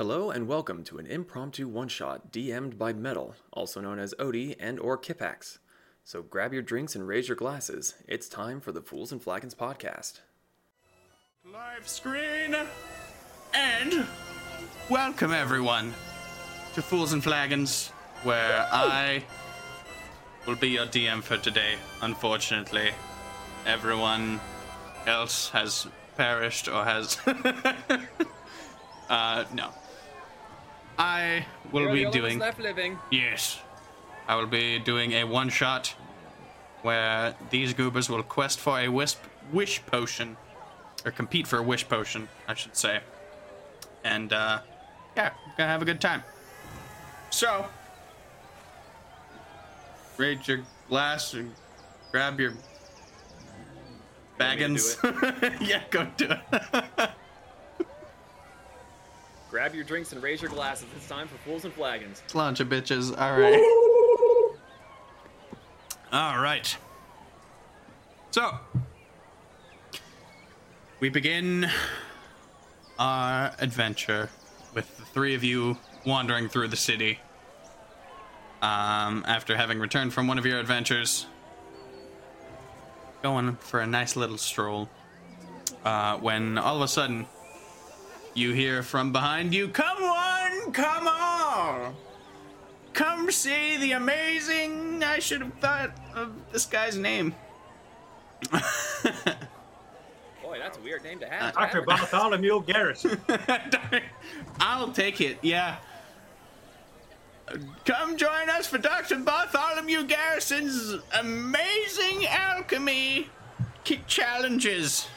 Hello and welcome to an impromptu one-shot DM'd by Metal, also known as Odie and or Kipax. So grab your drinks and raise your glasses. It's time for the Fools and Flagons podcast. Live screen and welcome everyone to Fools and Flagons, where I will be your DM for today. Unfortunately, everyone else has perished or has. uh, no. I will You're be the doing. left living. Yes. I will be doing a one shot where these goobers will quest for a wisp wish potion. Or compete for a wish potion, I should say. And uh yeah, gonna have a good time. So raise your glass and grab your Want me baggins. yeah, go do it. Grab your drinks and raise your glasses. It's time for Fools and Flagons. Launch of bitches. All right. All right. So, we begin our adventure with the three of you wandering through the city. Um, after having returned from one of your adventures, going for a nice little stroll. Uh, when all of a sudden, you hear from behind you, Come on, come on! Come see the amazing. I should have thought of this guy's name. Boy, that's a weird name to have. Uh, Dr. Bartholomew Garrison. I'll take it, yeah. Come join us for Dr. Bartholomew Garrison's amazing alchemy challenges.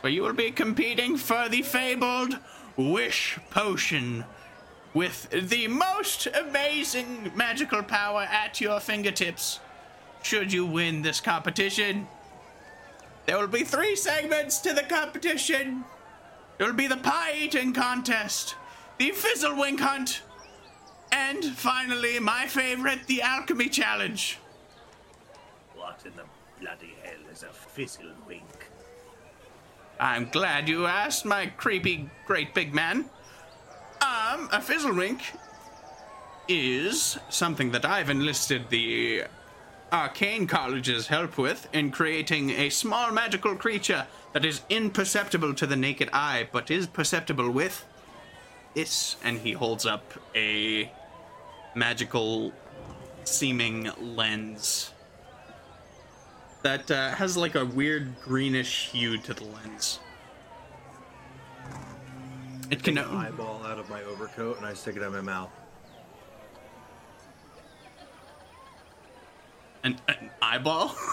Where you will be competing for the fabled Wish Potion with the most amazing magical power at your fingertips. Should you win this competition, there will be three segments to the competition. There will be the pie eating contest, the fizzlewink hunt, and finally, my favorite, the alchemy challenge. what in the bloody hell is a fizzle wink? I'm glad you asked, my creepy great big man. Um, a fizzlewink is something that I've enlisted the arcane college's help with in creating a small magical creature that is imperceptible to the naked eye, but is perceptible with this. And he holds up a magical seeming lens that uh, has like a weird greenish hue to the lens. It can. Take an eyeball out of my overcoat and I stick it in my mouth. An, an eyeball?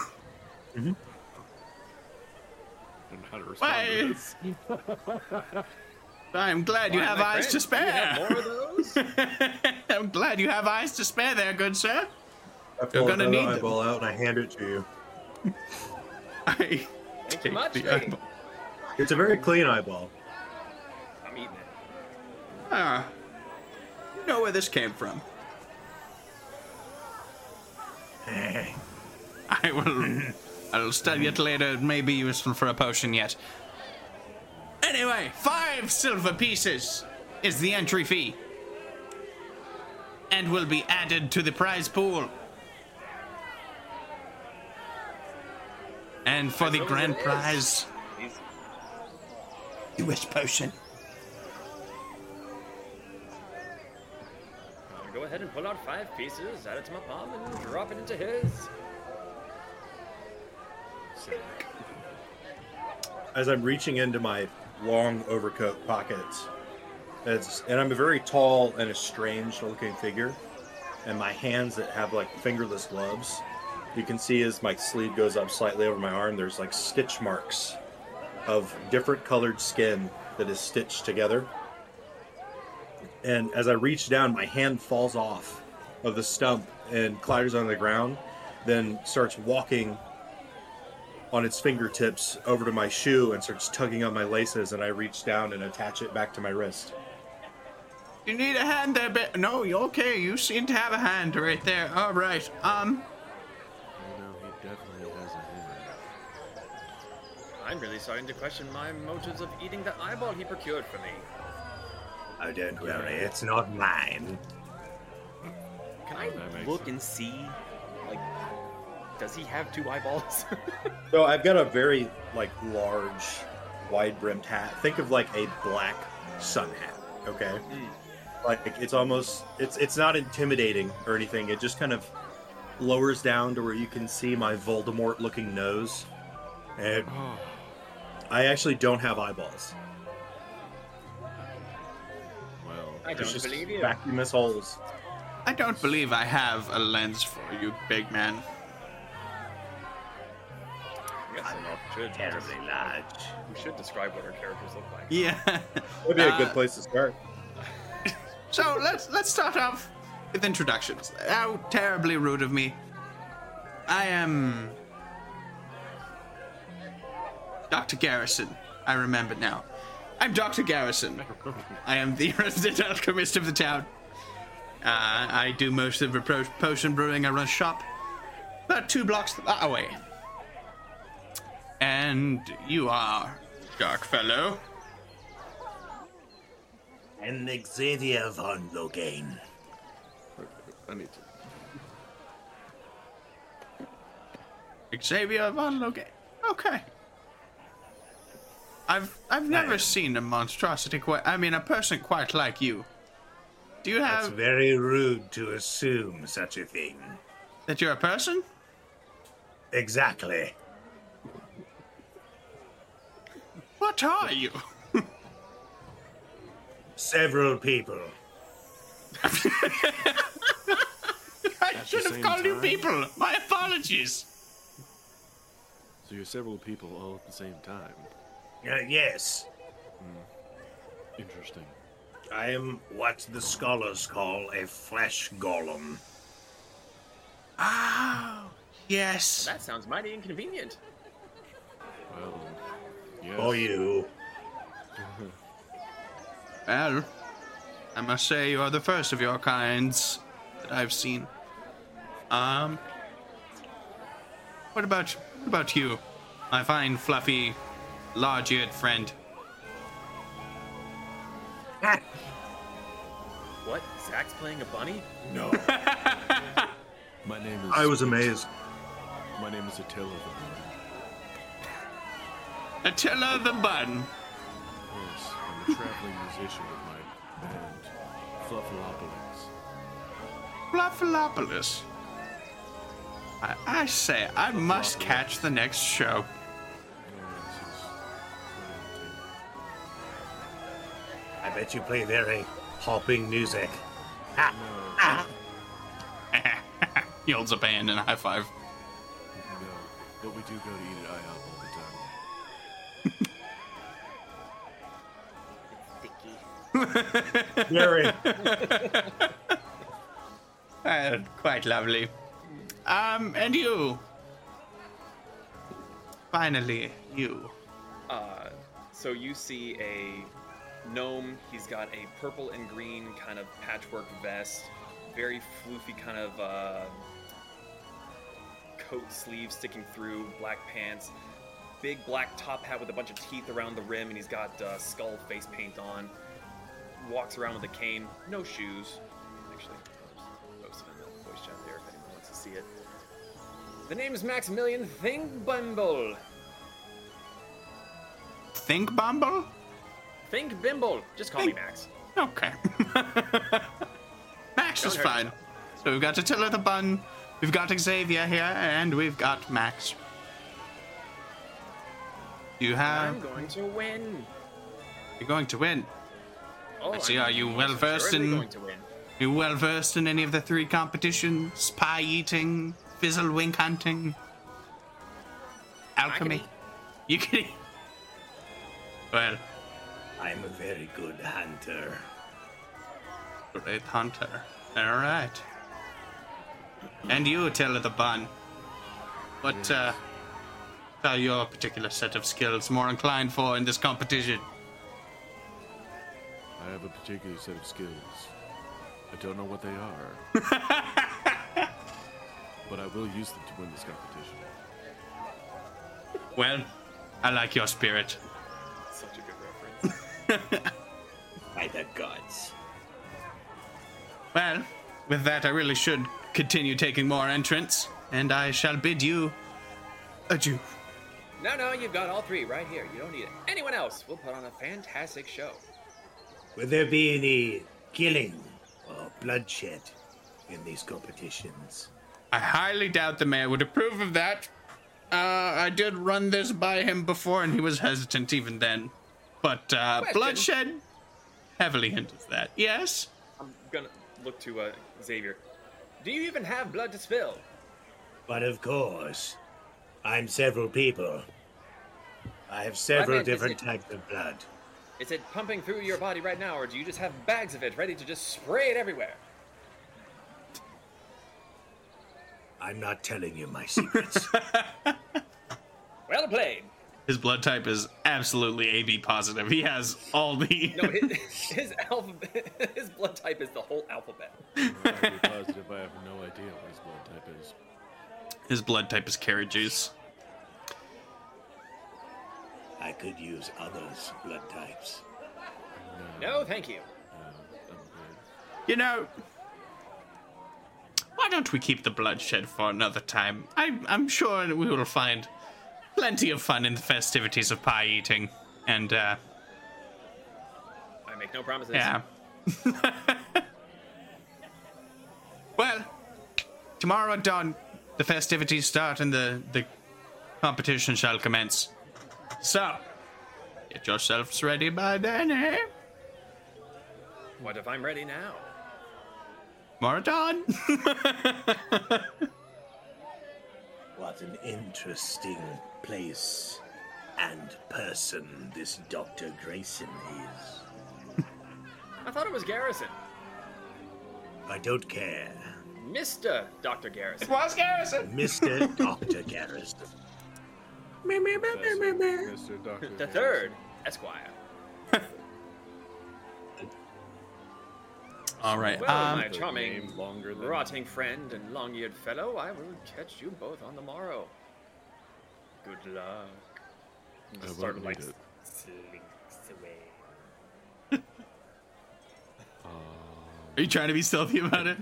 how to respond to this. I'm glad you Why, have eyes friend, to spare. have more of those? I'm glad you have eyes to spare there, good sir. I pull gonna another need them. eyeball out and I hand it to you. I Thank take much. the Hey, eyeball. It's a very clean eyeball. I'm eating it. Ah, you know where this came from. I will. I'll study it later. It may be useful for a potion yet. Anyway, five silver pieces is the entry fee, and will be added to the prize pool. And for the grand prize, the wish potion. I'll go ahead and pull out five pieces, add it to my palm, and drop it into his. As I'm reaching into my long overcoat pockets, it's, and I'm a very tall and estranged looking figure, and my hands that have like fingerless gloves, you can see as my sleeve goes up slightly over my arm, there's like stitch marks of different colored skin that is stitched together. And as I reach down, my hand falls off of the stump and clatters on the ground, then starts walking on its fingertips over to my shoe and starts tugging on my laces. And I reach down and attach it back to my wrist. You need a hand there, but no, you're okay. You seem to have a hand right there. All right. Um, I'm really starting to question my motives of eating the eyeball he procured for me. Oh, don't worry, it's not mine. Can I look sense. and see? Like, does he have two eyeballs? So I've got a very like large, wide-brimmed hat. Think of like a black sun hat. Okay. Hmm. Like it's almost it's it's not intimidating or anything. It just kind of lowers down to where you can see my Voldemort-looking nose. And Oh, I actually don't have eyeballs. well. I It's don't just believe you. vacuumous holes. I don't believe I have a lens for you, big man. I guess I'm not should terribly large. We should describe what our characters look like. Yeah. Would be a good Uh, place to start. So let's let's start off with introductions. How terribly rude of me. I am Dr. Garrison. I remember now. I'm Dr. Garrison. I am the resident alchemist of the town. Uh, I do most of the pro- potion brewing. I run a shop about two blocks that away. And you are Dark Fellow. And Xavier von Logain. I need to. Xavier von Logan. Okay. I've I've never seen a monstrosity quite. I mean, a person quite like you. Do you It's have very rude to assume such a thing. that you're a person? Exactly. What are you? Several people. I At should have same called you people. My apologies. So you're several people all at the same time. Uh, yes, Interesting. I am what the scholars call a flesh golem. Oh, yes. That sounds mighty inconvenient. Well, yes. For you. Well, I must say you are the first of your kinds that I've seen. Um, what about what about you, my fine, fluffy, large-eared friend? Ah, What? Zach's playing a bunny? No. my name is. I was amazed. My name is Attila the Bun. Attila the Bun. Yes, I'm a traveling musician with my band, Fluffalopolis. Fluffalopolis. I, I say, I must catch the next show. I bet you play very hopping music. Ah, ah. he holds up a hand and a high five. No, but we do go to eat at IHOP all the time. Very. Uh, quite lovely. Um, and you. Finally, you. Uh, so you see a gnome. He's got a purple and green kind of patchwork vest, very floofy kind of uh, coat sleeves sticking through, black pants, big black top hat with a bunch of teeth around the rim, and he's got uh, skull face paint on. Walks around with a cane, no shoes. Actually, I'll just post it in the voice chat there if anyone wants to see it. The name is Maximilian Thingbumble. Think Bumble? Think Bimble. Just call me Max. Okay. Max is Don't hurt fine. So we've got Attila the Bun, we've got Xavier here, and we've got Max. You have. I'm going to win. You're going to win. Oh, I see, are you well-versed assuredly in- going to win. You well versed in any of the three competitions? Pie eating, fizzle wink hunting, alchemy? You can. Well, I'm a very good hunter. great hunter. All right. And you, Attila the Bun. What uh, are your particular set of skills more inclined for in this competition? I have a particular set of skills. I don't know what they are. but I will use them to win this competition. Well, I like your spirit. By the gods. Well, with that, I really should continue taking more entrants, and I shall bid you adieu. No, no, you've got all three right here. You don't need anyone else. We'll put on a fantastic show. Will there be any killing or bloodshed in these competitions? I highly doubt the mayor would approve of that. Uh, I did run this by him before, and he was hesitant even then. But uh, bloodshed heavily hints that. Yes. I'm gonna look to uh, Xavier. Do you even have blood to spill? But of course, I'm several people. I have several meant, is different it- types of blood. Is it pumping through your body right now, or do you just have bags of it ready to just spray it everywhere? I'm not telling you my secrets. Well played. His blood type is absolutely AB positive. He has all the. No, his, his alphabet, his blood type is the whole alphabet. I'll positive I have no idea what his blood type is. His blood type is carrot juice. I could use others' blood types. No, thank you. You know, why don't we keep the bloodshed for another time? I, I'm sure we will find plenty of fun in the festivities of pie eating. And, uh, I make no promises. yeah. well, tomorrow at dawn, the festivities start and the, the competition shall commence. So, get yourselves ready by then, eh? What if I'm ready now? Tomorrow. What an interesting place and person this Dr. Grayson is. I thought it was Garrison. I don't care. Mr. Dr. Garrison. was Garrison. Mr. Dr. Garrison. Me, me, me, me, me, me. Mr. Doctor. The third, Esquire. All right. Well, um, my charming, longer than- rotting friend and long-eared fellow, I will catch you both on the morrow. Good luck. And I just won't start like need it. slinks away. Are you trying to be stealthy about it?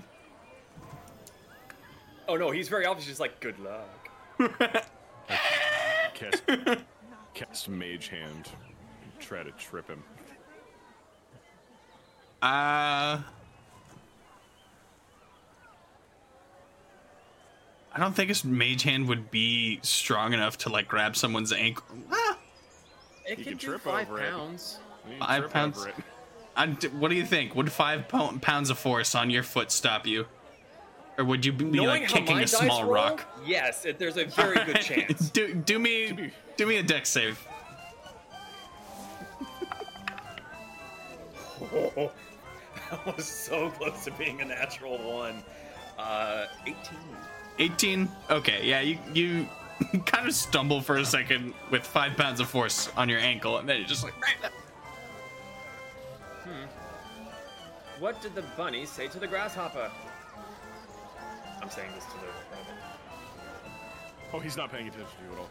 Oh no, he's very obviously just like good luck. Cast, cast mage hand. Try to trip him. Uh. I don't think his mage hand would be strong enough to like grab someone's ankle. Ah, It You can can do trip five over it. pounds. You need to Five pounds? over it. I- what do you think? Would five po- pounds of force on your foot stop you, or would you be Knowing like kicking a small roll, rock? Yes, it, there's a very good chance. do do me do me a dex save. that was so close to being a natural one. Uh, 18. 18 okay yeah you you kind of stumble for a second with five pounds of force on your ankle and then you're just like Hmm. What did the bunny say to the grasshopper? I'm saying this to the rabbit. Oh, he's not paying attention to you at all.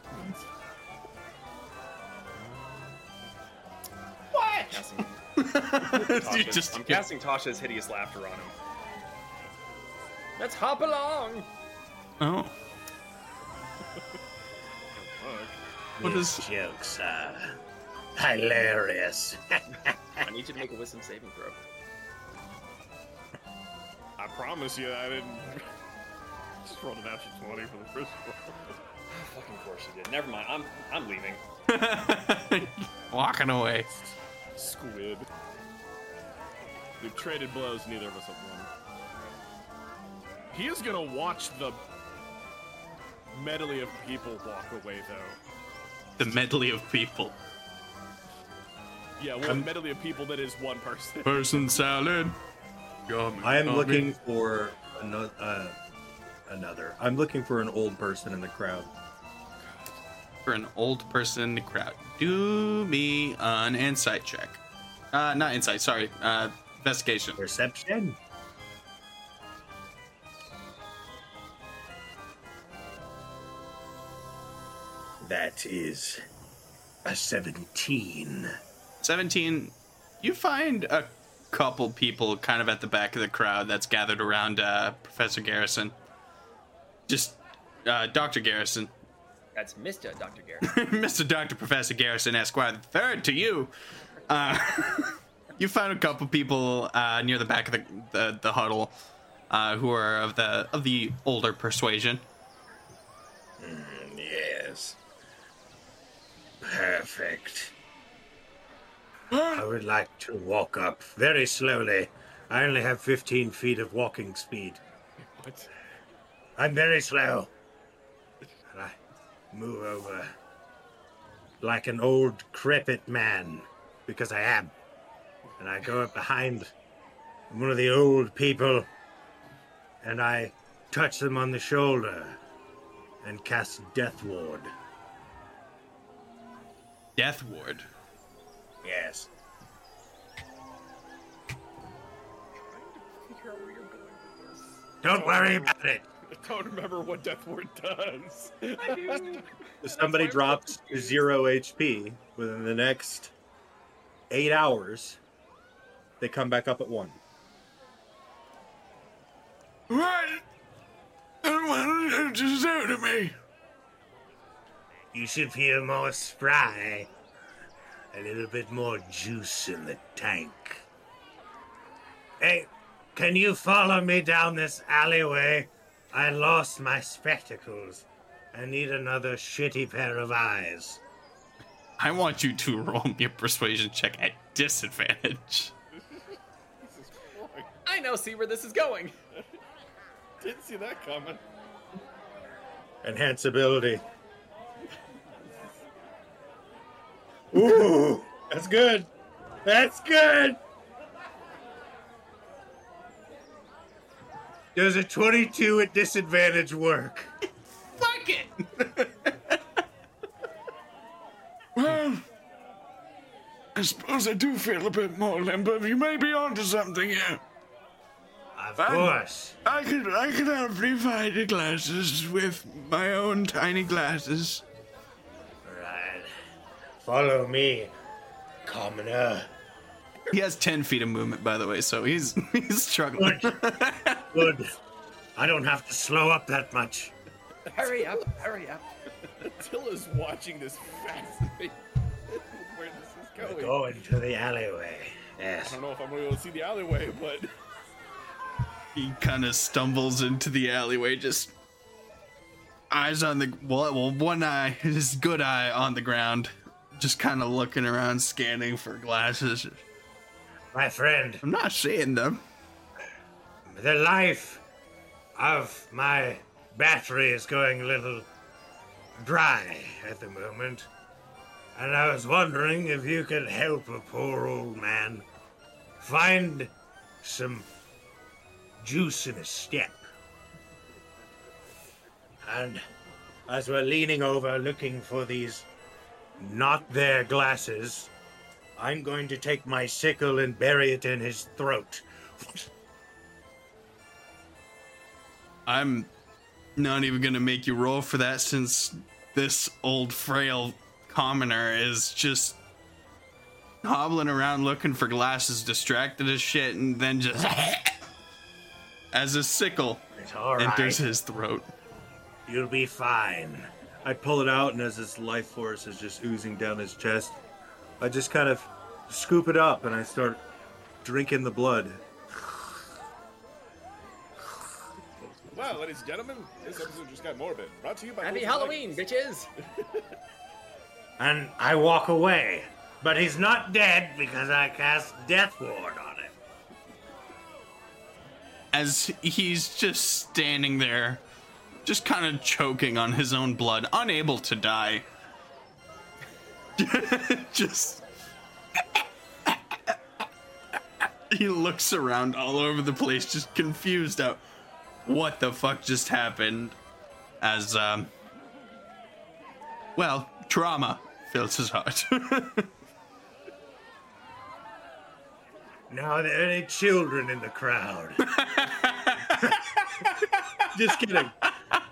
Casting, you Tasha's- just I'm casting Tasha's hideous laughter on him. Let's hop along. Oh what These is jokes are hilarious. I need you to make a wisdom saving throw. I promise you, I didn't. Just rolled a natural 20 for the first roll. Ah, fucking course you did. Never mind. I'm I'm leaving. walking away Squid. We've traded blows, neither of us have won. He is gonna watch the medley of people walk away, though. the medley of people Yeah, one medley of people that is one person. person salad Yummy, I am yummy. looking for another. Uh, another. I'm looking for an old person in the crowd. for an old person in the crowd do me an insight check uh not insight sorry uh investigation Perception? That is a 17. 17 you find a couple people kind of at the back of the crowd that's gathered around uh, Professor Garrison. Just uh, Dr. Garrison. That's Mr. Dr. Garrison. Mr. Dr. Professor Garrison Esquire the third to you. Uh, you find a couple people uh, near the back of the the, the huddle uh, who are of the of the older persuasion. Yes. Perfect. I would like to walk up very slowly. I only have 15 feet of walking speed. What? I'm very slow. And I move over like an old crepit man, because I am. And I go up behind one of the old people and I touch them on the shoulder and cast Death Ward. Death Ward. Yes. Don't worry about it. I don't remember what Death Ward does. If somebody drops zero HP within the next eight hours, they come back up at one. What? And what did you do to me? You should feel more spry. A little bit more juice in the tank. Hey, can you follow me down this alleyway? I lost my spectacles. I need another shitty pair of eyes. I want you to roll me a persuasion check at disadvantage. I now see where this is going. Didn't see that coming. Enhance ability. Ooh, that's good. That's good. Does a 22 at disadvantage work? Fuck it! Well, I suppose I do feel a bit more limber. You may be onto something here. Of Fine. course. I could I could have divided glasses with my own tiny glasses. Right. Follow me, commoner. He has ten feet of movement, by the way, so he's he's struggling. Good. Good. I don't have to slow up that much. Hurry up, hurry up. Attila's watching this fascinated where this is going. Go into the alleyway. Yes. I don't know if I'm gonna be able to see the alleyway, but he kind of stumbles into the alleyway, just eyes on the well, well, one eye, his good eye on the ground, just kind of looking around, scanning for glasses. My friend, I'm not seeing them. the life of my battery is going a little dry at the moment. And I was wondering if you could help a poor old man find some juice in his step. And as we're leaning over looking for these not their glasses, I'm going to take my sickle and bury it in his throat. I'm not even gonna make you roll for that since this old frail commoner is just hobbling around looking for glasses, distracted as shit, and then just as a sickle right. enters his throat. You'll be fine. I pull it out, and as this life force is just oozing down his chest, I just kind of scoop it up and I start drinking the blood. well, ladies and gentlemen, this episode just got morbid. Brought to you by Happy Wolves Halloween, Dragons. bitches. And I walk away. But he's not dead because I cast Death Ward on him. As he's just standing there, just kind of choking on his own blood, unable to die. just. he looks around all over the place, just confused out what the fuck just happened. As, um. Well, trauma fills his heart. Now, are there any children in the crowd? Just kidding.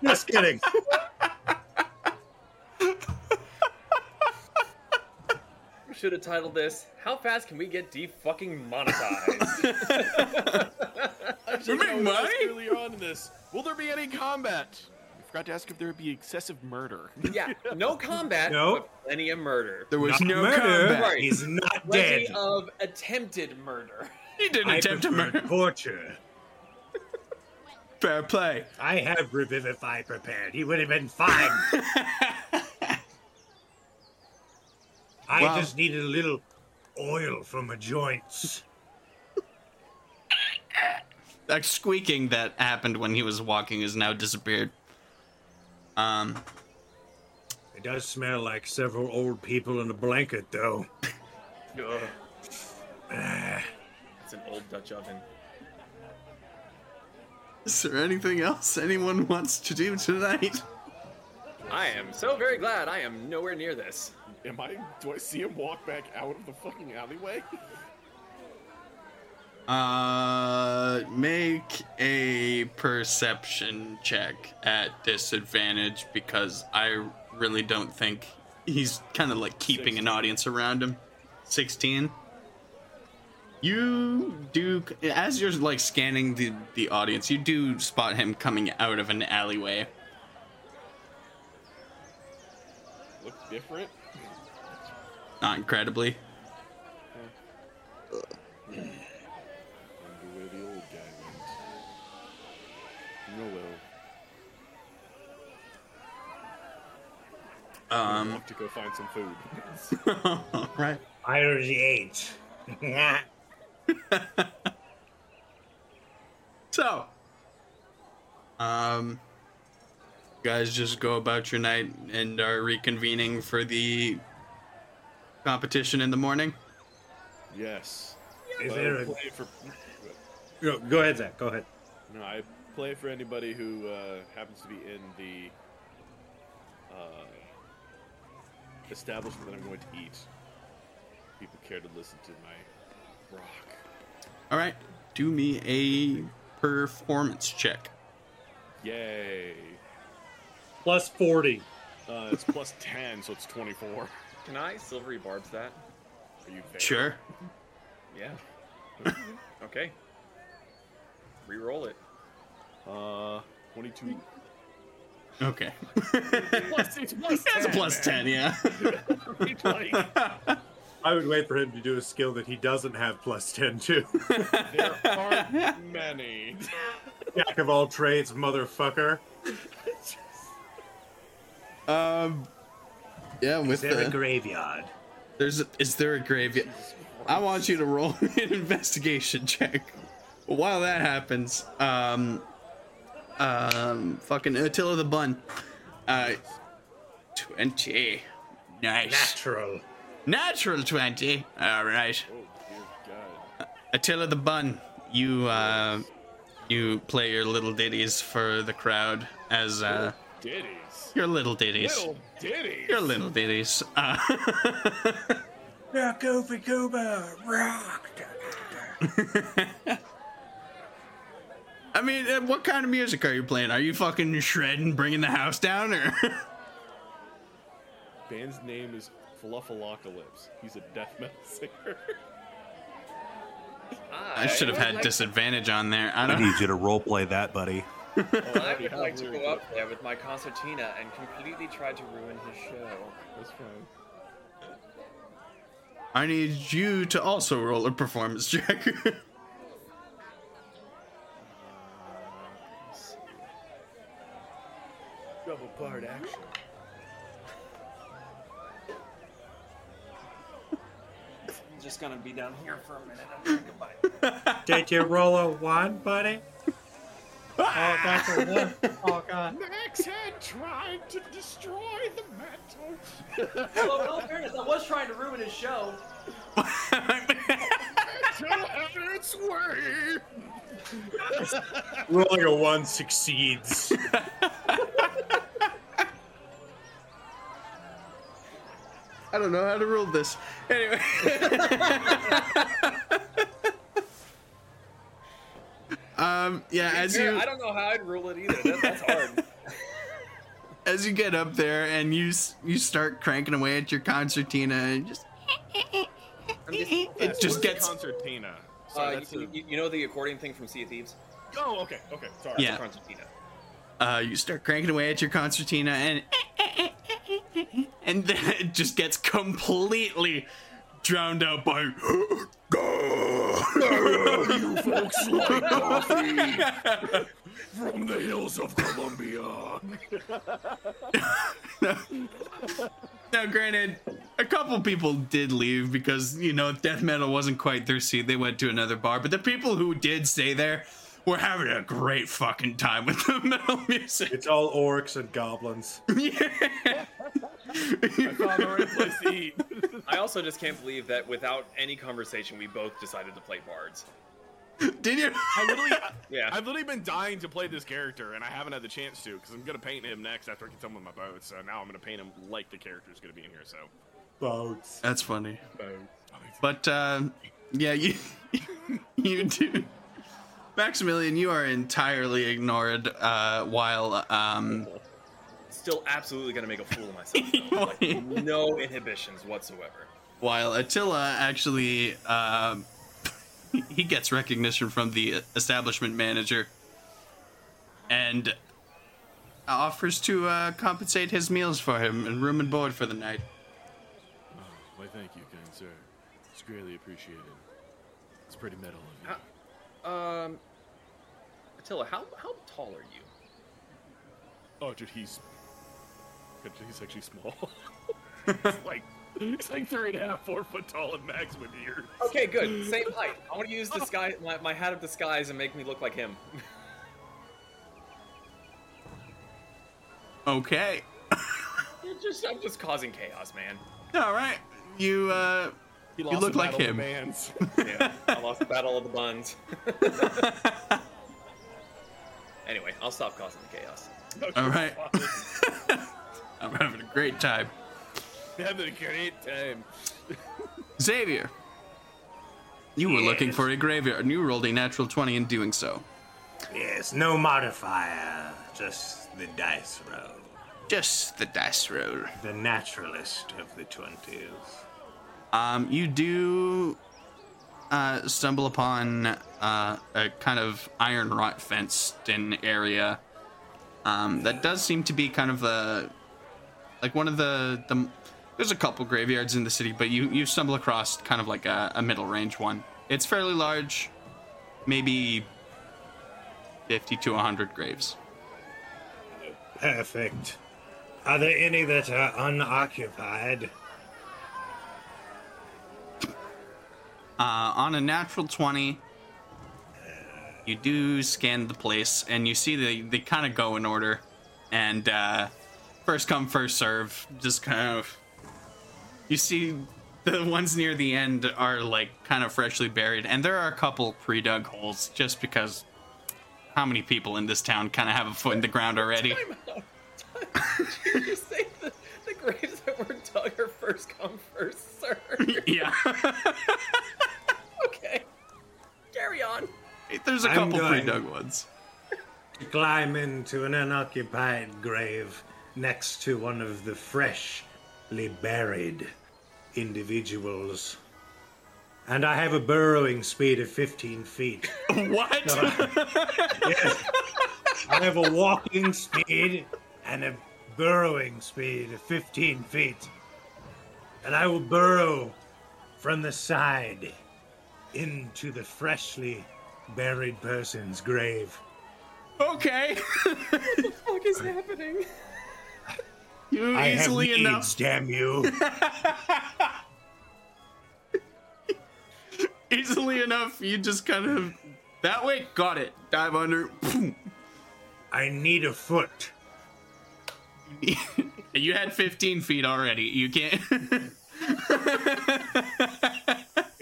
Just kidding. should have titled this "How fast can we get defucking monetized?" Actually, make no, we money? earlier on in this. Will there be any combat? We forgot to ask if there would be excessive murder. yeah, no combat, No. but plenty of murder. There was Not no murder. combat. Right. He's not Plenty dead. of attempted murder. He didn't I attempt to prefer murder. torture. Fair play. I have Revivify prepared. He would have been fine. I Wow. just needed a little oil for my joints. That squeaking that happened when he was walking has now disappeared. Um, It does smell like several old people in a blanket, though. Ugh. it's an old Dutch oven. Is there anything else anyone wants to do tonight? I am so very glad I am nowhere near this. Am I? Do I see him walk back out of the fucking alleyway? Uh, make a perception check at disadvantage because I really don't think he's kind of like keeping an audience around him. 16. You do, as you're like scanning the, the audience, you do spot him coming out of an alleyway. Look different. Not incredibly. Wonder where the old guy went. No will. Um, Walk to go find some food. right. I already ate. So, um, you guys just go about your night and are reconvening for the competition in the morning. yes. Is there I a... play for Go, go ahead, Zach. Go ahead. no, I play for anybody who uh, happens to be in the uh, establishment that I'm going to eat. People care to listen to my rock. All right, do me a performance check. Yay! Plus 40. Uh, it's plus ten, so it's twenty-four. Can I silvery barbs that? Are you there? Sure. Yeah. okay. Reroll it. Uh, twenty-two. Okay. plus, it's plus That's a plus ten, yeah. It's like, I would wait for him to do a skill that he doesn't have plus 10 to. there aren't many. Jack of all trades, motherfucker. um. Yeah, with Is there a graveyard? there's a, is there a graveyard? I want you to roll an investigation check. While that happens, um, um, fucking Attila the Bun, uh, twenty, nice, Natural. Natural twenty. All right, Oh. Attila the Bun, you uh, you play your little ditties for the crowd as uh, Ditties. your little ditties. Little ditties. Your little ditties. Uh, Rock over Cuba. Rock. I mean, uh, what kind of music are you playing? Are you fucking shredding, bringing the house down, or? Band's name is Fluffalocalypse. He's a death metal singer. I should have had disadvantage on there. I I don't. need you to roleplay that, buddy. I would like to go up there with my concertina and completely try to ruin his show. That's fine. I need you to also roll a performance check. Uh, Double part action. Just gonna be down here for a minute and drink a bite. Did you roll a one, buddy? Oh, that's a one. Oh, God. Max had tried to destroy the metal. well, in all fairness, I was trying to ruin his show. Metal had its way. Rolling a 1 succeeds. I don't know how to rule this. Anyway. um. Yeah. As Fair, you I don't know how I'd rule it either. That, that's hard. as you get up there and you you start cranking away at your concertina and just it just gets concertina. Uh, Sorry, that's you, a- you- you know the accordion thing from Sea of Thieves? Oh, okay, okay. Sorry. Yeah. Concertina. uh, you start cranking away at your concertina and and then it just gets completely drowned out by you folks like coffee from the hills of Colombia. now granted a couple people did leave because you know death metal wasn't quite their scene they went to another bar but the people who did stay there were having a great fucking time with the metal music It's all orcs and goblins. yeah Found the right place to eat. I also just can't believe that without any conversation, we both decided to play bards. did you I literally, Yeah. I've literally been dying to play this character, and I haven't had the chance to because I'm gonna paint him next after I get done with my boat. So now I'm gonna paint him like the character's gonna be in here. So, Boats. that's funny Boats. But uh, yeah, you you do. Maximilian, you are entirely ignored uh, while um, Still absolutely gonna make a fool of myself. like, no inhibitions whatsoever. while Attila actually um, he gets recognition from the establishment manager and offers to uh, compensate his meals for him and room and board for the night. Oh, why, thank you, kind sir. It's greatly appreciated. It's pretty metal of you. Um, Attila, how how tall are you? Oh, dude, he's he's actually small. it's like he's like three and a half, four foot tall, and Max with ears. Okay, good. Same height. I want to use disguise my, my hat of disguise and make me look like him. Okay. You're just I'm just causing chaos, man. All right. You uh, He You look the like battle of him. the Yeah, I lost the battle of the buns. anyway, I'll stop causing the chaos. all right. I'm having a great time. Having a great time. Xavier, you were looking for a graveyard, and you rolled a natural 20 in doing so. Yes, no modifier, just the dice roll. Just the dice roll. The naturalist of the 20s. Um, you do uh, stumble upon uh, a kind of iron rot fenced in area um, that does seem to be kind of a like one of the the. There's a couple graveyards in the city, but you you stumble across kind of like a, a middle range one. It's fairly large, maybe fifty to hundred graves. Perfect. Are there any that are unoccupied? Uh, on a natural 20, you do scan the place and you see they, they kind of go in order. And uh, first come, first serve, just kind of. You see the ones near the end are like kind of freshly buried, and there are a couple pre dug holes just because how many people in this town kind of have a foot in the ground already? Did you just say the, the graves that were dug are first come, first serve? yeah. okay. Carry on. There's a I'm couple pre dug ones. To Climb into an unoccupied grave next to one of the freshly buried individuals. And I have a burrowing speed of 15 feet. What? Yes. I have a walking speed and a burrowing speed of 15 feet. And I will burrow from the side into the freshly buried person's grave. okay. what the fuck is happening? You I have easily needs, enough. damn you. easily enough, you just kind of that way. Got it. Dive under. I need a foot. you had 15 feet already. You can't.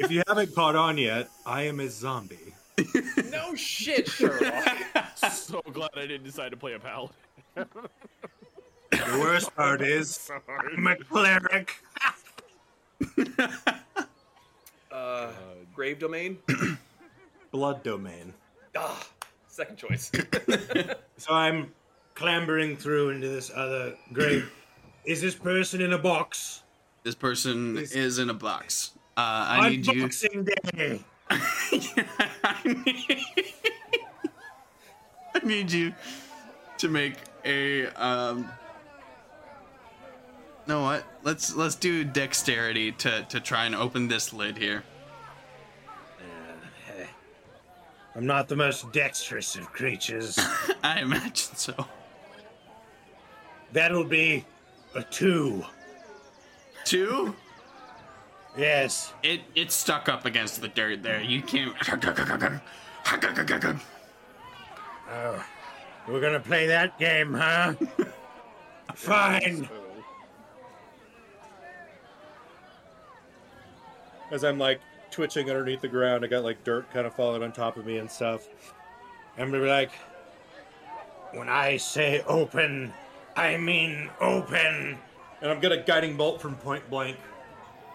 If you haven't caught on yet, I am a zombie. No shit, Sherlock. so glad I didn't decide to play a paladin. The worst part is, So. I'm a cleric. Uh, grave domain? Blood domain. Ah, second choice. So I'm clambering through into this other grave. Is this person in a box? this person Is- is in a box. I need you. Unboxing Day. I need, I need you to make a um know what? Let's let's do dexterity to to try and open this lid here. Uh, I'm not the most dexterous of creatures. I imagine so. That'll be a two. Two? Yes. It it's stuck up against the dirt there. You can't Oh, we're gonna play that game, huh? Fine. As I'm like twitching underneath the ground, I got like dirt kind of falling on top of me and stuff. Gonna be like, when I say open, I mean open. And I'm gonna guiding bolt from point blank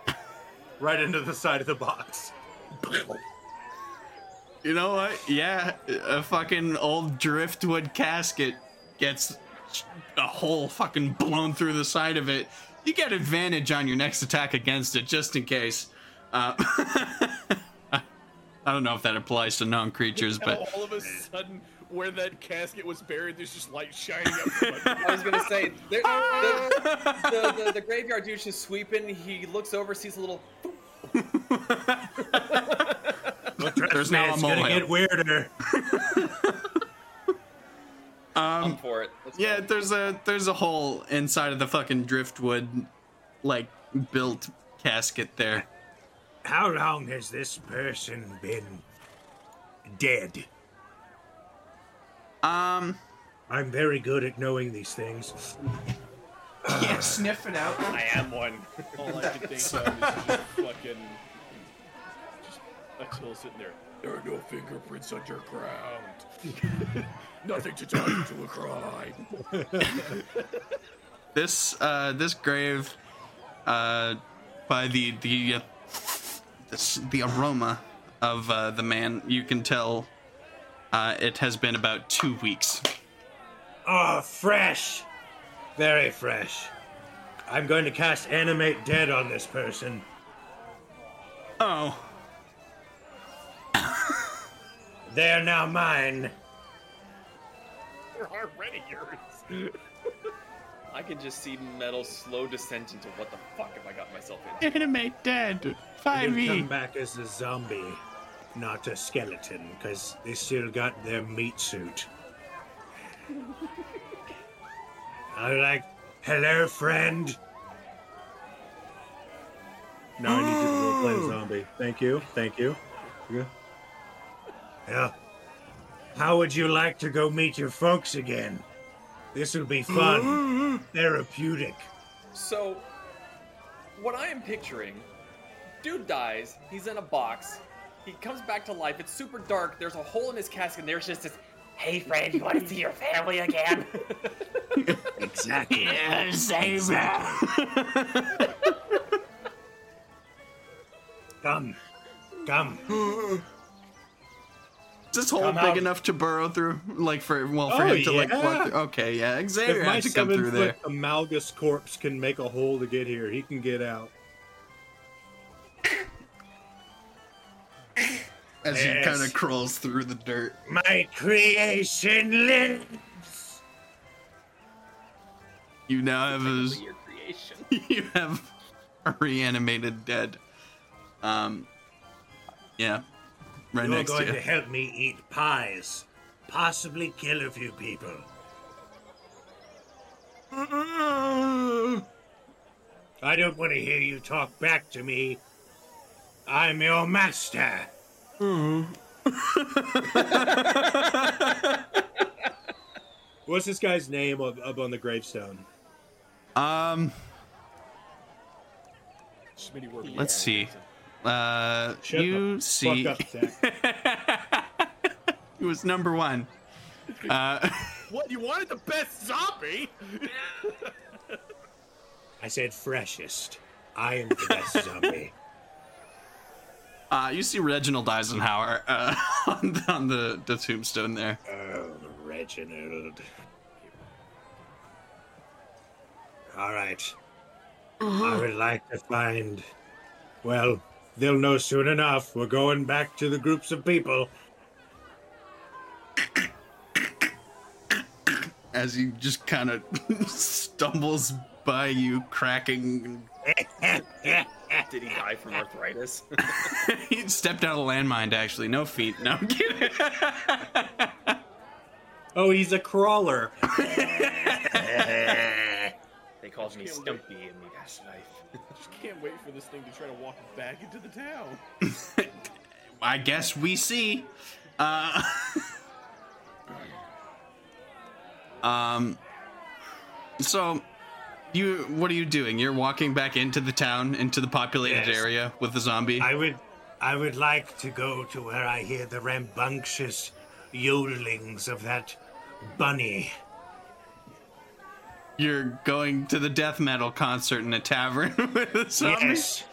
right into the side of the box. You know what? Yeah, a fucking old driftwood casket gets a hole fucking blown through the side of it. You get advantage on your next attack against it, just in case. Uh, I don't know if that applies to non-creatures, but all of a sudden, where that casket was buried, there's just light shining up. I was gonna say, there, the, the, the, the graveyard dude's just sweeping. He looks over, sees a little. There's now a moment. it's gonna get weirder. I'm for it. Let's yeah, go. there's a there's a hole inside of the fucking driftwood, like built casket there. How long has this person been dead? Um, I'm very good at knowing these things. yeah, sniff it out. I am one. All I can think of is just fucking. Just Attila sitting there. There are no fingerprints underground. Nothing to tie you to a crime. this uh this grave uh by the the uh, this, the aroma of uh, the man you can tell uh it has been about two weeks Oh, fresh. Very fresh. I'm going to cast Animate Dead on this person. oh They are now mine. They're already yours. I can just see metal slow descent into what the fuck have I got myself into? animate dead They'll come back as a zombie, not a skeleton, because they still got their meat suit. I'm like, hello, friend. Now I need you to role play a oh. zombie. Thank you. Thank you. Yeah. Yeah. How would you like to go meet your folks again? This will be fun, mm-hmm. therapeutic. So, what I am picturing, dude dies. He's in a box. He comes back to life. It's super dark. There's a hole in his casket. And there's just this. Hey, friend, you want to see your family again? Exactly. exactly Come, come. is this hole Come big out. enough to burrow through like for well for Oh, him to like yeah. walk through okay yeah xavier If my had to come seven through there amalgus corpse can make a hole to get here, he can get out. As he kind of crawls through the dirt My creation lives. you now have his Your creation. you have a reanimated dead. Um, yeah, right You're next going to to you. help me eat pies, possibly kill a few people. I don't want to hear you talk back to me. I'm your master. What's this guy's name up, up on the gravestone? Um, let's see. Uh, Shut you see, Fuck up, it was number one. Uh, What? You wanted the best zombie? I said freshest. I am the best zombie. Uh, you see Reginald Eisenhower uh, on, the, on the, the tombstone there. Oh, Reginald. All right. I would like to find, well, they'll know soon enough. We're going back to the groups of people. As he just kind of stumbles by you, cracking. Did he die from arthritis? he stepped out of the landmine, actually. No feet. No, I'm kidding. Oh, he's a crawler. they called me Stumpy in the past life. Just can't wait for this thing to try to walk back into the town. I guess we see. Uh, um. So, you what are you doing? You're walking back into the town, into the populated Yes. area with the zombie. I would, I would like to go to where I hear the rambunctious yodelings of that bunny. You're going to the death metal concert in a tavern with a zombie. Yes,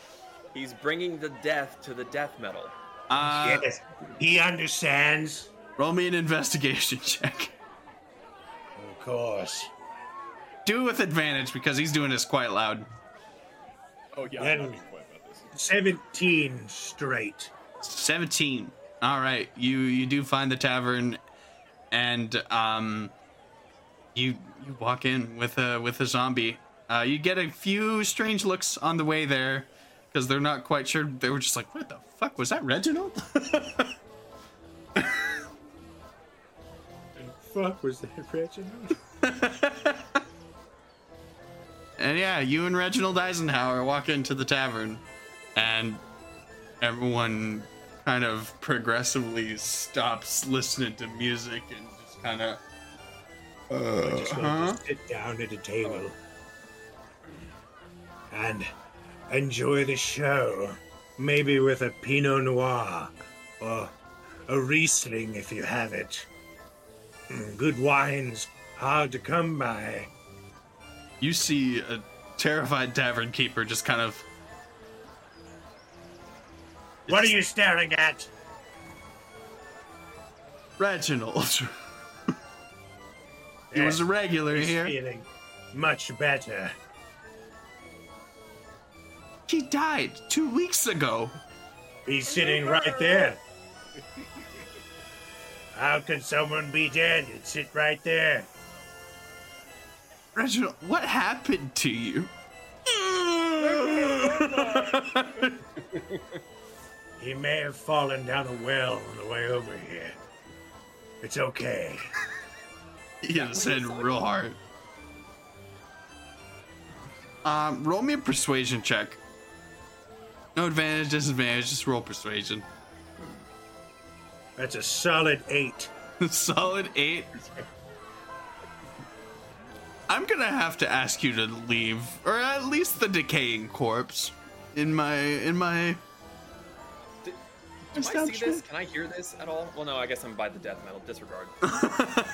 He's bringing the death to the death metal. Uh, yes, he understands. roll me an investigation check. Of course. Do it with advantage because he's doing this quite loud. Oh yeah, Then- I'm not about this. Seventeen straight. 17 all right you you do find the tavern and um you you walk in with a with a zombie uh you get a few strange looks on the way there because they're not quite sure they were just like what the fuck was that reginald Fuck was that, Reginald? and yeah you and reginald eisenhower walk into the tavern and everyone kind of progressively stops listening to music and just kind of I just want to sit down at a table and enjoy the show. Maybe with a Pinot Noir or a Riesling if you have it. Mm, Good wines, hard to come by. You see a terrified tavern keeper just kind of What are you staring at? Reginald. he was a regular He's here. feeling much better. He died two weeks ago. He's sitting right there. How can someone be dead and sit right there? Reginald, what happened to you? He may have fallen down a well on the way over here. It's okay. He hit his head real hard. Um, roll me a persuasion check. No advantage, disadvantage, just roll persuasion. That's a solid eight. Solid eight. I'm gonna have to ask you to leave, or at least the decaying corpse, in my in my. Do I see this? Can I hear this at all? Well, no, I guess I'm by the death metal. Disregard. I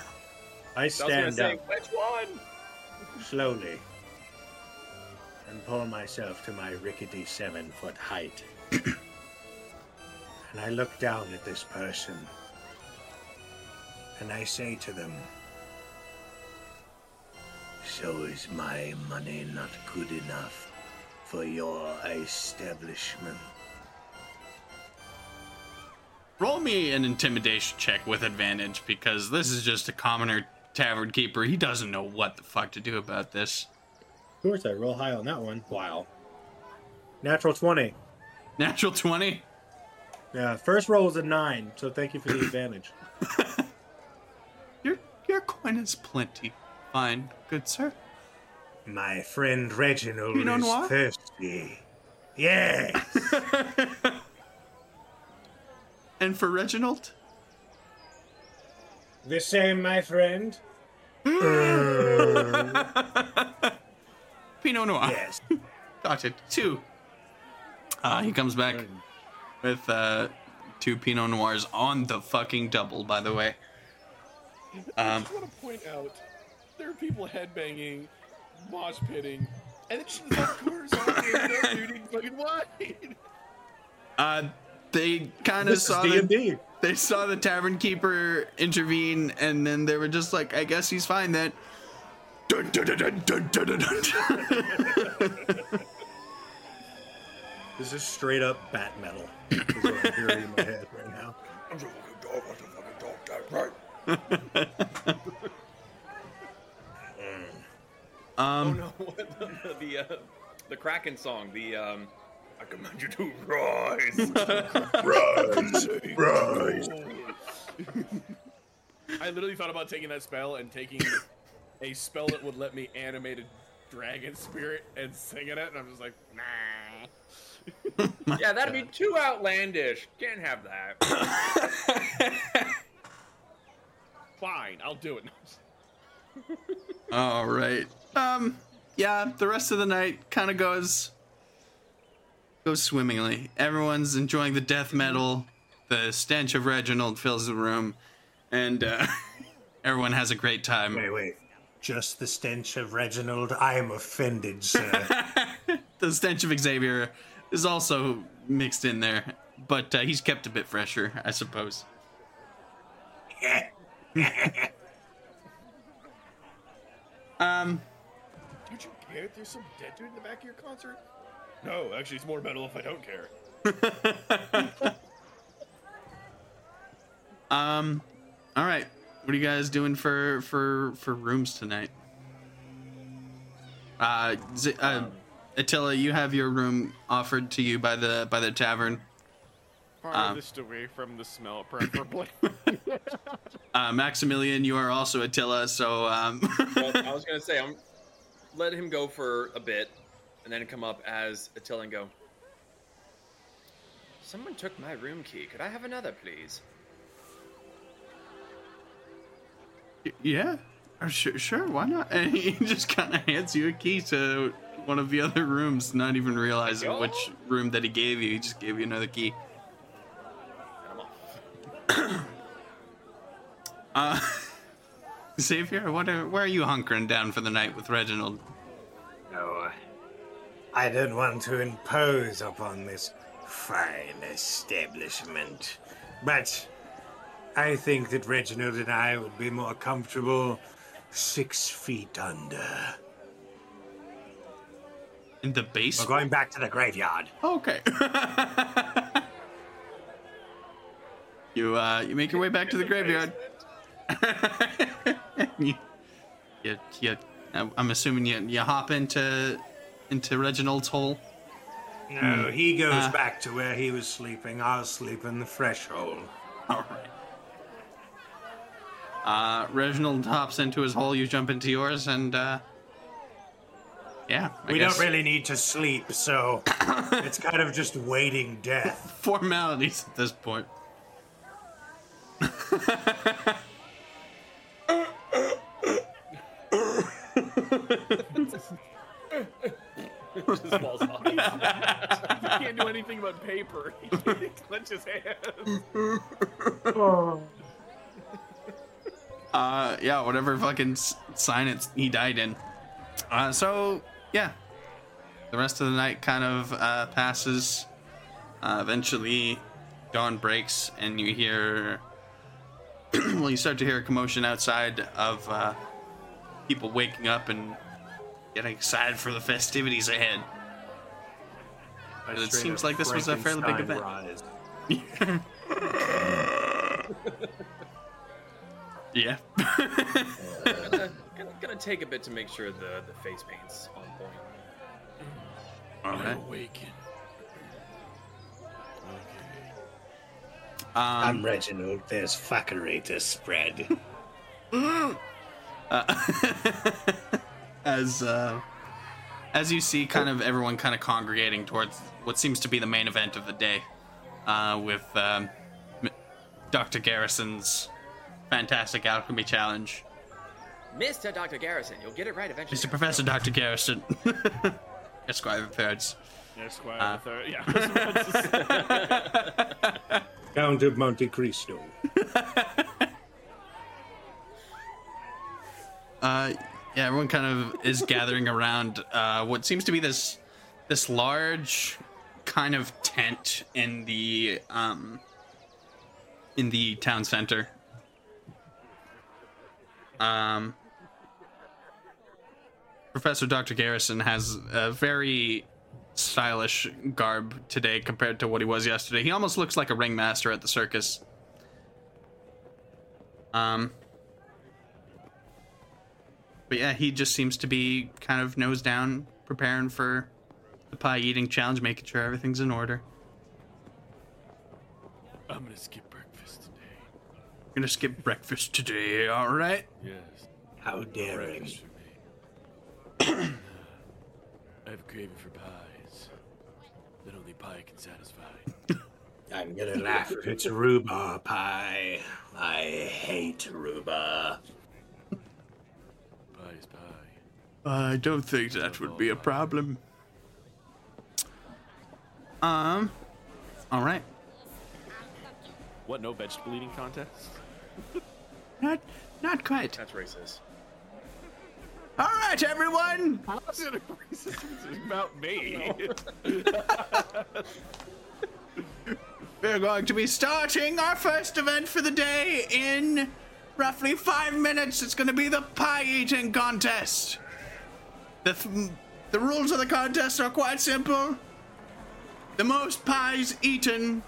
I was gonna stand say, up which one? slowly and pull myself to my rickety seven foot height. and I look down at this person and I say to them, So is my money not good enough for your establishment? Roll me an intimidation check with advantage because this is just a commoner tavern keeper. He doesn't know what the fuck to do about this. Of course, I roll high on that one. Wow. Natural 20. Natural 20? Yeah, first roll was a 9, so thank you for the advantage. Your, your coin is plenty. Fine, good sir. My friend Reginald Pinot is Noir? thirsty. Yes. And for Reginald? the same, my friend? Pinot Noir. Yes. Gotcha. Two. Uh, he comes back with uh, two Pinot Noirs on the fucking double, by the way. I Um, just want to point out there are people headbanging, mosh pitting, and then she's of course shooting fucking wide. uh, they kind of saw the, D&D. they saw the tavern keeper intervene, and then they were just like, "I guess he's fine then." Dun, dun, dun, dun, dun, dun, dun, dun. This is straight up bat metal. Is what I'm hearing in my head right now. I'm just fucking dog. I'm just fucking dog type, right? oh no, the the, uh, the Kraken song, the um, I command you to rise. Rise, rise. I literally thought about taking that spell and taking a spell that would let me animate a dragon spirit and singing it, and I'm just like, nah. yeah, that'd be too outlandish. Can't have that. Fine, I'll do it. All right. Um. Yeah. The rest of the night kind of goes goes swimmingly. Everyone's enjoying the death metal. The stench of Reginald fills the room, and uh, everyone has a great time. Wait, wait. Just the stench of Reginald? I am offended, sir. The stench of Xavier is also mixed in there, but uh, he's kept a bit fresher, I suppose. Um. Don't you care? If there's some dead dude in the back of your concert. No, actually, it's more metal if I don't care. Um. All right. What are you guys doing for for for rooms tonight? Uh, Z- uh Attila, you have your room offered to you by the by the tavern. Farthest away from the smell, preferably. Uh, Maximilian, you are also Attila, so um. well, I was gonna say I'm let him go for a bit, and then come up as Attila and go. Someone took my room key. Could I have another, please? yeah, uh, sure, sure, why not? And he just kind of hands you a key to one of the other rooms, not even realizing which room that he gave you. He just gave you another key. Uh, Xavier, what are, where are you hunkering down for the night with Reginald? No, I don't want to impose upon this fine establishment, but I think that Reginald and I would be more comfortable six feet under. In the base? We're going back to the graveyard. Okay. you uh, you make your way back to the graveyard. you, you, you, I'm assuming you you hop into into Reginald's hole. No, he goes Uh. back to where he was sleeping. I'll sleep in the threshold. All right. Uh, Reginald hops into his hole. You jump into yours, and uh, yeah, I we guess don't really need to sleep, so it's kind of just waiting death. formalities at this point. Just falls off. he can't do anything but paper. He can't clench his hands. Uh, yeah, whatever fucking sign it's he died in. Uh, so yeah, the rest of the night kind of uh, passes. Uh, eventually, dawn breaks, and you hear. well, you start to hear a commotion outside of uh, people waking up and getting excited for the festivities ahead. I It seems like this was a fairly big event. Yeah. gonna, gonna, gonna take a bit to make sure the, the face paint's on point. Okay. Awaken. I'm Reginald. There's fuckery to spread. as uh, as you see, kind of everyone kind of congregating towards what seems to be the main event of the day, uh, with um, Dr. Garrison's fantastic alchemy challenge. Mr. Dr. Garrison, you'll get it right eventually. Mr. Professor Dr. Garrison, Esquire of Thirds. Esquire Uh. the third. Yeah. Count of Monte Cristo. Uh, yeah, everyone kind of is gathering around uh, what seems to be this this large kind of tent in the um, in the town center. Um, Professor Dr. Garrison has a very stylish garb today compared to what he was yesterday. He almost looks like a ringmaster at the circus. Um, but yeah, he just seems to be kind of nose down, preparing for the pie eating challenge, making sure everything's in order. I'm gonna skip breakfast today. Gonna skip breakfast today, all right? Yes. How daring. Breakfast for me. I have a craving for pies that only pie can satisfy. I'm gonna laugh if it's rhubarb pie. I hate rhubarb. Pie is pie. I don't think that would be a problem. Um, all right. What? No vegetable eating contest? Not, not quite. That's racist. All right, everyone. How is it racist? About me. We're going to be starting our first event for the day in roughly five minutes. It's going to be the pie eating contest. The, f- the rules of the contest are quite simple. The most pies eaten,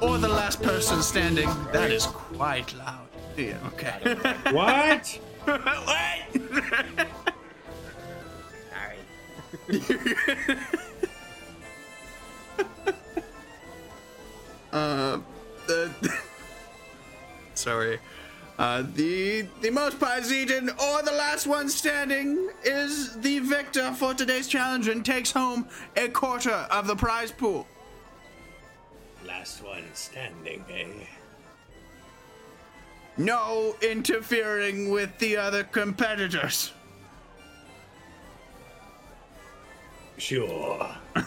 or the last person standing. That is quite loud. Yeah, okay. What? Wait! uh, the sorry. Uh, the the most pies eaten or the last one standing is the victor for today's challenge and takes home a quarter of the prize pool. Last one standing, eh? No interfering with the other competitors. Sure.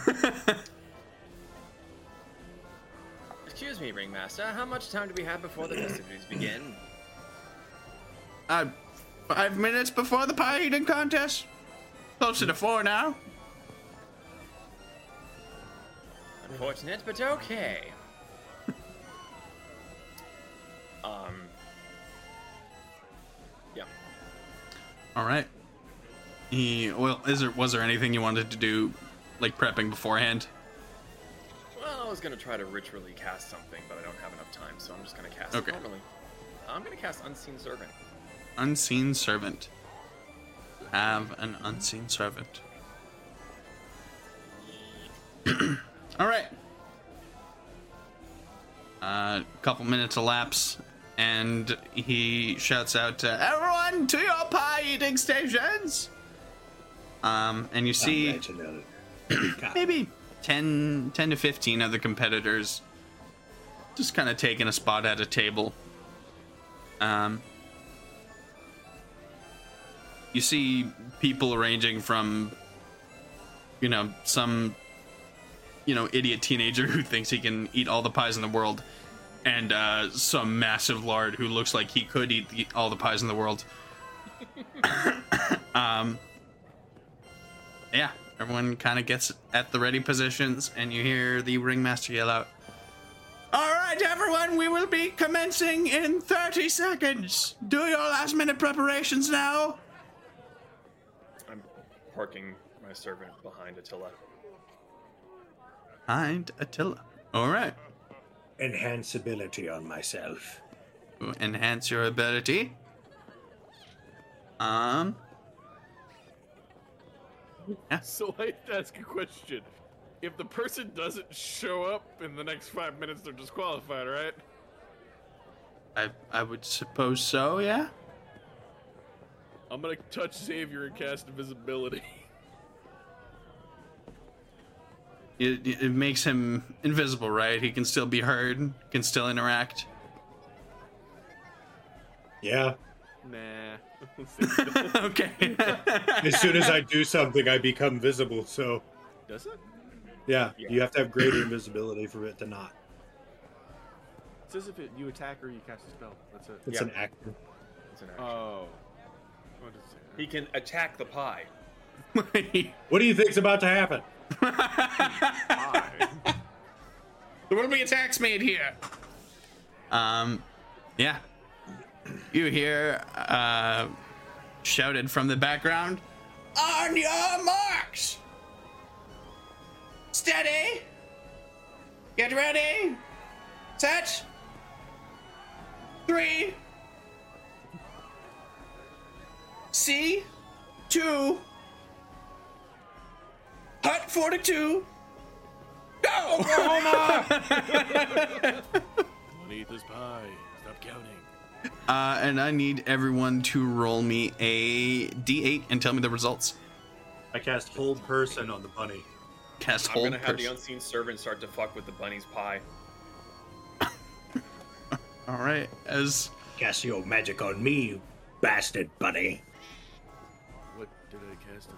Excuse me, Ringmaster. How much time do we have before the festivities begin? Uh, five minutes before the pie eating contest. Closer to four now. Unfortunate, but okay. Um. All right. He well, is there was there anything you wanted to do, like prepping beforehand? Well, I was gonna try to ritually cast something, but I don't have enough time, so I'm just gonna cast Okay. it normally. I'm gonna cast Unseen Servant. Unseen servant. Have an unseen servant. All right. A uh, couple minutes elapse, and he shouts out to everyone to your pie eating stations. Um, and you see. Maybe 10, 10 to 15 of the competitors just kind of taking a spot at a table. Um, you see people ranging from, you know, some, you know, idiot teenager who thinks he can eat all the pies in the world, and uh, some massive lard who looks like he could eat the, all the pies in the world. um, yeah, everyone kind of gets at the ready positions, and you hear the ringmaster yell out, All right, everyone, we will be commencing in 30 seconds. Do your last minute preparations now. I'm parking my servant behind Attila. Behind Attila. All right. Enhance ability on myself. Enhance your ability. Um. So I have to ask a question. If the person doesn't show up in the next five minutes, they're disqualified, right? I I would suppose so. Yeah. I'm gonna touch Xavier and cast invisibility. It, it makes him invisible, right? He can still be heard. Can still interact. Yeah. nah. okay. As soon as I do something, I become visible. So, Does it? Yeah, you have to have greater invisibility for it to not. It says if it, you attack or you cast a spell. That's it. It's Yeah. an action. It's an action. Oh. What it he can attack the pie. What do you think's about to happen? There will be attacks made here. Um, yeah. You hear uh, shouted from the background. On your marks, Steady. Get ready. Set. Three. C. Two. Hut 42. Go! Wanna eat this pie? Stop counting. Uh, and I need everyone to roll me a d8 and tell me the results. I cast hold person on the bunny. Cast old person. I'm gonna have the unseen servant start to fuck with the bunny's pie. All right, as Cast your magic on me, you bastard bunny. What did I cast?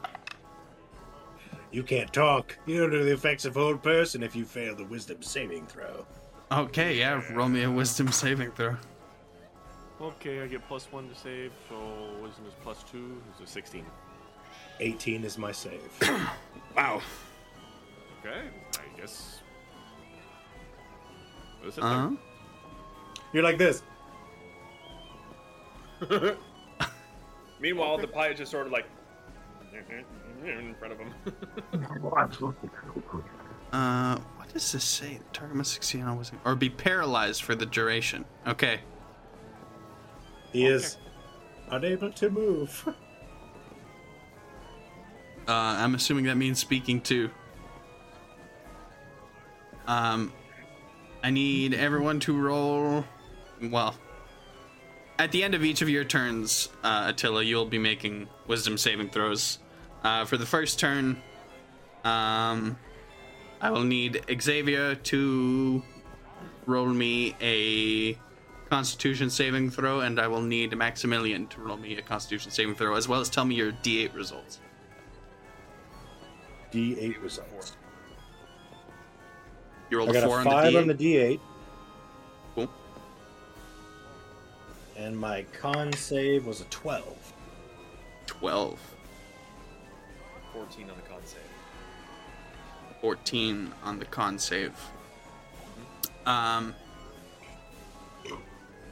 On- You can't talk. You don't know the effects of hold person if you fail the wisdom saving throw. okay, yeah, roll me a wisdom saving throw. Okay, I get plus one to save, so wisdom is plus two. It's a 16. 18 is my save. Wow. Okay, I guess. Let's Uh huh. them. You're like this. Meanwhile, the pie is just sort of like in front of him. Uh, what does this say? The target must succeed on wisdom or be paralyzed for the duration. Okay. He is unable to move. Uh, I'm assuming that means speaking to. Um, I need everyone to roll. Well, at the end of each of your turns, uh, Attila, you'll be making wisdom saving throws. Uh, for the first turn, um, I will need Xavier to roll me a Constitution saving throw, and I will need Maximilian to roll me a Constitution saving throw, as well as tell me your D8 results. D8 results. You rolled I a got four a on the 5 D8. on the D8, Cool. and my con save was a 12. 12, 14 on the con save. 14 on the con save. Um.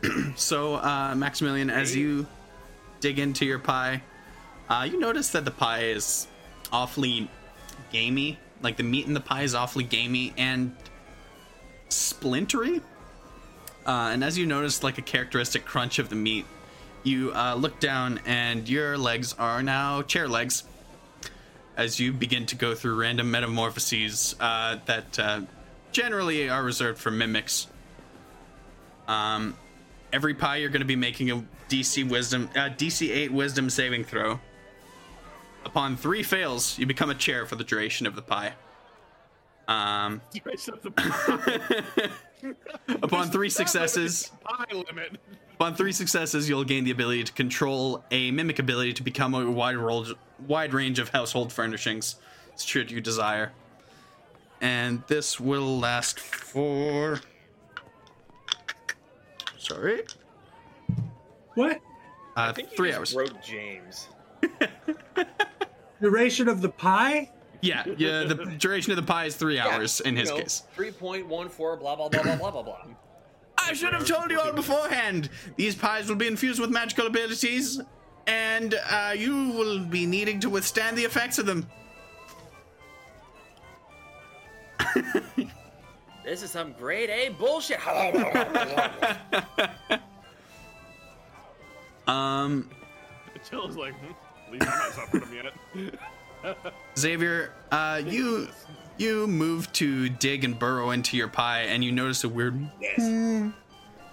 so, uh, Maximilian, as you dig into your pie, uh, you notice that the pie is awfully gamey. Like the meat in the pie is awfully gamey and splintery. Uh, and as you notice, like a characteristic crunch of the meat, you uh, look down and your legs are now chair legs as you begin to go through random metamorphoses uh, that uh, generally are reserved for mimics. Um, every pie you're going to be making a DC wisdom, uh, DC eight wisdom saving throw. Upon three fails, you become a chair for the duration of the pie. Um, Duration of the pie. upon three successes, pie limit. Upon three successes, you'll gain the ability to control a mimic ability to become a wide, role, wide range of household furnishings, should you desire. And this will last for. Sorry. What? Uh, I think you three just hours. wrote James. Duration of the pie? Yeah, yeah. The duration of the pie is three hours in You his know, case. 3.14, blah, blah, blah, blah, blah, blah, blah. I should have told you all beforehand. These pies will be infused with magical abilities, and uh, you will be needing to withstand the effects of them. This is some grade A bullshit. Um, Chill is like, hmm, at least I'm not suffering yet. Xavier, uh, you you move to dig and burrow into your pie, and you notice a weird Yes.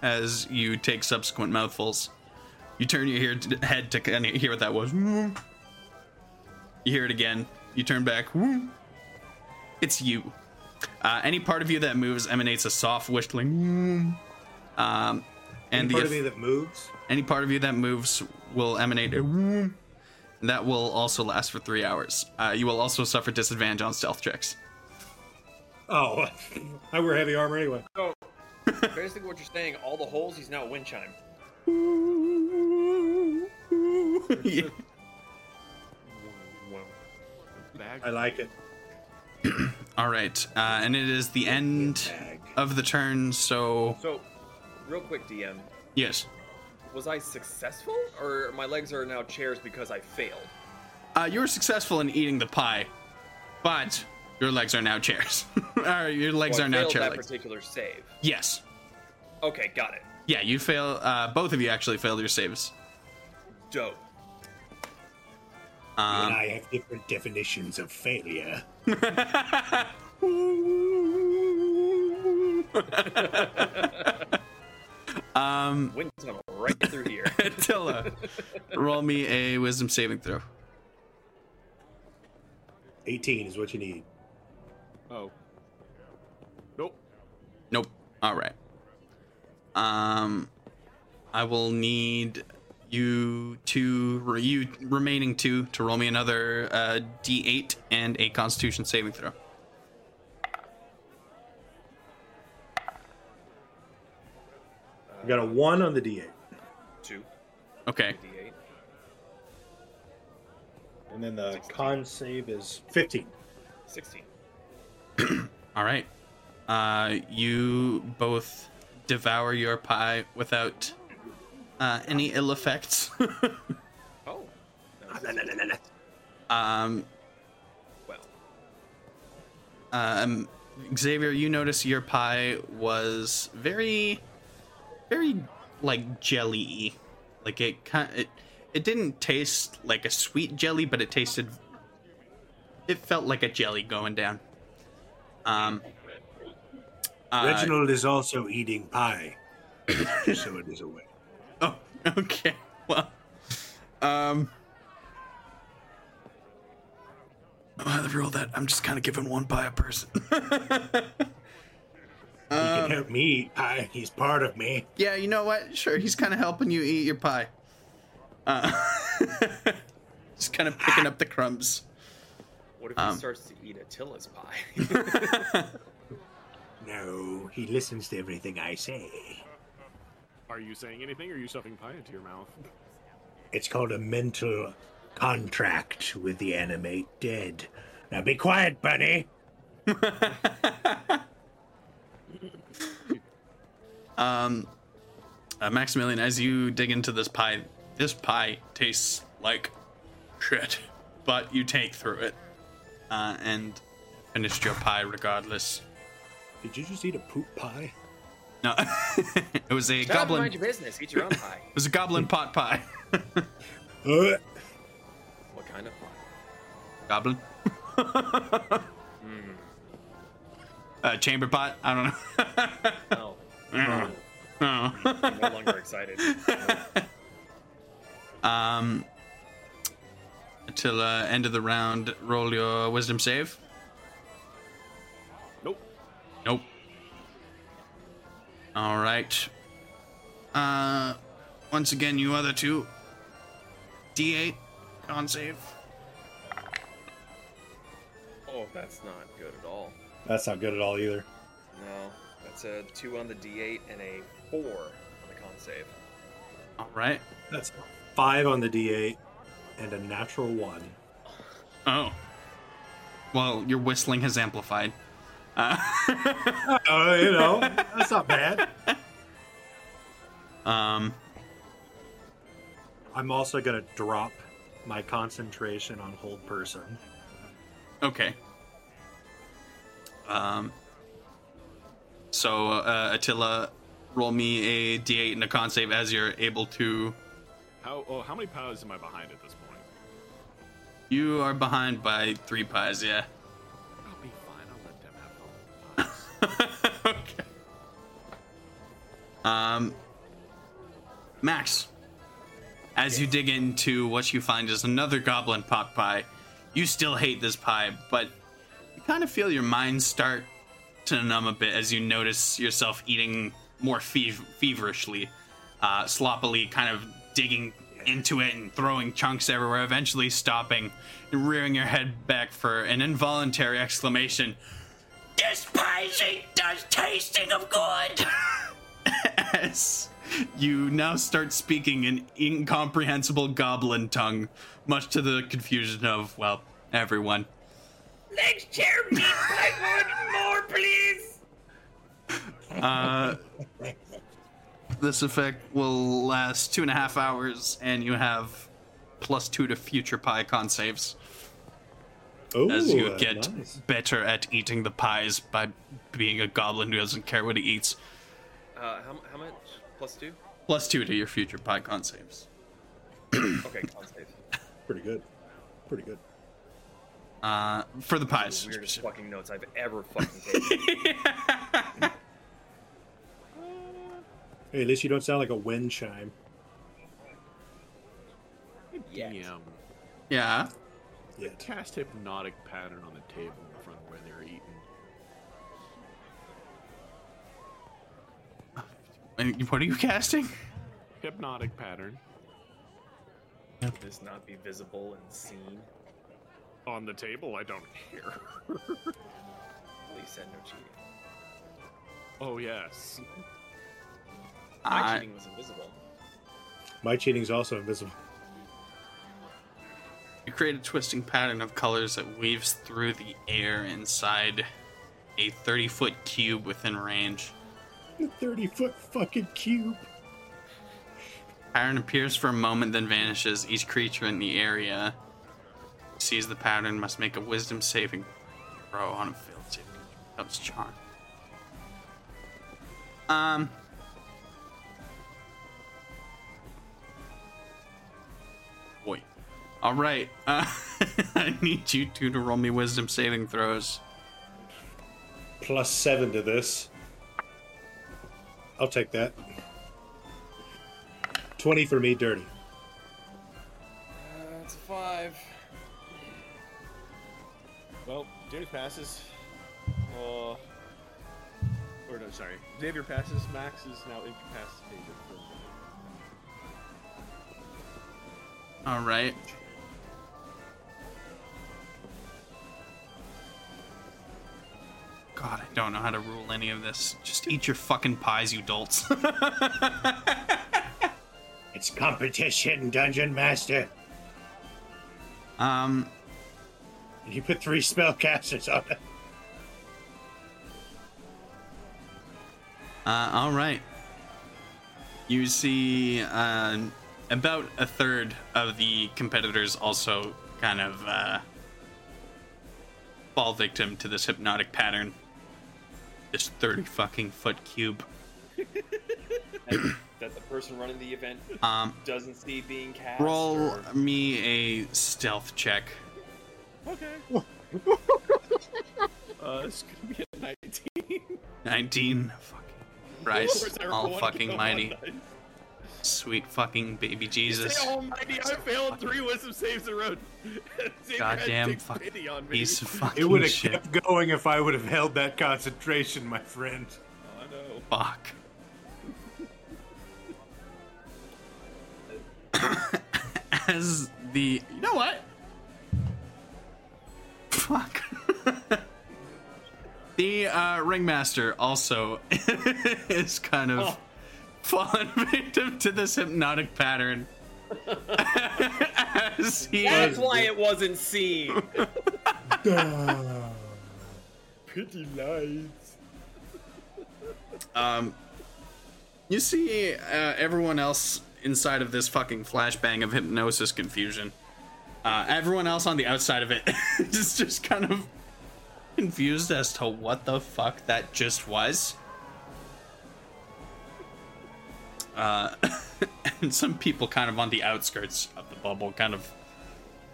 as you take subsequent mouthfuls. You turn your head to kind of hear what that was. You hear it again. You turn back. It's you. Uh, any part of you that moves emanates a soft whistling. Um, and Any the part eff- of me that moves? any part of you that moves will emanate a that will also last for three hours. Uh, you will also suffer disadvantage on stealth checks. Oh, I wear heavy armor anyway. So, basically, what you're saying, all the holes, he's now a wind chime. Yeah. I like it. All right, uh, and it is the end of the turn. So So, real quick, DM, yes, was I successful, or my legs are now chairs because I failed? uh, you were successful in eating the pie, but Your legs are now chairs. or your legs Oh, I are now failed chair that legs. particular save. Yes. Okay, got it. Yeah, you fail. Uh, both of you actually failed your saves. Dope. Um, and I have different definitions of failure. um, Wind tunnel right through here. Attila, roll me a wisdom saving throw. 18 is what you need. Oh. Nope. Nope. All right. Um, I will need you two, you remaining two, to roll me another uh, D8 and a Constitution saving throw. I got a one on the D8, Two. Okay. D8. and then the con save is 15. 16. All right. Uh, you both devour your pie without uh, any ill effects. Oh. um, Well. um, Xavier, you notice your pie was very, very like jelly. Like it kind, it, it didn't taste like a sweet jelly, but it tasted. It felt like a jelly going down. Um. uh, Reginald is also eating pie. Just so it is aware. Oh, okay. Well, um. I've rule that. I'm just kind of giving one pie a person. He can help me eat pie. He's part of me. yeah, you know what? Sure, he's kind of helping you eat your pie. Uh, just kind of picking up the crumbs. What if Um. he starts to eat Attila's pie? No, he listens to everything I say. Are you saying anything or are you stuffing pie into your mouth? It's called a mental contract with the animate dead. Now be quiet, bunny. Um, uh, Maximilian, as you dig into this pie, this pie tastes like shit, but you take through it uh, and finished your pie regardless. Did you just eat a poop pie? No, it was a Shut up goblin. mind your business. Eat your own pie. It was a goblin pot pie. What kind of pie? goblin. uh, chamber pot. I don't know. Oh. oh. I'm no longer excited. Um, until uh, end of the round, roll your wisdom save. Nope. Nope. All right. Uh, once again, you other two. D8 con save. Oh, that's not good at all. That's not good at all either. No, that's a two on the D8 and a four on the con save. All right. That's five on the D8 and a natural one. Oh. Well, your whistling has amplified. Uh, Oh, you know, that's not bad. um. I'm also gonna drop my concentration on hold person. Okay. Um. So uh, Attila, roll me a D8 and a con save as you're able to. How oh how many powers am I behind at this point? You are behind by three pies. Yeah. I'll be fine. I'll let them have with the pies. okay. Um, Max, as you dig into what you find is another goblin pot pie, you still hate this pie, but you kind of feel your mind start to numb a bit as you notice yourself eating more fev- feverishly, uh, sloppily, kind of digging into it and throwing chunks everywhere, eventually stopping and rearing your head back for an involuntary exclamation. This pie does tasting of good. As you now start speaking in incomprehensible goblin tongue, much to the confusion of, well, everyone. Next chair, meat pie more, please. Uh, this effect will last two and a half hours, and you have plus two to future pie con saves. Ooh, as you uh, get nice. better at eating the pies by being a goblin who doesn't care what he eats. Uh, how, how much? Plus two? Plus two to your future pie con saves. Okay, con save. Pretty good. Pretty good. Uh, for the pies. The pies. weirdest fucking notes I've ever fucking taken. Hey, at least you don't sound like a wind chime. Yet. Damn. Yeah. Yeah. Cast hypnotic pattern on the table in front of where they're eating. And what are you casting? Hypnotic pattern This not be visible and seen. on the table. I don't care. Well, you said no cheating. oh yes. My Uh, cheating was invisible. My cheating's also invisible. You create a twisting pattern of colors that weaves through the air inside a 30 foot cube within range. A 30 foot fucking cube. Pattern appears for a moment, then vanishes. Each creature in the area sees the pattern must make a wisdom saving throw on a failed save. Becomes charm. Um. All right. Uh, I need you two to roll me wisdom saving throws. Plus seven to this. I'll take that. 20 for me, dirty. Uh, it's a five. Well, James passes. Uh, or no, sorry. Xavier passes. Max is now incapacitated. All right. God, I don't know how to rule any of this. Just eat your fucking pies, you dolts. It's competition, Dungeon Master. um, you put three spellcasters on it. uh, all right. You see, uh, about a third of the competitors also kind of uh, fall victim to this hypnotic pattern. This 30 fucking foot cube. That the person running the event Um, doesn't see being cast. Roll or- me a stealth check. Okay. uh, it's gonna be a 19. 19. Fucking Of Christ. All roll one fucking kill mighty. On dice. Sweet fucking baby Jesus. Say Jesus. almighty, I failed three wisdom saves in a row. Xavier had to Goddamn take fucking pity on me. piece of fucking It would have kept going if I would have held that concentration, my friend. I know. Fuck. As the. You know what? Fuck. the uh, ringmaster also is kind of Oh. Fallen victim to this hypnotic pattern. As he That's why it wasn't seen. Pity lights. Um, you see uh, everyone else inside of this fucking flashbang of hypnosis confusion. Uh, everyone else on the outside of it is just kind of confused as to what the fuck that just was. Uh, and some people kind of on the outskirts of the bubble kind of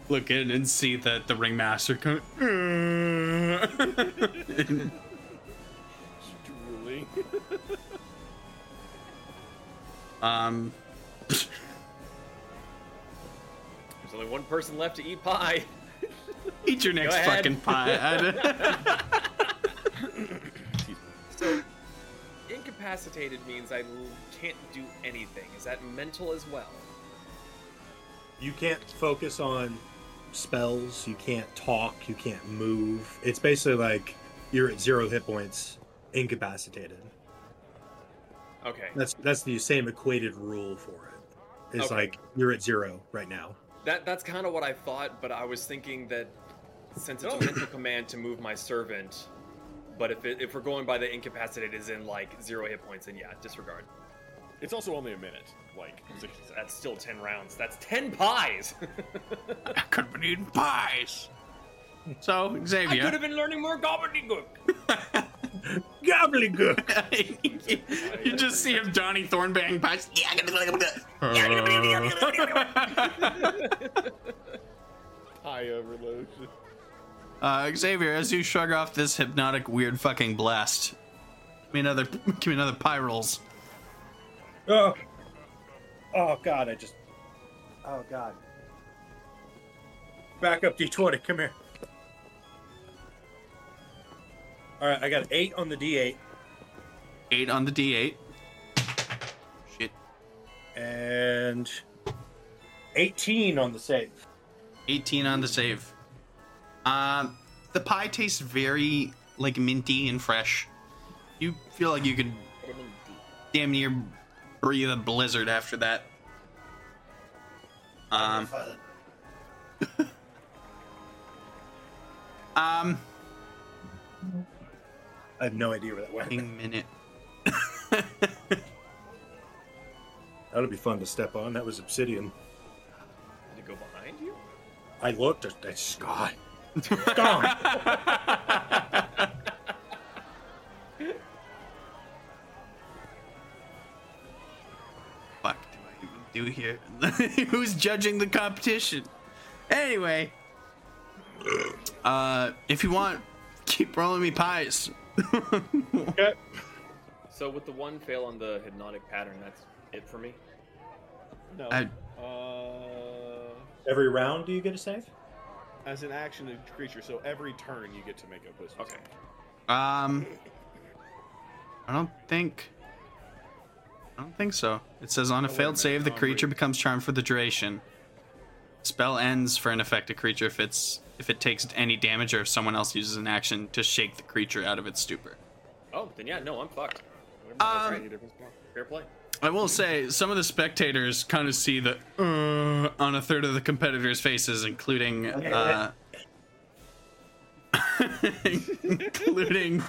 look in and see that the ringmaster kind of Drooling. um There's only one person left to eat pie. Eat your next fucking pie. incapacitated means I can't do anything. Is that mental as well? You can't focus on spells, you can't talk, you can't move. It's basically like you're at zero hit points, incapacitated. Okay. That's that's the same equated rule for it. It's Okay. like you're at zero right now. That that's kind of what I thought, but I was thinking that since it's a mental command to move my servant, but if it, if we're going by the incapacitated is in like zero hit points, then yeah, disregard. It's also only a minute. Like, 60 seconds. That's still ten rounds. That's ten pies. I could have been eating pies. So Xavier, I could have been learning more gobbledygook. Gobbledygook. you just see him Johnny Thornbang pies. High overload. Uh, Xavier, as you shrug off this hypnotic, weird fucking blast, give me another, give me another pie rolls. Oh. Oh God, I just. Oh God. Back up D20. Come here. All right, I got eight on the D8 Eight on the D8. Shit. and 18 on the save. 18 on the save. Um, the pie tastes very like minty and fresh. You feel like you could damn near breathe a blizzard after that. Um, um, I have no idea where that went. fucking minute. That'll be fun to step on. That was obsidian. Did it go behind you? I looked. It's gone. It's gone. fuck do I even do here? Who's judging the competition? Anyway, uh, if you want, keep rolling me pies. okay. So with the one fail on the hypnotic pattern, that's it for me. No. I- Uh, Every round, do you get a save? As an action creature, so every turn you get to make a wisdom Okay. save. Um, I don't think. I don't think so. It says on a wait failed minute, save, the creature reading. becomes charmed for the duration. Spell ends for an affected creature if it's if it takes any damage or if someone else uses an action to shake the creature out of its stupor. Oh, then yeah, no, I'm fucked. Um, Any difference, Paul? Fair play. I will say some of the spectators kind of see the uh, on a third of the competitors' faces, including uh, including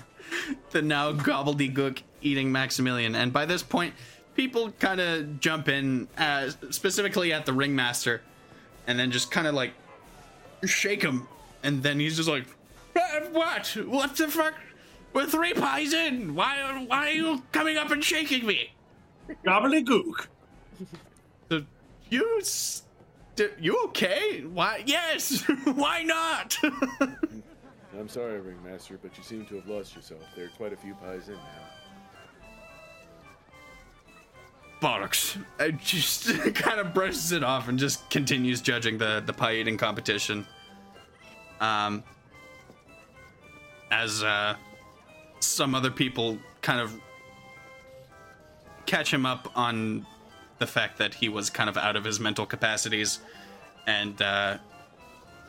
the now gobbledygook eating Maximilian. And by this point, people kind of jump in, uh, specifically at the ringmaster, and then just kind of like shake him, and then he's just like, "Uh, "What? What the fuck? We're three pies in. Why? Why are you coming up and shaking me?" Gobbledygook. The, you, s- d- you okay? Why? Yes. Why not? I'm sorry, Ringmaster, but you seem to have lost yourself. There are quite a few pies in now. Bollocks. I just kind of brushes it off and just continues judging the the pie eating competition. Um, as uh, some other people kind of catch him up on the fact that he was kind of out of his mental capacities, and uh,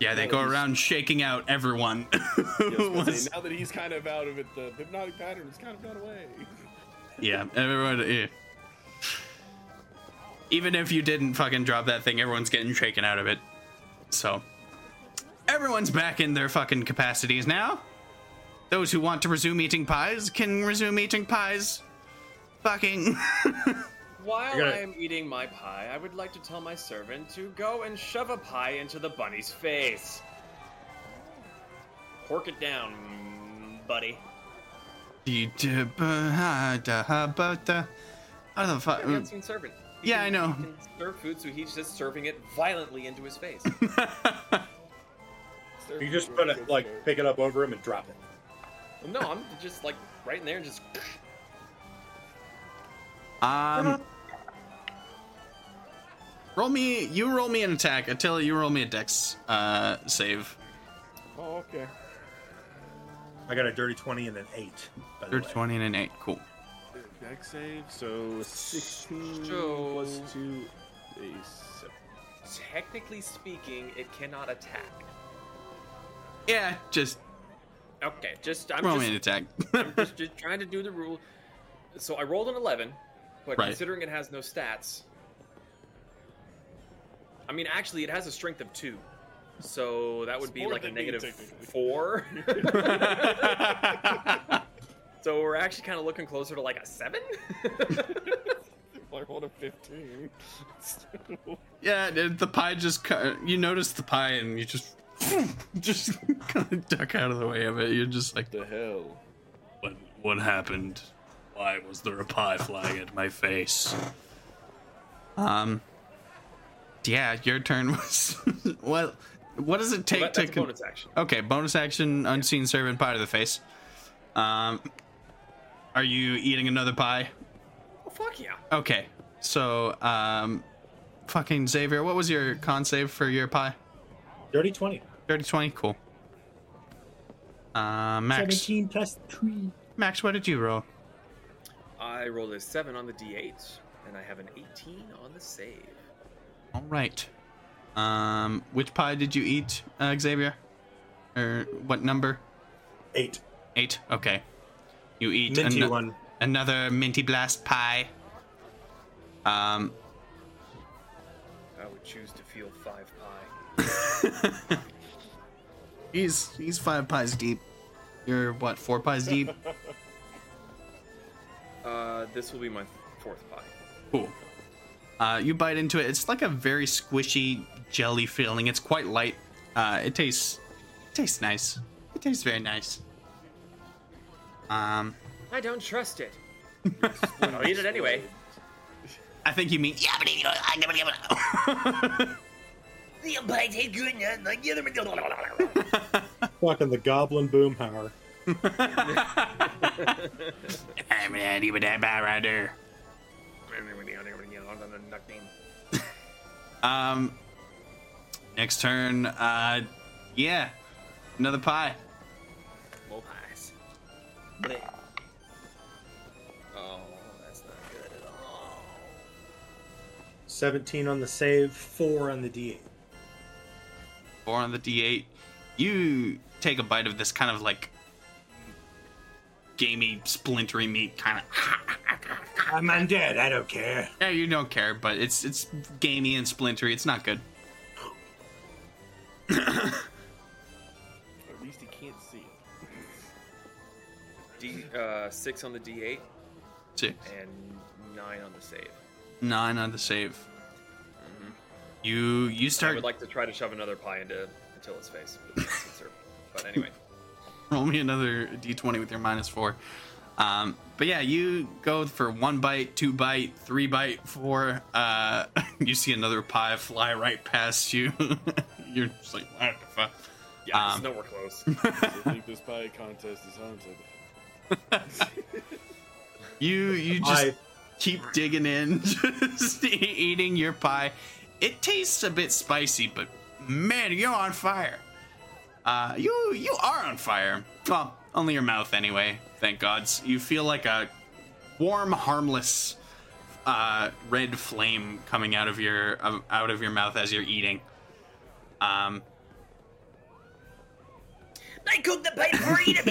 yeah, they go around shaking out everyone. Yeah, I who was gonna was- say, now that he's kind of out of it, the hypnotic pattern has kind of gone away. Yeah, everyone. Yeah. Even if you didn't fucking drop that thing, everyone's getting shaken out of it. So, everyone's back in their fucking capacities now. Those who want to resume eating pies can resume eating pies. Fucking. While gotta- I am eating my pie, I would like to tell my servant to go and shove a pie into the bunny's face. Pork it down, buddy. How the fuck? Yeah, mm. unseen servant. He Yeah, can- I know. He can serve food, so he's just serving it violently into his face. You just put it, like, pick it up over him and drop it. no, I'm just like right in there and just. Um. Roll me. You roll me an attack. Attila, you roll me a dex uh, save. Oh, okay. I got a dirty 20 and an 8. By the way. 20 and an 8. Cool. Dex save, so 16 So- plus 2 is 7. Technically speaking, it cannot attack. Yeah, just Okay, just I'm roll just, me an attack. I'm just, just trying to do the rule. So I rolled an 11, but Right. considering it has no stats, I mean, actually, it has a strength of two, so that would It's be like a than me, negative technically. four. so we're actually kind of looking closer to like a seven. I rolled a 15. yeah, the the pie just. cu- You notice the pie and you just just kind of duck out of the way of it. You're just like, The hell? what, what happened? Why was there a pie flying at my face? Um, yeah, your turn was. what? What does it take That- to? that's a con- bonus action. Okay, bonus action, unseen servant pie to the face. Um, are you eating another pie? Oh fuck yeah! Okay, so um, fucking Xavier, what was your con save for your pie? Dirty 20. Dirty twenty, cool. Uh, Max, 17 plus 3. Max, what did you roll? I rolled a seven on the d8, and I have an 18 on the save. All right. Um, which pie did you eat, uh, Xavier? Or what number? Eight. Eight. Okay. You eat Minty ano- one. another minty blast pie. Um, I would choose to feel five pie. he's he's five pies deep. You're what? Four pies deep. Uh, this will be my fourth pie. Cool. Uh, you bite into it. It's like a very squishy jelly feeling. It's quite light. Uh, it tastes it tastes nice. It tastes very nice. Um, I don't trust it. I'll eat it anyway. I think you mean yeah, but you know, I never give it. The pie good, like the other. Fucking the Goblin Boomhauer. I'm gonna leave it right there. Um, next turn. Uh, yeah, another pie. More pies. Bleh. Oh, that's not good at all. 17 on the save, 4 on the D8. Four on the D8. You take a bite of this kind of like gamey, splintery meat, kind of. I'm undead. I don't care. Yeah, you don't care, but it's it's gamey and splintery. It's not good. At least he can't see it. D uh, six on the d8 Six, and nine on the save. nine on the save. You you start. I would like to try to shove another pie into Attila's face, but, but anyway. Roll me another d20 with your minus four. Um, but yeah, you go for one bite, two bite, three bite, four. Uh, you see another pie fly right past you. You're just like, what the fuck? Yeah, Um, it's nowhere close. I think this pie contest is haunted. You you just I keep digging in, just eating your pie. It tastes a bit spicy, but man, you're on fire. Uh, you you are on fire. Well, only your mouth anyway. Thank gods. You feel like a warm, harmless uh, red flame coming out of your uh, out of your mouth as you're eating. Um, I cooked the pie before eating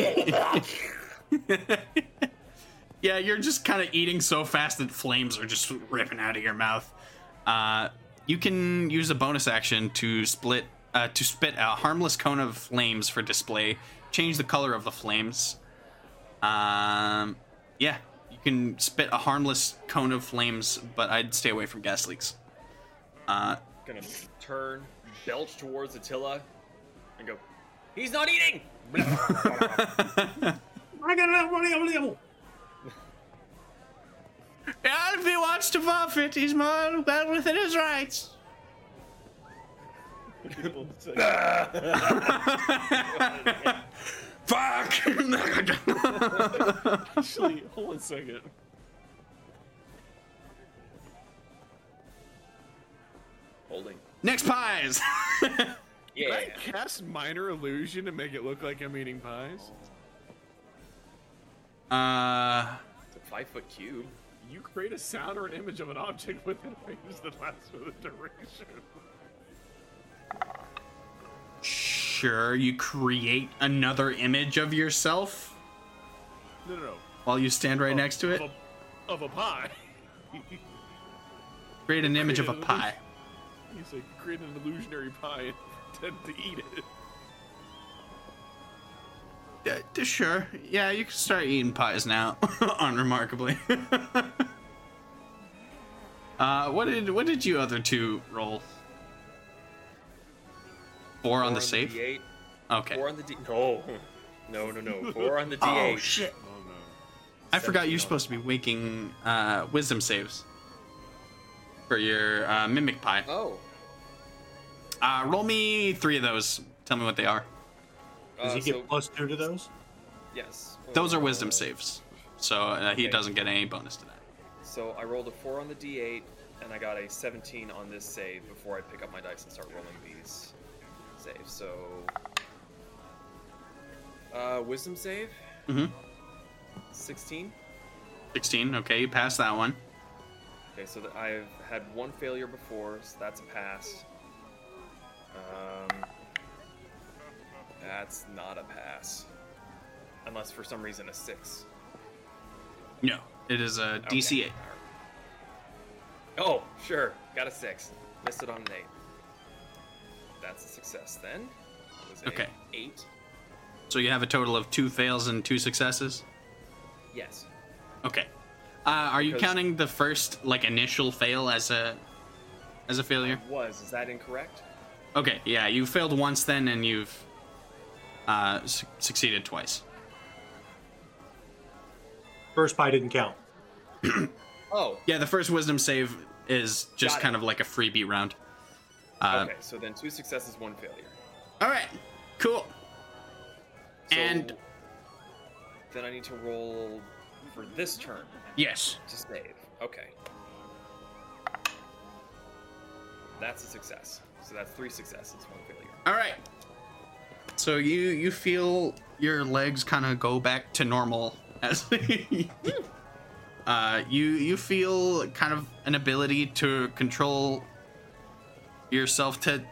it. Yeah, you're just kind of eating so fast that flames are just ripping out of your mouth. Uh, you can use a bonus action to split uh, to spit a harmless cone of flames for display. Change the color of the flames. Um, yeah, you can spit a harmless cone of flames, but I'd stay away from gas leaks. Uh, Gonna turn, belch towards Attila, and go, He's not eating! i got enough money yeah, if he wants to forfeit, he's more well within his rights. People say, Fuck! Actually, hold on a second. Holding. Next pies. Yeah. Can I cast minor illusion to make it look like I'm eating pies? uh. It's a five foot cube. You create a sound or an image of an object within a range that lasts for the duration. Sure, you create another image of yourself No, no, no. while you stand right next to it. Of a, of a pie. Create an image of a pie. You say create an illusionary pie and pretend to eat it. Uh, sure, yeah, you can start eating pies now, unremarkably. uh, what did what did you other two roll? Four on Four the save. D8. Okay. Four on the D. No, no, no, no. Four on the D8. Oh shit! Oh no. I forgot you're supposed to be making uh, wisdom saves for your uh, mimic pie. Oh. Uh, roll me three of those. Tell me what they are. Does Uh, he get so, plus two to those? yes. Those are Uh, wisdom saves, so uh, he Okay. doesn't get any bonus to that. So I rolled a four on the D8, and I got a 17 on this save before I pick up my dice and start rolling these saves. So, uh, wisdom save, Mm-hmm. 16. 16. Okay, you passed that one. Okay, so that I've had one failure before, so that's a pass. Um, that's not a pass, unless for some reason a six. No, it is a Okay. 8. Oh, sure. Got a six. Missed it on an eight. That's a success then. Was a Okay. Eight. So you have a total of two fails and two successes. Yes. Okay. Uh, are you counting the first like initial fail as a as a failure? Was. Is that incorrect? Okay, yeah, you failed once then, and you've uh, su- succeeded twice. First pie didn't count. Oh. Yeah, the first wisdom save is just Got it. kind of like a freebie round. Uh, okay. So then two successes, one failure. All right, cool. So And- then I need to roll for this turn Yes. to save. Okay. That's a success. So that's three successes, one failure. All right. So you you feel your legs kind of go back to normal as uh, you you feel kind of an ability to control yourself to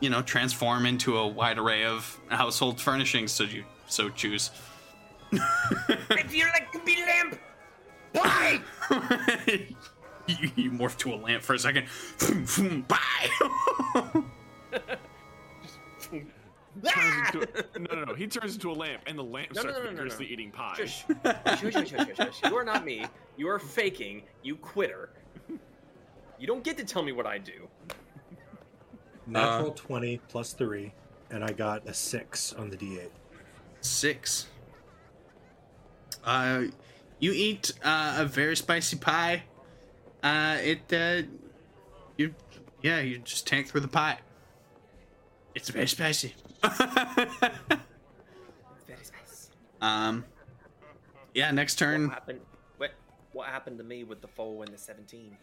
you know transform into a wide array of household furnishings so you so choose. I feel like to be lamp. Why? you, you morph to a lamp for a second. Bye. Turns ah! into a, no, no, no. He turns into a lamp, and the lamp No, no, starts no, no, no, no. vigorously eating pie. Shush. Shush, shush, shush, shush, shush. You are not me. You are faking. You quitter. You don't get to tell me what I do. Natural 20 plus three, and I got a six on the D8. Six. Uh, you eat uh, a very spicy pie. Uh, it uh, you yeah, you just tank through the pie. It's very spicy. Very nice. Um, yeah. Next turn. What turn, happened? What? What happened to me with the four and the seventeen?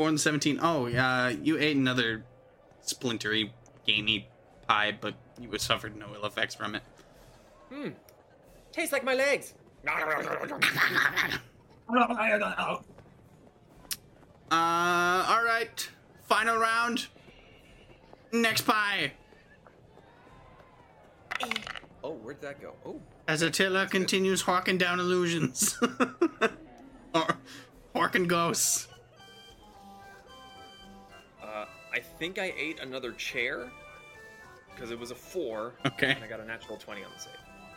four and the seventeen. Oh, yeah, you ate another splintery, gamey pie, but you would suffered no ill effects from it. Hmm. Tastes like my legs. Uh, all right. Final round. Next pie. Oh, where'd that go? Oh, As Attila continues hawking down illusions. or hawking ghosts. I think I ate another chair because it was a four. Okay. And I got a natural twenty on the save.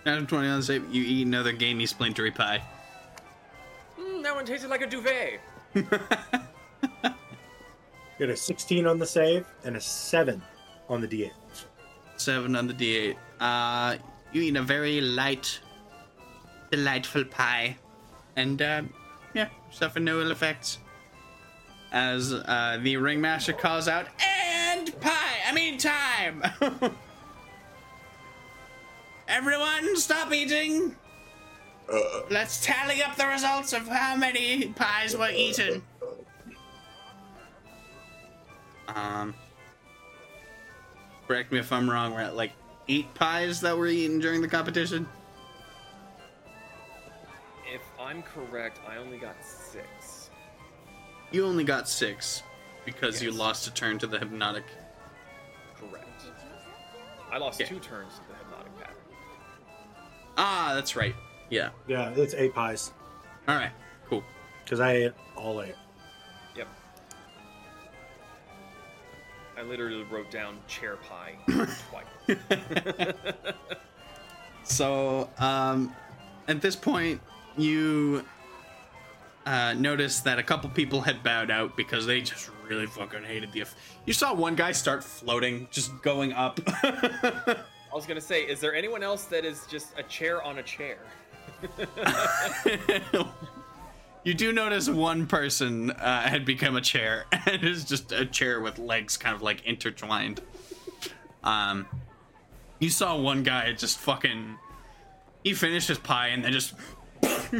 Natural 20 on the save, you eat another gamey splintery pie. Mm, that one tasted like a duvet. Got a 16 on the save and a seven on the D8. Seven on the d8. Uh, you eat a very light, delightful pie. And, uh, yeah, suffer no ill effects. As uh, the ringmaster calls out, and pie! I mean, time! Everyone, stop eating! Let's tally up the results of how many pies were eaten. Um, correct me if I'm wrong. We're at like eight pies that were eaten during the competition. If I'm correct, I only got six. You only got six because you lost a turn to the hypnotic. Correct. I lost Okay. two turns to the hypnotic pattern. Ah, that's right. Yeah. Yeah, it's eight pies. All right. Cool. Because I ate all eight. Yep. I literally wrote down chair pie twice. So, um, at this point, you uh, notice that a couple people had bowed out because they just really fucking hated the. You saw one guy start floating, just going up. I was gonna say, is there anyone else that is just a chair on a chair? you do notice one person uh, had become a chair, and is just a chair with legs kind of like intertwined. Um, you saw one guy just fucking. He finished his pie and then just.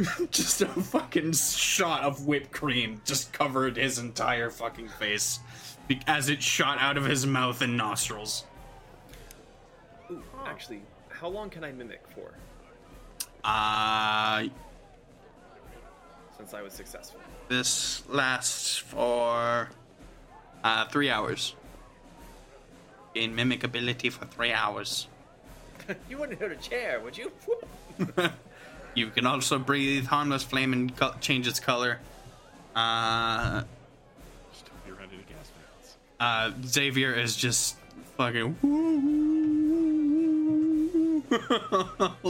just a fucking shot of whipped cream just covered his entire fucking face as it shot out of his mouth and nostrils. Ooh, actually, how long can I mimic for? Uh, Since I was successful. this lasts for uh, three hours. In mimic ability for three hours. you wouldn't hurt a chair, would you? You can also breathe harmless flame and co- change its color. Uh, Just hope you're running gas vents. uh, Xavier is just fucking all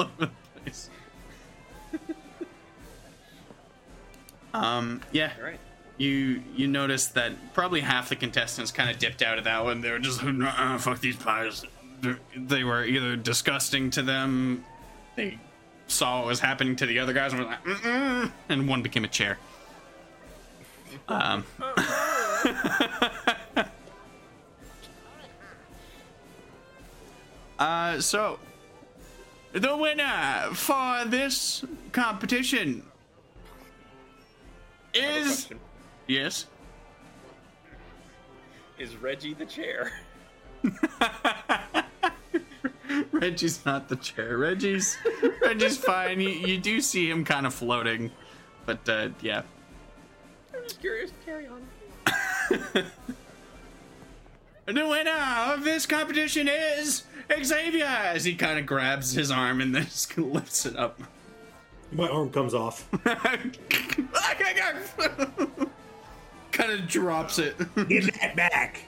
over the place. um, yeah. All right. You you notice that probably half the contestants kind of dipped out of that one. They were just uh, fuck these pies. They're- They were either disgusting to them. They saw what was happening to the other guys and were like, Mm-mm, and one became a chair. Um. uh, so the winner for this competition I have a is yes. Is Reggie the chair? Reggie's not the chair. Reggie's Reggie's fine. You, you do see him kind of floating, but uh, yeah. I'm just curious. Carry on. The winner of this competition is Xavier. As he kind of grabs his arm and then just lifts it up. My arm comes off. kind of drops it. Give that back.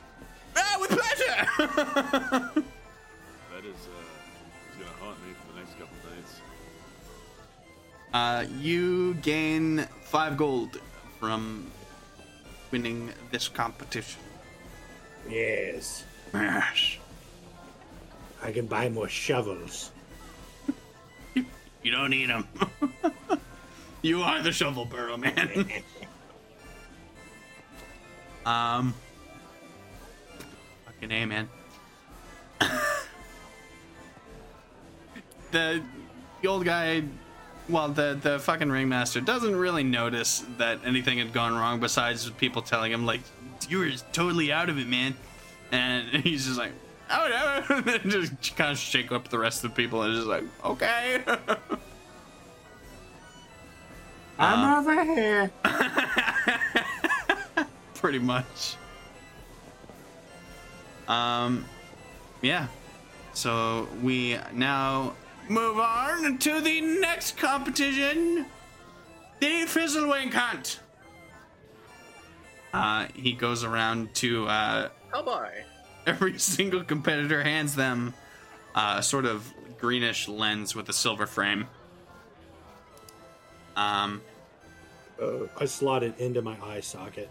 ah, with pleasure. Uh, you gain five gold from winning this competition. Yes. Yes. I can buy more shovels. You don't need them. you are the shovel burrow man. um. Fucking A, man. the, the old guy, well, the the fucking ringmaster doesn't really notice that anything had gone wrong. Besides people telling him like, "You were totally out of it, man," and he's just like, "Oh no!" and just kind of shake up the rest of the people and just like, "Okay." I'm over here. pretty much. Um, yeah. So we now move on to the next competition, the Fizzlewink Hunt. Uh, he goes around to uh, How by? every single competitor hands them uh, a sort of greenish lens with a silver frame. Um, Uh, I slot it into my eye socket.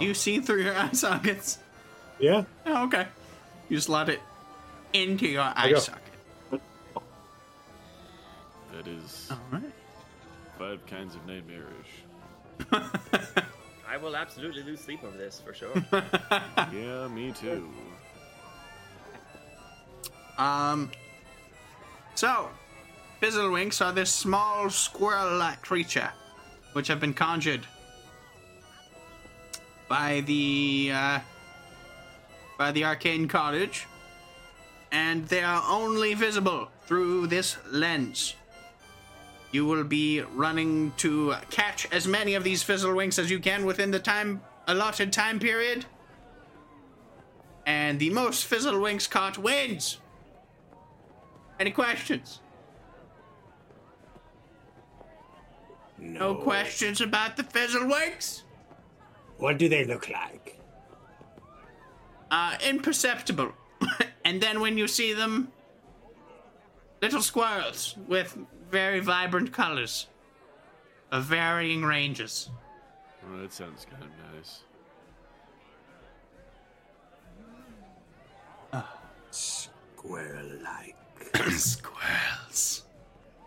you see through your eye sockets. Yeah. Oh, okay. You slot it into your eye go. socket. That is All right. five kinds of nightmarish. I will absolutely lose sleep over this for sure. yeah, me too. Um. So, Fizzlewinks are this small squirrel-like creature, which have been conjured by the uh, by the arcane cottage, and they are only visible through this lens. You will be running to catch as many of these Fizzlewinks as you can within the time allotted time period. And the most Fizzlewinks caught wins. Any questions? No questions about the Fizzlewinks? What do they look like? Uh, imperceptible. and then when you see them, little squirrels with very vibrant colors. of varying ranges. Oh, that sounds kind of nice. Uh, Squirrel-like. Squirrels.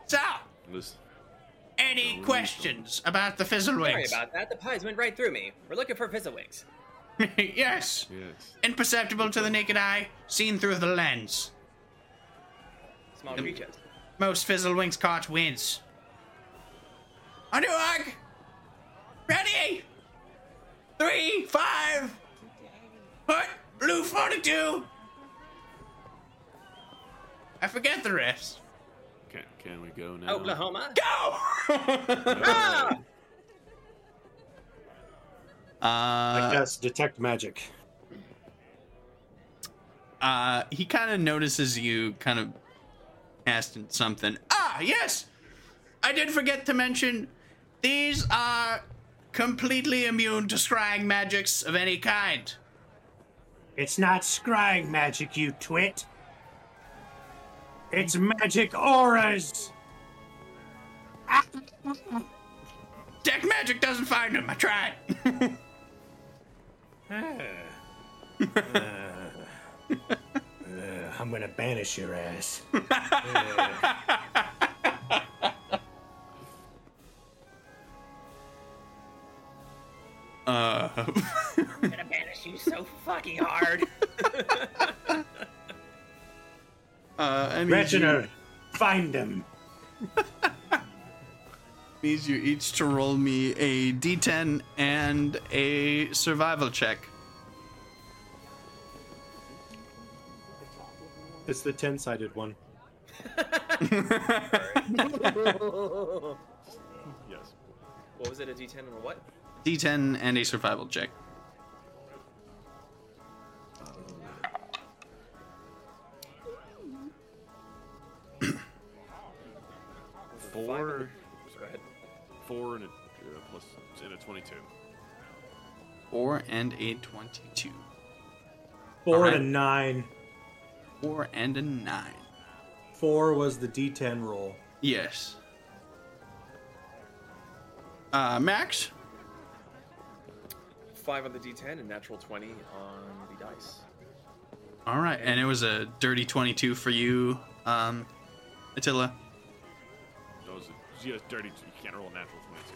So, This, any questions about the Sorry about that. The pies went right through me. We're looking for Fizzlewinks. yes. yes. Imperceptible to the naked eye, seen through the lens. Small creatures. Most Fizzlewinks caught wins. On your mark. Ready? Three, five. Put blue 42. I forget the rest. Can, can we go now? Oklahoma. Go! Ah! I uh, cast detect magic. uh, he kind of notices you kind of asking something. Ah, yes! I did forget to mention these are completely immune to scrying magics of any kind. It's not scrying magic, you twit. It's magic auras. Deck magic doesn't find them. I tried. Uh, I'm gonna banish your ass. uh, I'm gonna banish you so fucking hard. uh, I need you, Reginald, find them. needs you each to roll me a d10 and a survival check. It's the ten-sided one. Yes. What was it? A D10 and a what? D10 and a survival check. Four, four, and a uh, plus and a twenty-two. Four and a 22. Four Alright. and a nine. Four and a nine. Four was the D10 roll. Yes. Uh, Max? Five on the D10 and natural 20 on the dice. All right, and it was a dirty 22 for you, um, Attila. Those, yeah, dirty. You can't roll a natural twenty-two.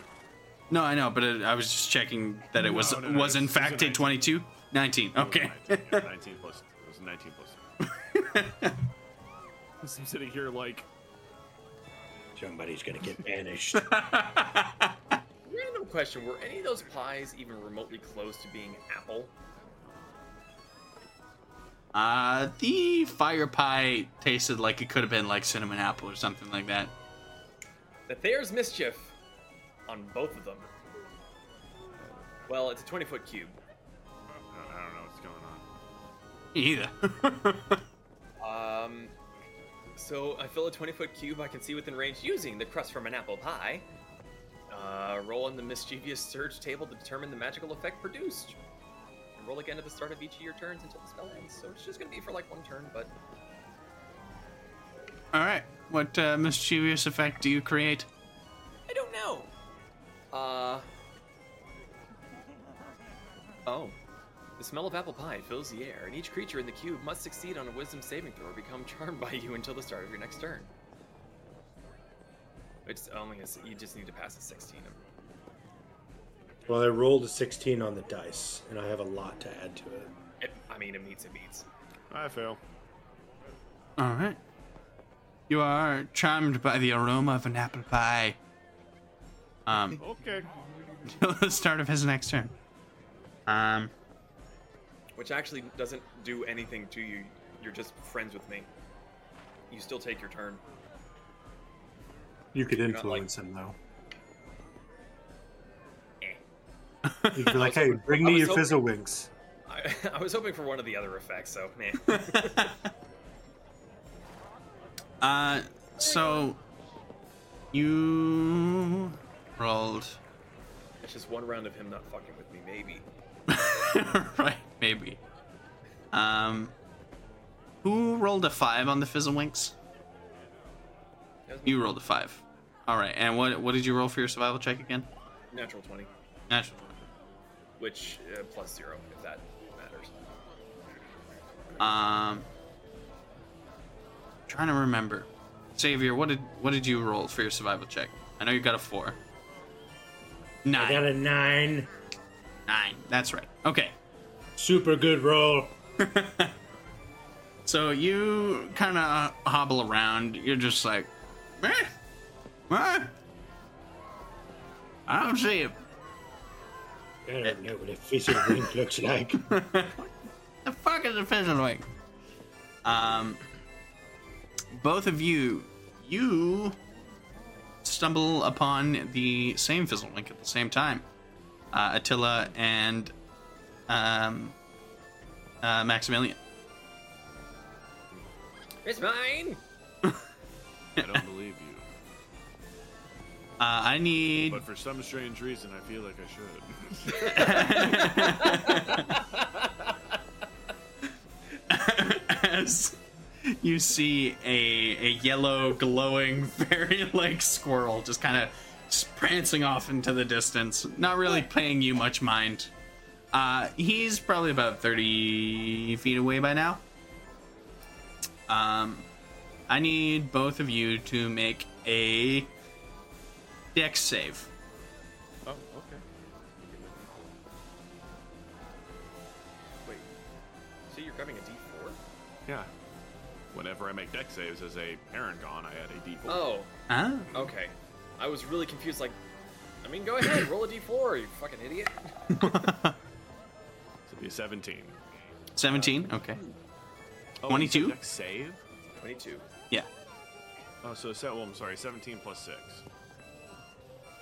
No, I know, but it, I was just checking that it was No, no, no, was in it's- it's a fact a 19. 22. 19. Okay. Nineteen, yeah, nineteen plus. It was nineteen plus. I'm sitting here like Somebody's gonna get banished. Random question: Were any of those pies even remotely close to being apple? Uh, the fire pie tasted like it could have been like cinnamon apple or something like that. But there's mischief on both of them. Well, it's a 20 foot cube. I don't know what's going on. Either. Um, so I fill a 20 foot cube I can see within range using the crust from an apple pie. Uh, roll on the mischievous surge table to determine the magical effect produced. And roll again at the start of each of your turns until the spell ends. So it's just gonna be for like one turn, but All right. What uh, mischievous effect do you create? I don't know. Uh. Oh. The smell of apple pie fills the air, and each creature in the cube must succeed on a wisdom saving throw or become charmed by you until the start of your next turn. It's only a, s- you just need to pass a 16. Well, I rolled a 16 on the dice, and I have a lot to add to it. It, I mean, it meets, it meets. I fail. All right. You are charmed by the aroma of an apple pie. Um, Okay. till the start of his next turn. Um, Which actually doesn't do anything to you. You're just friends with me. You still take your turn. You could not like- influence him, though. Eh. You'd be like, hey, bring I me was your hoping- fizzle winks. I, I was hoping for one of the other effects, so man. uh, so you rolled it's just one round of him not fucking with me, maybe. right, maybe. Um, who rolled a five on the Fizzlewinks? That was. You rolled a five. All right, and what what did you roll for your survival check again? Natural 20, Natural. twenty. which uh, plus zero, if that matters. Um, trying to remember. Xavier, what did what did you roll for your survival check? I know you got a four. Nine. I got a nine. Nine. That's right. Okay. Super good roll. So you kind of hobble around. You're just like, eh, what? I don't see him. I don't know what a fizzle wink looks like. The fuck is a fizzle fizzlewink? Um, both of you, you stumble upon the same fizzlewink at the same time. Uh, Attila and um, uh, Maximilian. It's mine! I don't believe you. Uh, I need But for some strange reason, I feel like I should. as you see a, a yellow glowing fairy like squirrel just kind of prancing off into the distance not really paying you much mind uh, he's probably about 30 feet away by now um, i need both of you to make a dex save oh, okay. Wait. So you're grabbing a d4? Yeah. Whenever I make dex saves as a Paragon, I add a D4. Oh, ah okay. I was really confused, like, I mean, go ahead, roll a d4, you fucking idiot. So it'd be a 17. 17 okay Oh, 22? you save? 22. yeah Oh, so se- well, I'm sorry, 17 plus 6.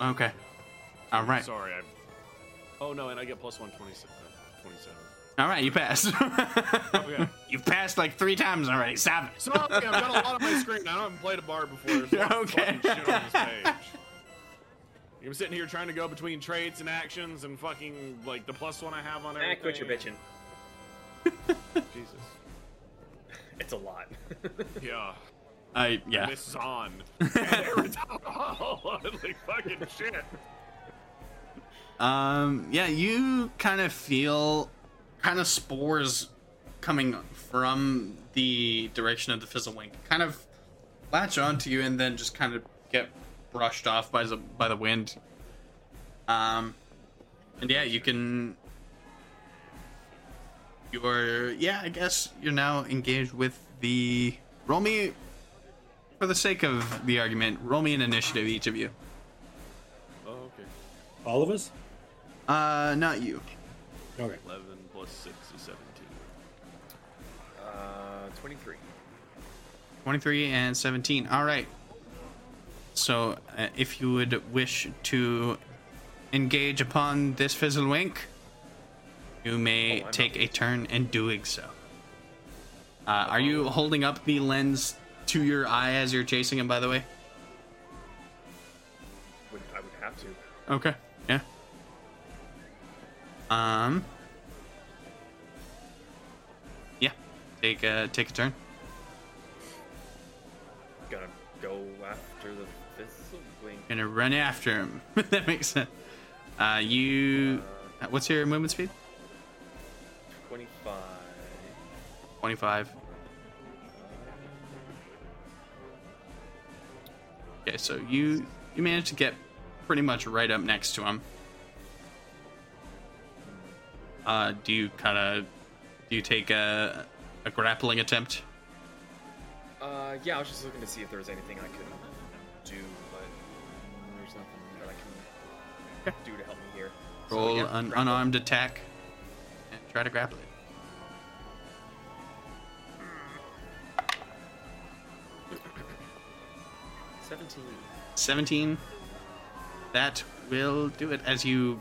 okay all right Sorry, I. Oh no, and I get plus one 27. uh, 27. All right you passed Okay. You've passed like three times already. Stop it. So okay, I've got a lot on my screen. I haven't played a bar before. There's a lot Okay. shit on this page. I'm sitting here trying to go between traits and actions and fucking like the plus one I have on Ah, everything. quit your bitching. Jesus. It's a lot. Yeah. I yeah. Miss Zahn. like fucking shit. Um. Yeah. You kind of feel kind of spores coming from the direction of the fizzlewink. Kind of latch onto you and then just kind of get brushed off by the by the wind. Um. And yeah, you can. You're yeah. I guess you're now engaged with the. Roll me. For the sake of the argument, roll me an initiative, each of you. Oh, okay. All of us? Uh, not you. Okay. 11 23 and 17. All right. So, uh, if you would wish to engage upon this fizzlewink, you may Oh, take a turn in doing so. Uh, are you holding up the lens to your eye as you're chasing him, by the way? I would have to. Okay. Yeah. Um. Yeah. Take a take a turn. Gonna run after him. that makes sense. Uh, you. What's your movement speed? 25. 25. Okay, so you you managed to get pretty much right up next to him. Uh, do you kind of do you take a a grappling attempt? Uh, yeah, I was just looking to see if there was anything I could do to help me here. So, Roll yeah, an grapple. unarmed attack and try to grapple it. Hmm. Seventeen. 17. That will do it as you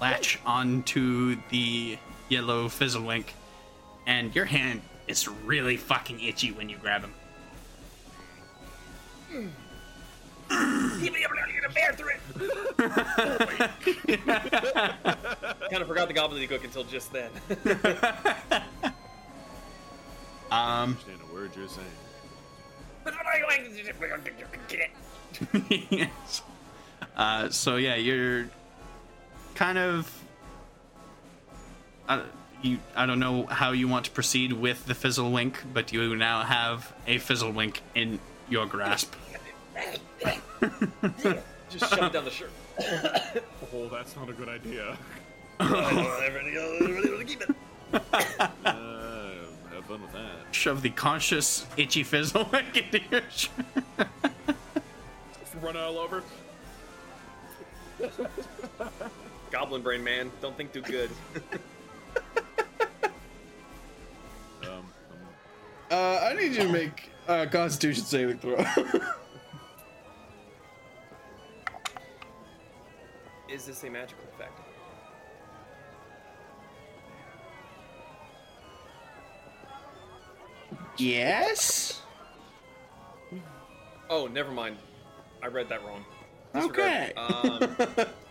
latch onto the yellow fizzlewink, and your hand is really fucking itchy when you grab him. Hmm. You'll be able to get a bear through it. Kind of forgot the gobbledygook until just then. Um, Understand a word you're saying. yes. Uh, so yeah, you're kind of. I, you, I don't know how you want to proceed with the Fizzle Fizzlewink, but you now have a Fizzle Fizzlewink in your grasp. Just shove it down the shirt. Oh, that's not a good idea. Keep it. Uh, have fun with that. Shove the conscious itchy Fizzlewink into your shirt. Run all over. Goblin brain man, don't think too good. Um, um, Uh, I need you to make a Constitution saving throw. Is this a magical effect? yes. Oh, never mind. I read that wrong. Okay. Um,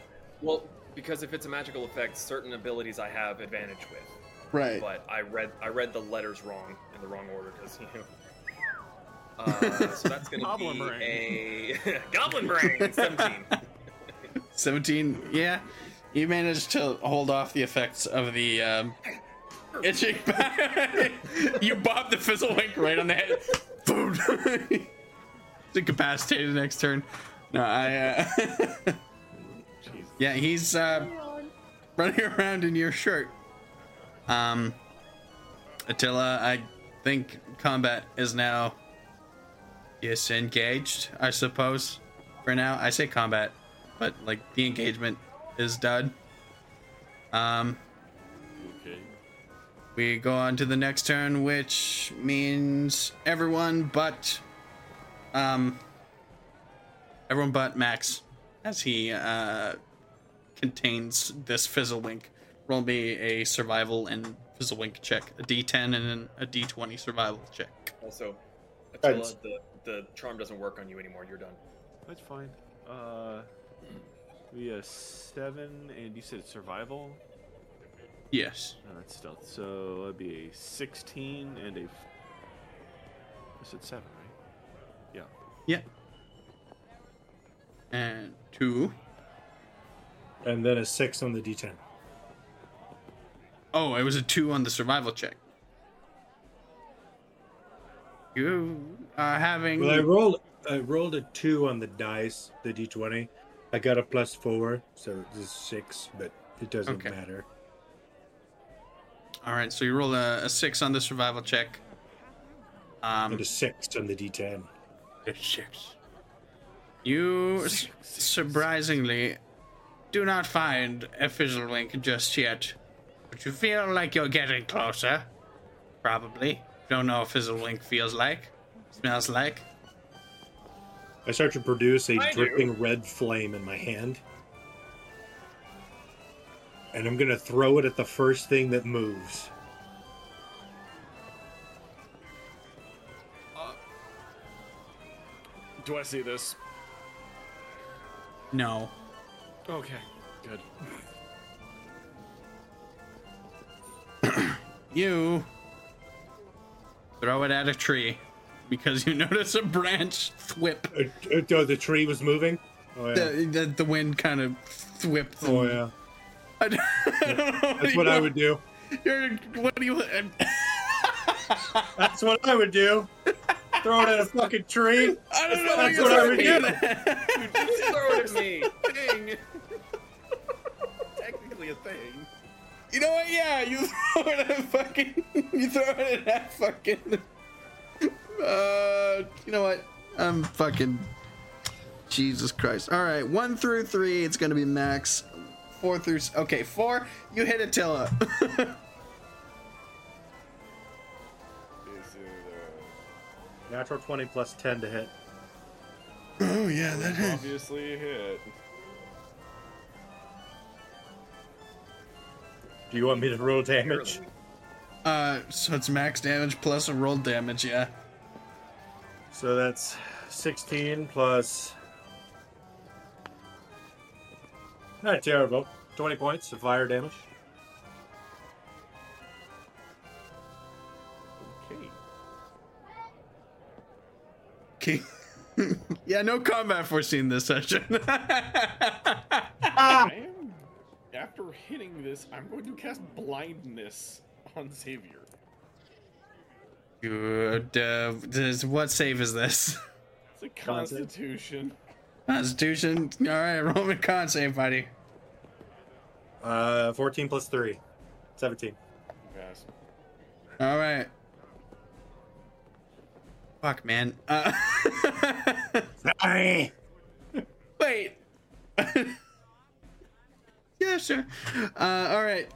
well, because if it's a magical effect, certain abilities I have advantage with. right. But I read I read the letters wrong in the wrong order because you know. Uh, so that's gonna be brain. a goblin brain. Seventeen. 17. Yeah. You managed to hold off the effects of the um, itching. you bob the fizzle Fizzlewink right on the head. Boom. Incapacitated next turn. No, I. Uh, yeah, he's uh, running around in your shirt. Um, Attila, I think combat is now disengaged. I suppose for now. I say combat, but like the engagement is done. Um, okay. we go on to the next turn, which means everyone but um everyone but Max, as he uh contains this Fizzlewink. Roll me a survival and Fizzlewink check, a D10 and a D20 survival check. Also, Attila, the the charm doesn't work on you anymore. You're done. That's fine. Uh, we a seven, and you said survival. Yes. No, that's stealth. So that'd be a sixteen and a. f- I said seven, right? Yeah. Yeah. And two. And then a six on the D10. Oh, it was a two on the survival check. You are having. Well, I rolled. I rolled a two on the dice, the D20. I got a plus four, so it's six, but it doesn't Okay. matter. All right, so you roll a, a six on the survival check. Um, And a six on the D10. A six. You s- surprisingly do not find a Fizzlewink just yet, but you feel like you're getting closer. Probably. Don't know what Fizzlewink feels like, smells like. I start to produce a I do. dripping red flame in my hand. And I'm gonna throw it at the first thing that moves. Uh, do I see this? No. Okay. Good. You throw it at a tree because you notice a branch thwip. Uh, uh, oh, the tree was moving. Oh yeah. The, the, the wind kind of thwipped. oh and- yeah. I don't, I don't know That's you what I would do. You're, what do you? That's what I would do. Throw it at a fucking tree. I don't know. That's you're what I would saying do. that. Throw it at me. Thing. Technically a thing. You know what? Yeah, you throw it at fucking. You throw it at that fucking. Uh, you know what? I'm fucking. Jesus Christ! All right, one through three, it's gonna be max. Four through okay, four. You hit Attila. Natural 20 plus 10 to hit. oh yeah, that hit. obviously hit. Do you want me to roll damage? uh, so it's max damage plus a roll damage. Yeah. So that's 16 plus. Not terrible. 20 points of fire damage. Okay. King. yeah, no combat foreseen this session. I am. Ah! After hitting this, I'm going to cast blindness on Xavier. Good. Uh, this, what save is this? It's a Constitution. Constitution. All right, Roman me con save, buddy. Uh, 14 plus 3. 17. Pass. All right. Fuck, man. Uh, Sorry. wait. yeah, sure. Uh, all right.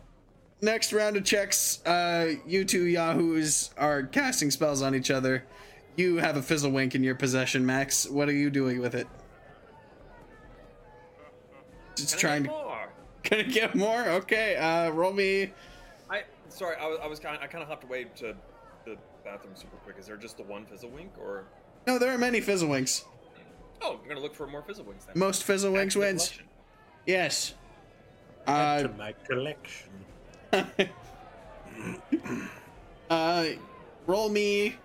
Next round of checks. Uh, you two yahoos are casting spells on each other. You have a fizzle wink in your possession, Max. What are you doing with it? Just Can I trying get to. more. Gonna get more? Okay. Uh, roll me. I sorry, I was I was kind I kind of hopped away to the bathroom super quick. Is there just the one fizzle wink, or No, there are many fizzle winks. oh, I'm gonna look for more fizzle winks then. Most fizzle winks wins. collection. Yes. Add Uh, to my collection. uh, roll me.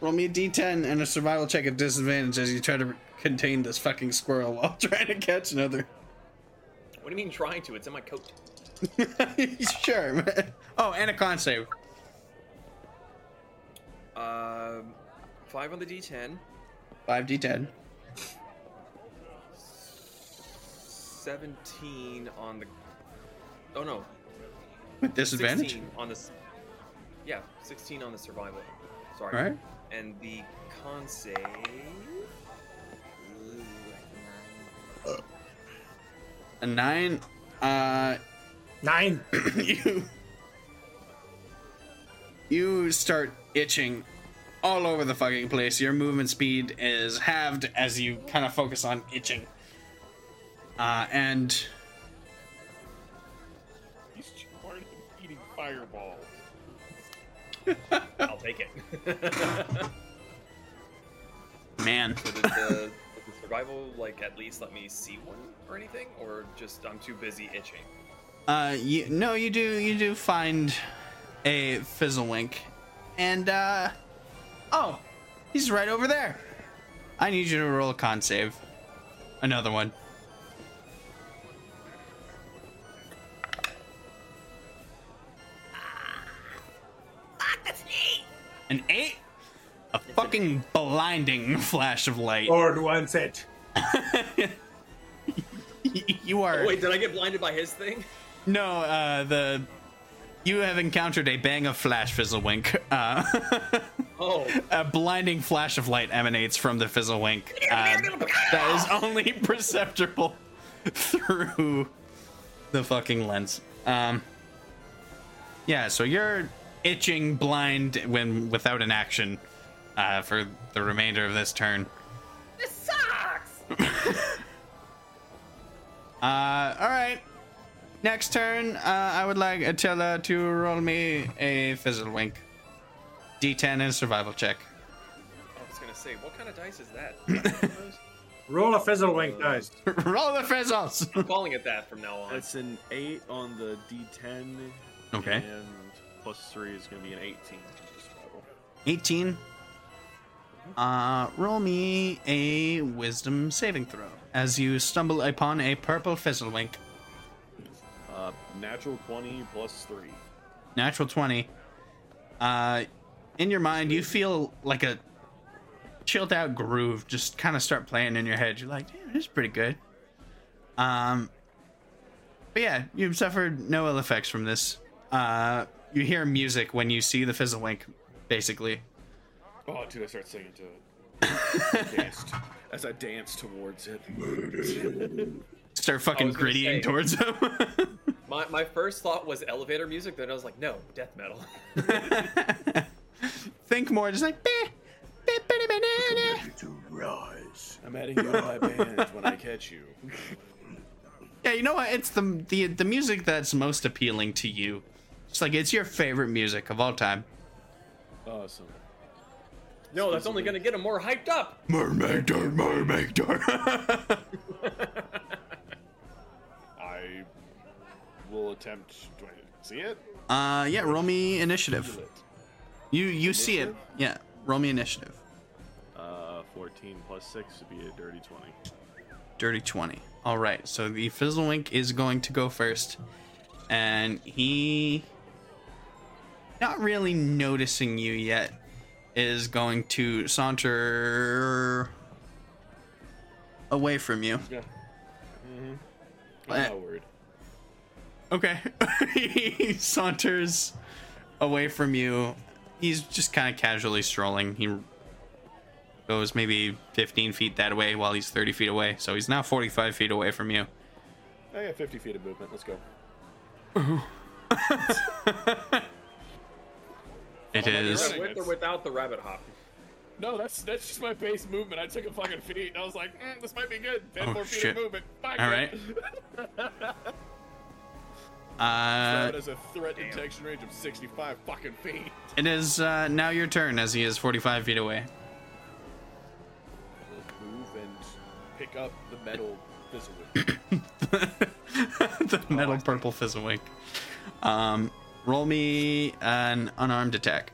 Roll me a d10 and a survival check at disadvantage as you try to contain this fucking squirrel while trying to catch another. What do you mean trying to? It's in my coat. sure. man. Oh, and a con save. Um, five on the D10, 5d10. seventeen on the. Oh no, With disadvantage? 16 on this. Yeah, sixteen on the survival. Sorry. Right. And the con save. Ooh, A 9. Uh, Nine. you you start itching all over the fucking place. Your movement speed is halved as you kind of focus on itching. Uh, and eating fireballs. I'll take it. man, So did the, did the survival like at least let me see one or anything, or just I'm too busy itching? uh, you no, you do you do find a fizzlewink, and uh, oh, he's right over there. I need you to roll a con save. Another one. An eight? A fucking blinding flash of light. Lord wants it. you are Oh, wait, did I get blinded by his thing? no uh the you have encountered a bang of flash fizzlewink. Uh, Oh, a blinding flash of light emanates from the fizzlewink. Uh, that is only perceptible through the fucking lens. Um, yeah, so you're itching blind when without an action uh, for the remainder of this turn. This sucks. Uh, all right. Next turn, uh, I would like Attila to roll me a fizzle wink. D10 and survival check. I was gonna say, what kind of dice is that? Roll a fizzle wink dice. roll the fizzles. I'm calling it that from now on. That's an 8 on the d10. Okay. And plus 3 is going to be an 18. 18. Uh, roll me a wisdom saving throw as you stumble upon a purple fizzlewink. Uh, natural 20 plus 3. Natural 20. Uh, in your mind, you feel like a chilled out groove just kind of start playing in your head. You're like, yeah, this is pretty good. Um, but yeah, you've suffered no ill effects from this. Uh, you hear music when you see the fizzlewink, basically. Oh, dude, I start singing to it. Danced. As I dance towards it. Start fucking was grittying say- towards him. My, my first thought was elevator music, then I was like, no, death metal. Think more, just like. "Beh, beh, beh, beh, beh, beh." To rise. I'm adding you to my band when I catch you. Yeah, you know what? It's the the the music that's most appealing to you. It's like it's your favorite music of all time. Awesome. no, that's only gonna get him more hyped up. Mermaid door, mermaid door. I will attempt. Do I see it? uh, yeah. Roll me initiative. Feel it. You you see it. Yeah. Roll me initiative. Uh, 14 plus 6 would be a dirty 20. Dirty 20. All right, so the Fizzlewink is going to go first. And he, not really noticing you yet, is going to saunter away from you. Yeah. Mm-hmm. Eh. I'm not worried. Okay. he saunters away from you. He's just kind of casually strolling. He goes maybe 15 feet that way while he's 30 feet away. So he's now 45 feet away from you. I got 50 feet of movement. Let's go. It is. running. With or without the rabbit hop? No, that's that's just my base movement. I took a fucking feat. And I was like, mm, this might be good. 10 Oh, more feet shit. of movement. Fuck All it. right. So Uh, it has a threat detection range of 65 fucking feet. it is uh, now your turn as he is 45 feet away. Move and pick up the metal fizzle. the metal purple fizzlewink. Um, roll me an unarmed attack.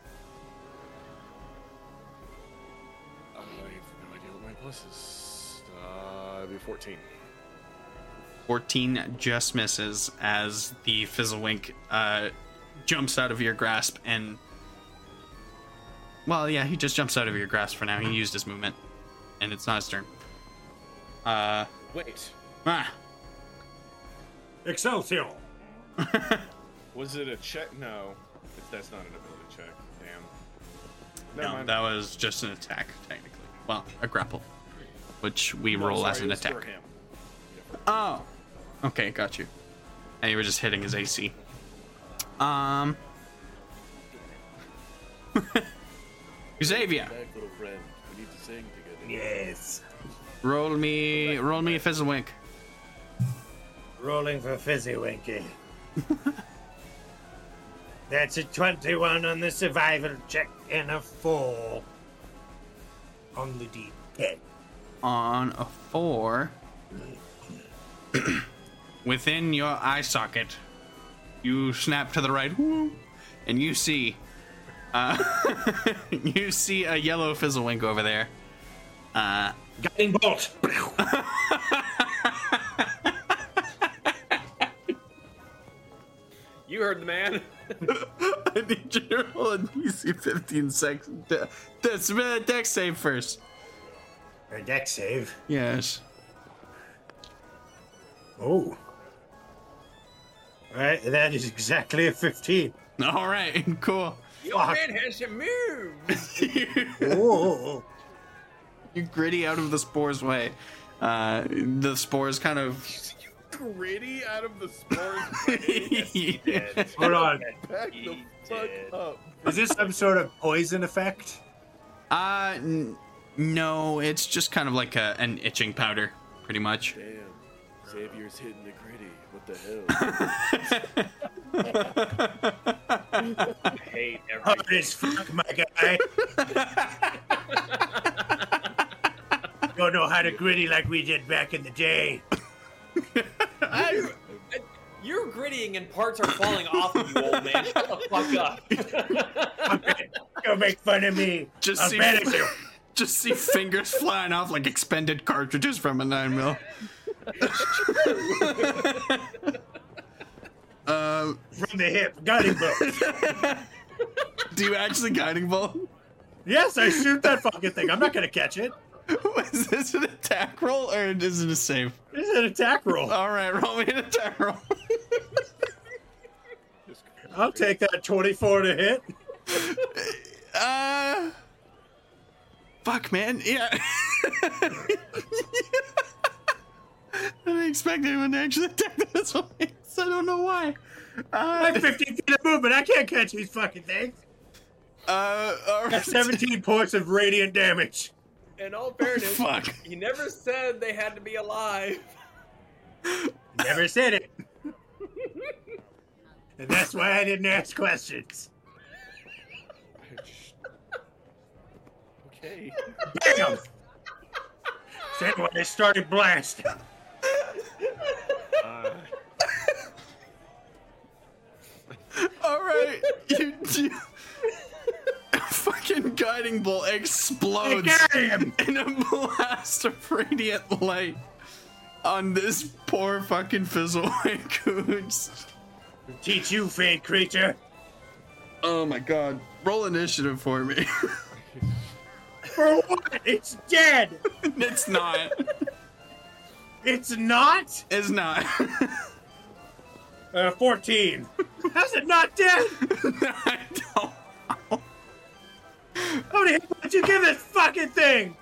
I have no idea what my plus is. Uh, it'd be 14. 14 just misses as the fizzlewink uh, jumps out of your grasp and. Well, yeah, he just jumps out of your grasp for now. He used his movement, and it's not his turn. Uh, Wait, ah, Excelsior! was it a check? No, it's, that's not an ability check. Damn. Never no, mind. that was just an attack, technically. Well, a grapple, which we No, roll sorry, as an it was for attack. Oh. Okay, got you. And you were just hitting his AC. Um. Xavier, Back, little friend. We need to sing together. Yes. roll me, roll me a fizzlewink. Rolling for Fizzy Winky. That's a 21 on the survival check and a 4 on the D10. On a four, within your eye socket, you snap to the right, and you see, uh, you see a yellow fizzlewink over there. Uh, Guiding bolt! You heard the man. I need you to roll a DC 15 seconds. That's uh, dex save first. A dex save. Yes. Oh. Alright, that is exactly a 15. All right, cool. Your Fuck. man has some moves. Oh. you gritty out of the spore's way. Uh, the spores kind of. Gritty out of the spores. Hold on. Back the fuck up. Is this some sort of poison effect? Uh, n- no, it's just kind of like a, an itching powder, pretty much. Damn. Xavier's hitting the gritty. What the hell? I hate every. Hard as fuck, my guy. Don't know how to gritty like we did back in the day. You're grittying and parts are falling off of you, old man. Shut the fuck up. Okay, Don't make fun of me. Just I'll see, banish you. just see fingers flying off like expended cartridges from a nine mil. uh, From the hip. Guiding bolt. do you actually guiding bolt? Yes, I shoot that fucking thing. I'm not gonna catch it. Is this an attack roll or is it a save? This is an attack roll. All right, roll me an attack roll. I'll take that 24 to hit. Uh, fuck, man. Yeah. I didn't expect anyone to actually attack this one. So I don't know why. I Uh, have 15 feet of movement. I can't catch these fucking things. uh, all right. That's 17 points of radiant damage. In all fairness, Fuck. he never said they had to be alive. Never said it. and that's why I didn't ask questions. Okay. Bam! Said when they started blasting. Uh, All right. You, you, fucking guiding bolt explodes in a blast of radiant light on this poor fucking Fizzlewink who's. Teach you, fade creature. Oh my god. Roll initiative for me. For what? It's dead. it's not. It's not. It's not. Uh, 14. How's it not dead? I don't. How many hit points you give this fucking thing?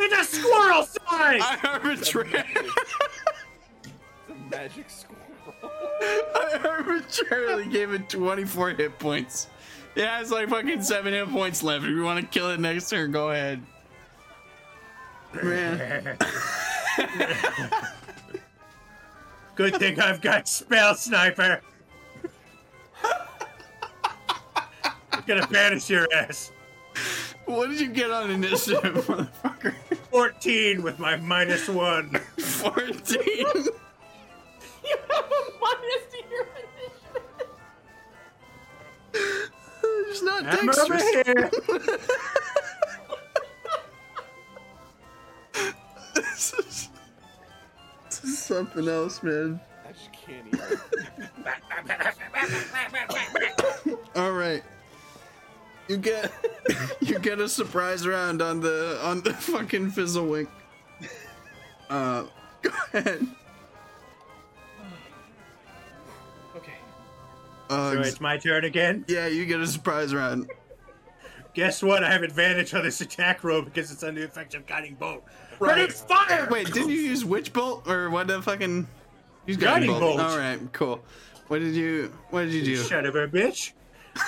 It's a squirrel size. I arbitrarily, The magic squirrel. I arbitrarily gave it 24 hit points. It has like fucking seven hit points left. If you want to kill it next turn, go ahead. Man. Good thing I've got spell sniper. I'm gonna banish your ass. What did you get on initiative, motherfucker? 14 with my minus one. 14. You have a minus It's not I'm over dexterous. here. This is, this is something else, man. I just can't even. All right. You get you get a surprise round on the on the fucking Fizzlewink. Uh, go ahead. Okay. Uh, So it's my turn again. yeah, you get a surprise round. Guess what? I have advantage on this attack roll because it's under the effect of guiding bolt. But Right. it's fire. Wait, didn't you use Witch Bolt or what the fucking? Use Guiding Bolt. All right, cool. What did you What did you do? Shut up, her, bitch.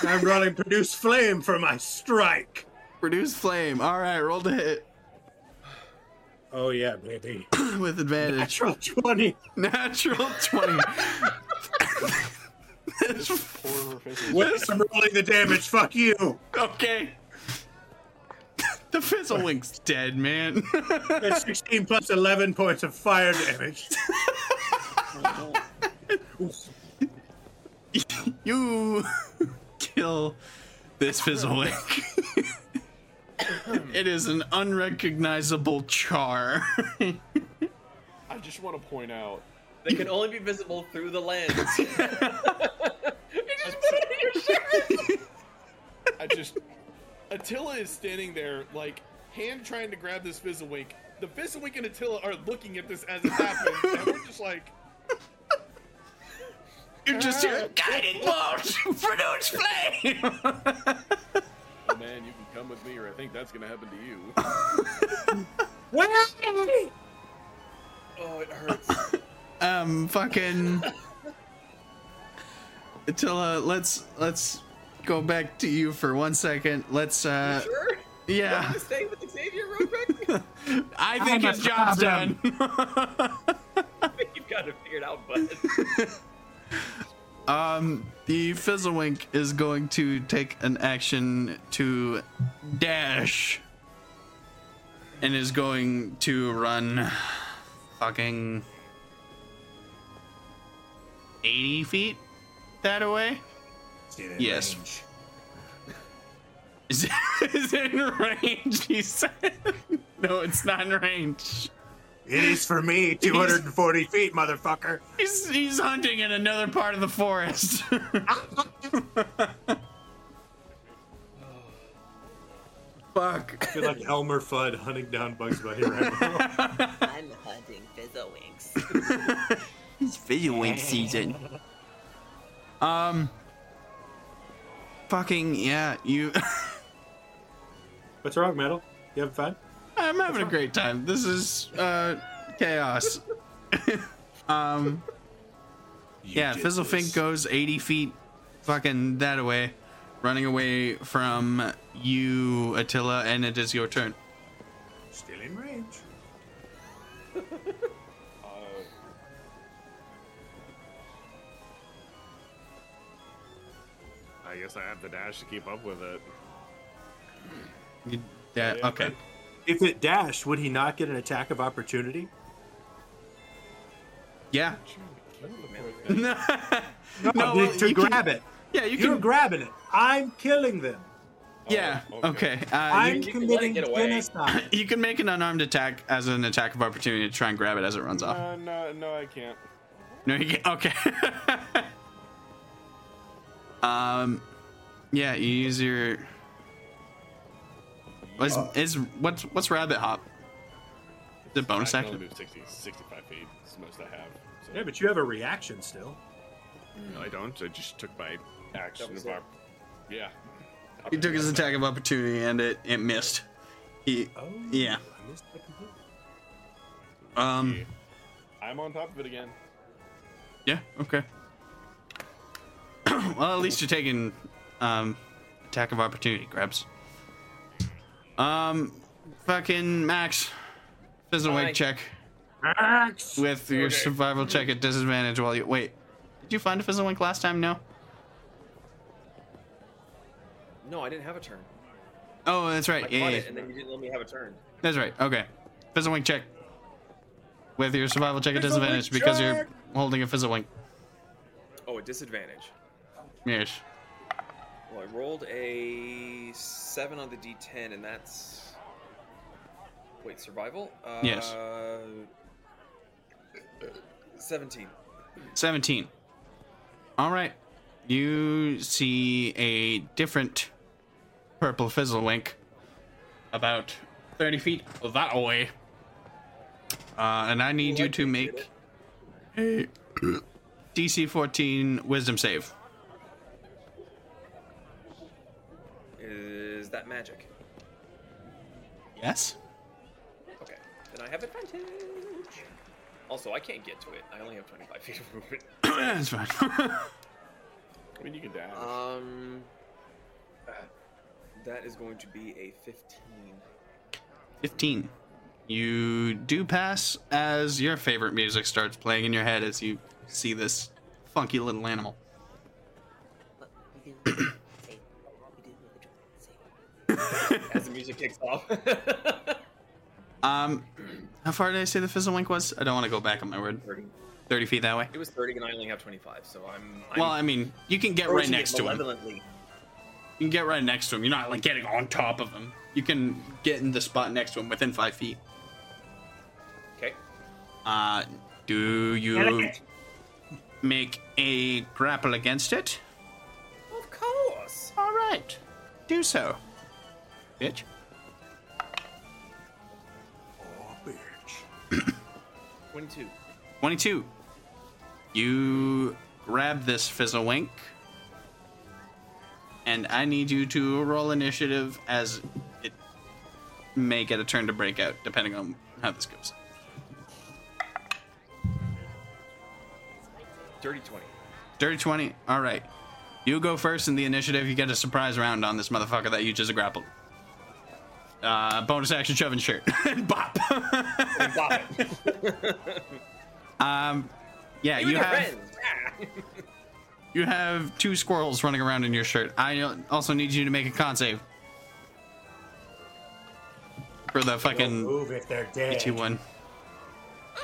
I'm rolling produce flame for my strike. Produce flame. All right, roll to hit Oh yeah, baby. with advantage. Natural 20. Natural twenty. What? I'm rolling the damage. Fuck you. okay. The Fizzlewink's dead, man. That's 16 plus 11 points of fire damage. you kill this Fizzlewink. it is an unrecognizable char. I just want to point out. They can only be visible through the lens. I just. Attila is standing there, like, hand trying to grab this Fizzlewink. The Fizzlewink and Attila are looking at this as it happens, and we're just like, you just hear guiding bolt, produce flame. oh man, you can come with me, or I think that's gonna happen to you. Wait! oh, it hurts. um, fucking. Attila, let's let's go back to you for one second. Let's uh, Sure. yeah. Want to stay with Xavier real quick? I think I'm his job's problem. done. I think you've got it figured out, bud. Um, the Fizzlewink is going to take an action to dash and is going to run fucking 80 feet that away. Yes. Is it, is it in range? He said. No, it's not in range. It is for me, 240 feet, motherfucker. He's, he's hunting in another part of the forest. Fuck. I feel like Elmer Fudd hunting down Bugs Bunny right now. I'm hunting Fizzlewinks. It's video wink season. Um. Fucking yeah, you. What's wrong, Metal? You having fun? I'm having a great time. This is uh chaos. um. Yeah, Fizzlewink goes 80 feet, fucking that away, running away from you, Attila, and it is your turn. Still in range. I guess I have the dash to keep up with it. You, yeah, Yeah, okay. If it dashed, would he not get an attack of opportunity? Yeah. No, No, to, well, to you can- grab it. Yeah, you You're can. grabbing it. I'm killing them. Yeah. okay. Okay. Uh, I'm you, you can committing get away. genocide. you can make an unarmed attack as an attack of opportunity to try and grab it as it runs off. Uh, no, no, I can't. No, you can't. Okay. um, yeah, you use your. Is, is what's what's rabbit hop? The bonus I can only action. move 60, 65 feet. It's the most I have. So. Yeah, but you have a reaction still. No, I don't. I just took my action of our. Yeah. He took his attack of opportunity and it it missed. He Oh, yeah. Missed um, I'm on top of it again. yeah okay. well, at least you're taking um attack of opportunity grabs. Um, fucking Max, fizzle Hi. wake check Max! with your Okay. survival check at disadvantage while you wait. Did you find a fizzle wink last time? No. No, I didn't have a turn. Oh, that's right. caught Yeah, yeah, it, and then you didn't let me have a turn. that's right. Okay, fizzle wink check with your survival check at disadvantage because you're holding a fizzle wink. Oh, a disadvantage. Yes. Well, I rolled a seven on the D10, and that's. Wait, survival? Uh, Yes. Seventeen. 17. All right. You see a different purple fizzle wink about 30 feet that way. Uh, and I need you to make a DC 14 wisdom save. Is that magic? Yes? Okay. Then I have advantage. Also, I can't get to it. I only have 25 feet of movement. That's fine. I mean, you can dash. Um. That is going to be a 15. 15. You do pass as your favorite music starts playing in your head as you see this funky little animal. We do. Say. We do with the Say. As the music kicks off. Um, how far did I say the fizzle wink was? I don't want to go back on my word. 30. 30 feet that way? It was 30, and I only have 25, so I'm. I'm Well, I mean, you can get right next to him. You can get right next to him. You're not like getting on top of him. You can get in the spot next to him within five feet. Okay. Uh, do you make a grapple against it? Of course. All right, do so, bitch. Oh, bitch. 22. 22. You grab this fizzle wink, and I need you to roll initiative as it may get a turn to break out, depending on how this goes. Dirty 20. Dirty 20. All right. You go first in the initiative. You get a surprise round on this motherfucker that you just grappled. Uh, bonus action shove and shirt. Bop. And bop um, yeah, you You're have. Ah. You have two squirrels running around in your shirt. I also need you to make a con save. For the Don't fucking move if they're dead. ET one.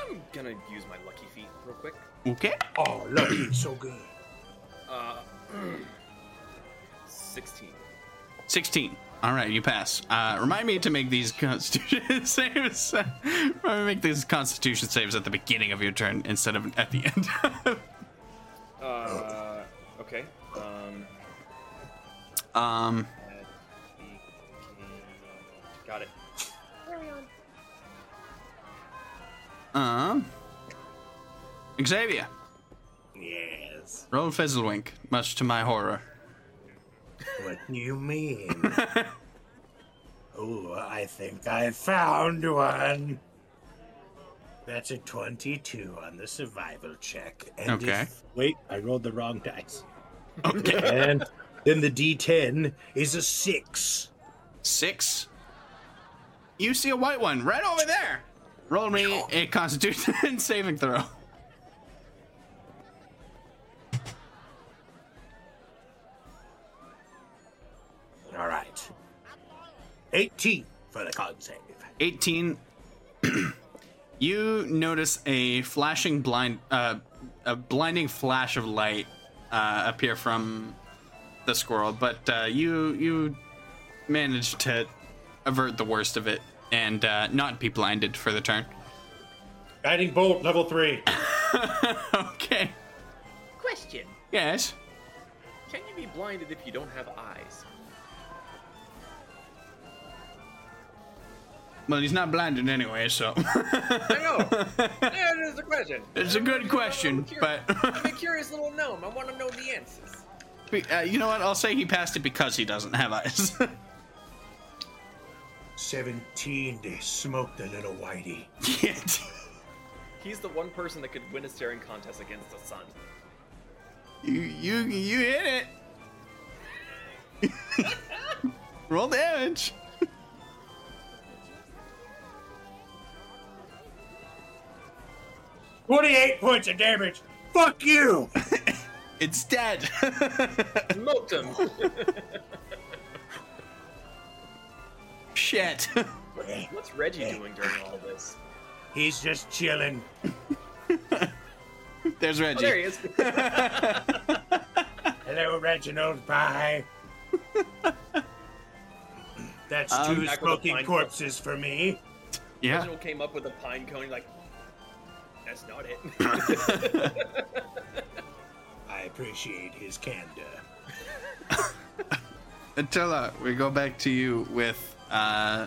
I'm gonna use my lucky feat real quick. Okay. Oh, lucky, so good. Uh, 16. 16. All right, you pass. Uh, remind me to make these constitution saves. remind me to make these constitution saves at the beginning of your turn instead of at the end. Uh, okay. Um, um, got it. um, Xavier, Yes. roll Fizzlewink, much to my horror. What do you mean? oh, I think I found one. That's a 22 on the survival check. And Okay. if- wait, I rolled the wrong dice. Okay. And then the D10 is a 6. Six. You see a white one right over there. Roll me a Constitution saving throw. All right. 18 for the con save. 18 you notice a flashing blind uh, a blinding flash of light uh, appear from the squirrel but uh, you you manage to avert the worst of it and uh, not be blinded for the turn. Guiding bolt, level three. Okay. Question: Yes. Can you be blinded if you don't have eyes? Well, he's not blinded anyway, so I know. yeah, it is a question. it's a good question. But I'm a curious little gnome. I want to know the answers. uh, you know what? I'll say he passed it because he doesn't have eyes. 17 they smoked the little whitey. Yeah. He's the one person that could win a staring contest against the sun. you you you hit it. Roll damage. Twenty-eight points of damage. Fuck you. It's dead. Smoked him. Shit. What's Reggie doing during all this? He's just chilling. There's Oh, Reggie. there he is. Hello, Reginald. Bye. That's Um, two back smoking pine corpses for me. yeah. Reginald came up with a pine cone. Like, that's not it. I appreciate his candor. Attila, we go back to you with uh,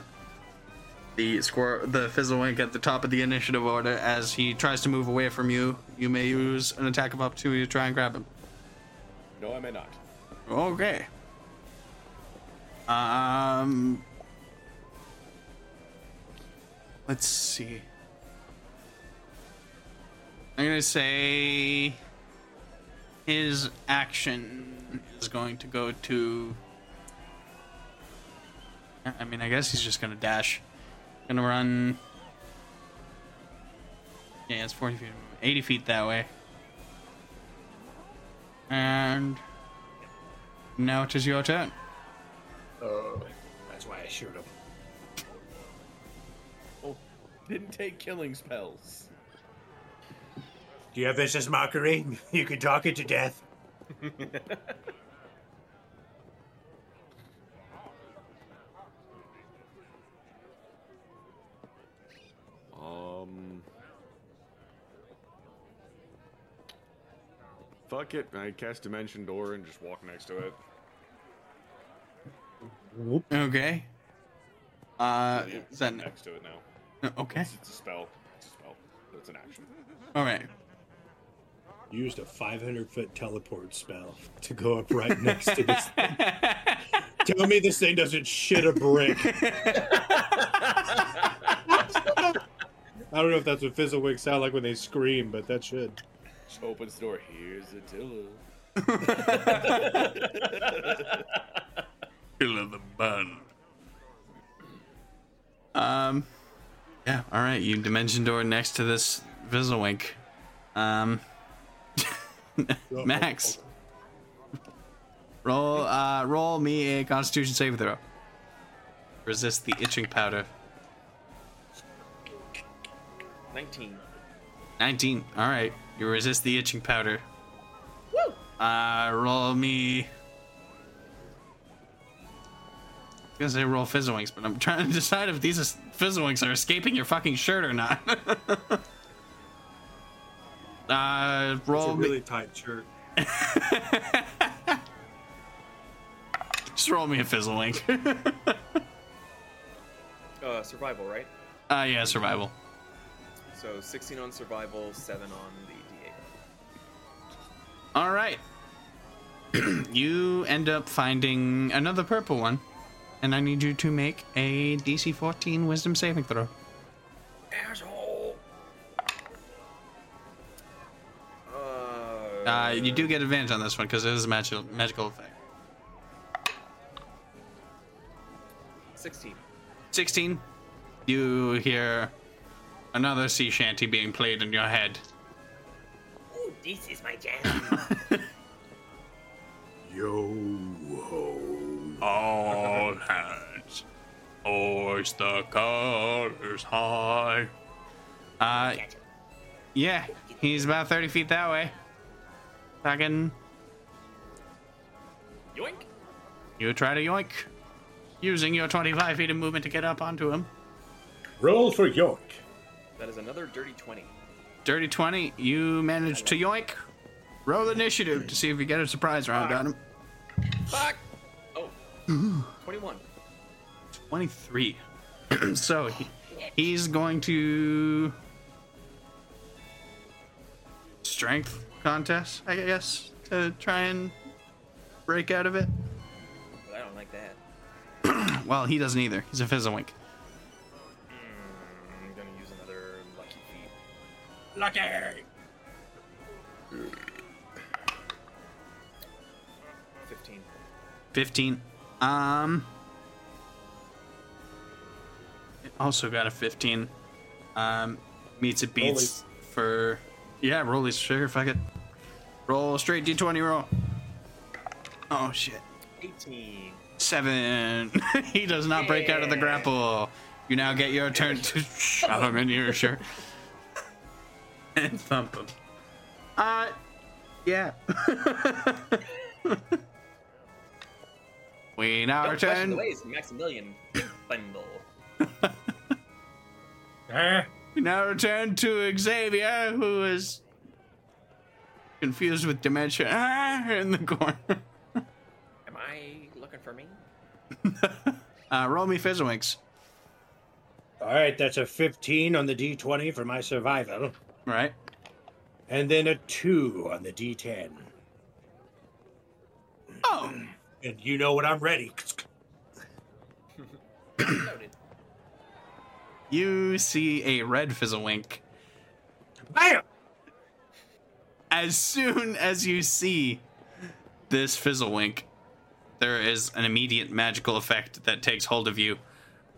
the squirrel, the Fizzlewink at the top of the initiative order. As he tries to move away from you, you may use an attack of opportunity to try and grab him. No, I may not. Okay. Um. Let's see. I'm gonna say his action is going to go to. I mean, I guess he's just gonna dash. Gonna run. Yeah, it's 40 feet, 80 feet that way. And now it is your turn. Oh, that's why I shoot him. Oh, didn't take killing spells. Do you have vicious mockery? You can talk it to death. Um. Fuck it. I cast Dimension Door and just walk next to it. Okay. Uh, Yeah, is that next to it now. okay? It's, it's a spell. It's a spell. It's an action. All right. Used a 500 foot teleport spell to go up right next to this. thing. Tell me this thing doesn't shit a brick. I don't know if that's what Fizzlewinks sound like when they scream, but that should. Just opens the door. Here's Attila. Kill of the bun. Um. Yeah. All right. You dimension door next to this Fizzlewink. Um. Max. Roll. Uh. Roll me a Constitution save throw. Resist the itching powder. 19. 19. All right. You resist the itching powder. Woo! Uh, roll me. I was gonna say roll Fizzlewinks, but I'm trying to decide if these is- Fizzlewinks are escaping your fucking shirt or not. uh, It's a roll me. really tight shirt. Just roll me a Fizzlewink. Uh, survival, right? uh, yeah, survival. So 16 on survival, 7 on the d8. All right. you end up finding another purple one, and I need you to make a DC 14 Wisdom saving throw. Asshole! Uh, you do get advantage on this one because it is a magical magical effect. 16. 16. You hear another sea shanty being played in your head. Oh, this is my jam. Yo ho. All hands, hoist the colors high. Uh, yeah, he's about 30 feet that way. Fucking, Yoink! you try to yoink. using your 25 feet of movement to get up onto him. Roll for York. That is another dirty 20. Dirty 20, you manage to yoink. Roll initiative to see if you get a surprise round on him. Fuck! Oh. 21. 23. so he, he's going to. Strength contest, I guess, to try and break out of it. But I don't like that. Well, he doesn't either. He's a fizzlewink. I'm gonna use another lucky feat. Lucky. 15. 15. Um. it Also got a 15. Um, meets it beats for. Yeah, rollies. Sure, fuck it. Roll straight d20 roll. Oh shit. 18. Seven. he does not break out of the grapple. You now get your turn to shove him in your shirt and thump him. Uh, yeah. we now Don't question the return. ways, Maximilian Bundle. Ah, We now return to Xavier, who is confused with dementia ah, in the corner. Am I looking for me? Uh, roll me fizzlewinks. all right, that's a 15 on the D20 for my survival, Right. and then a 2 on the D10. Oh, And you know when I'm ready. You see a red fizzlewink Bam! as soon as you see this fizzlewink, there is an immediate magical effect that takes hold of you,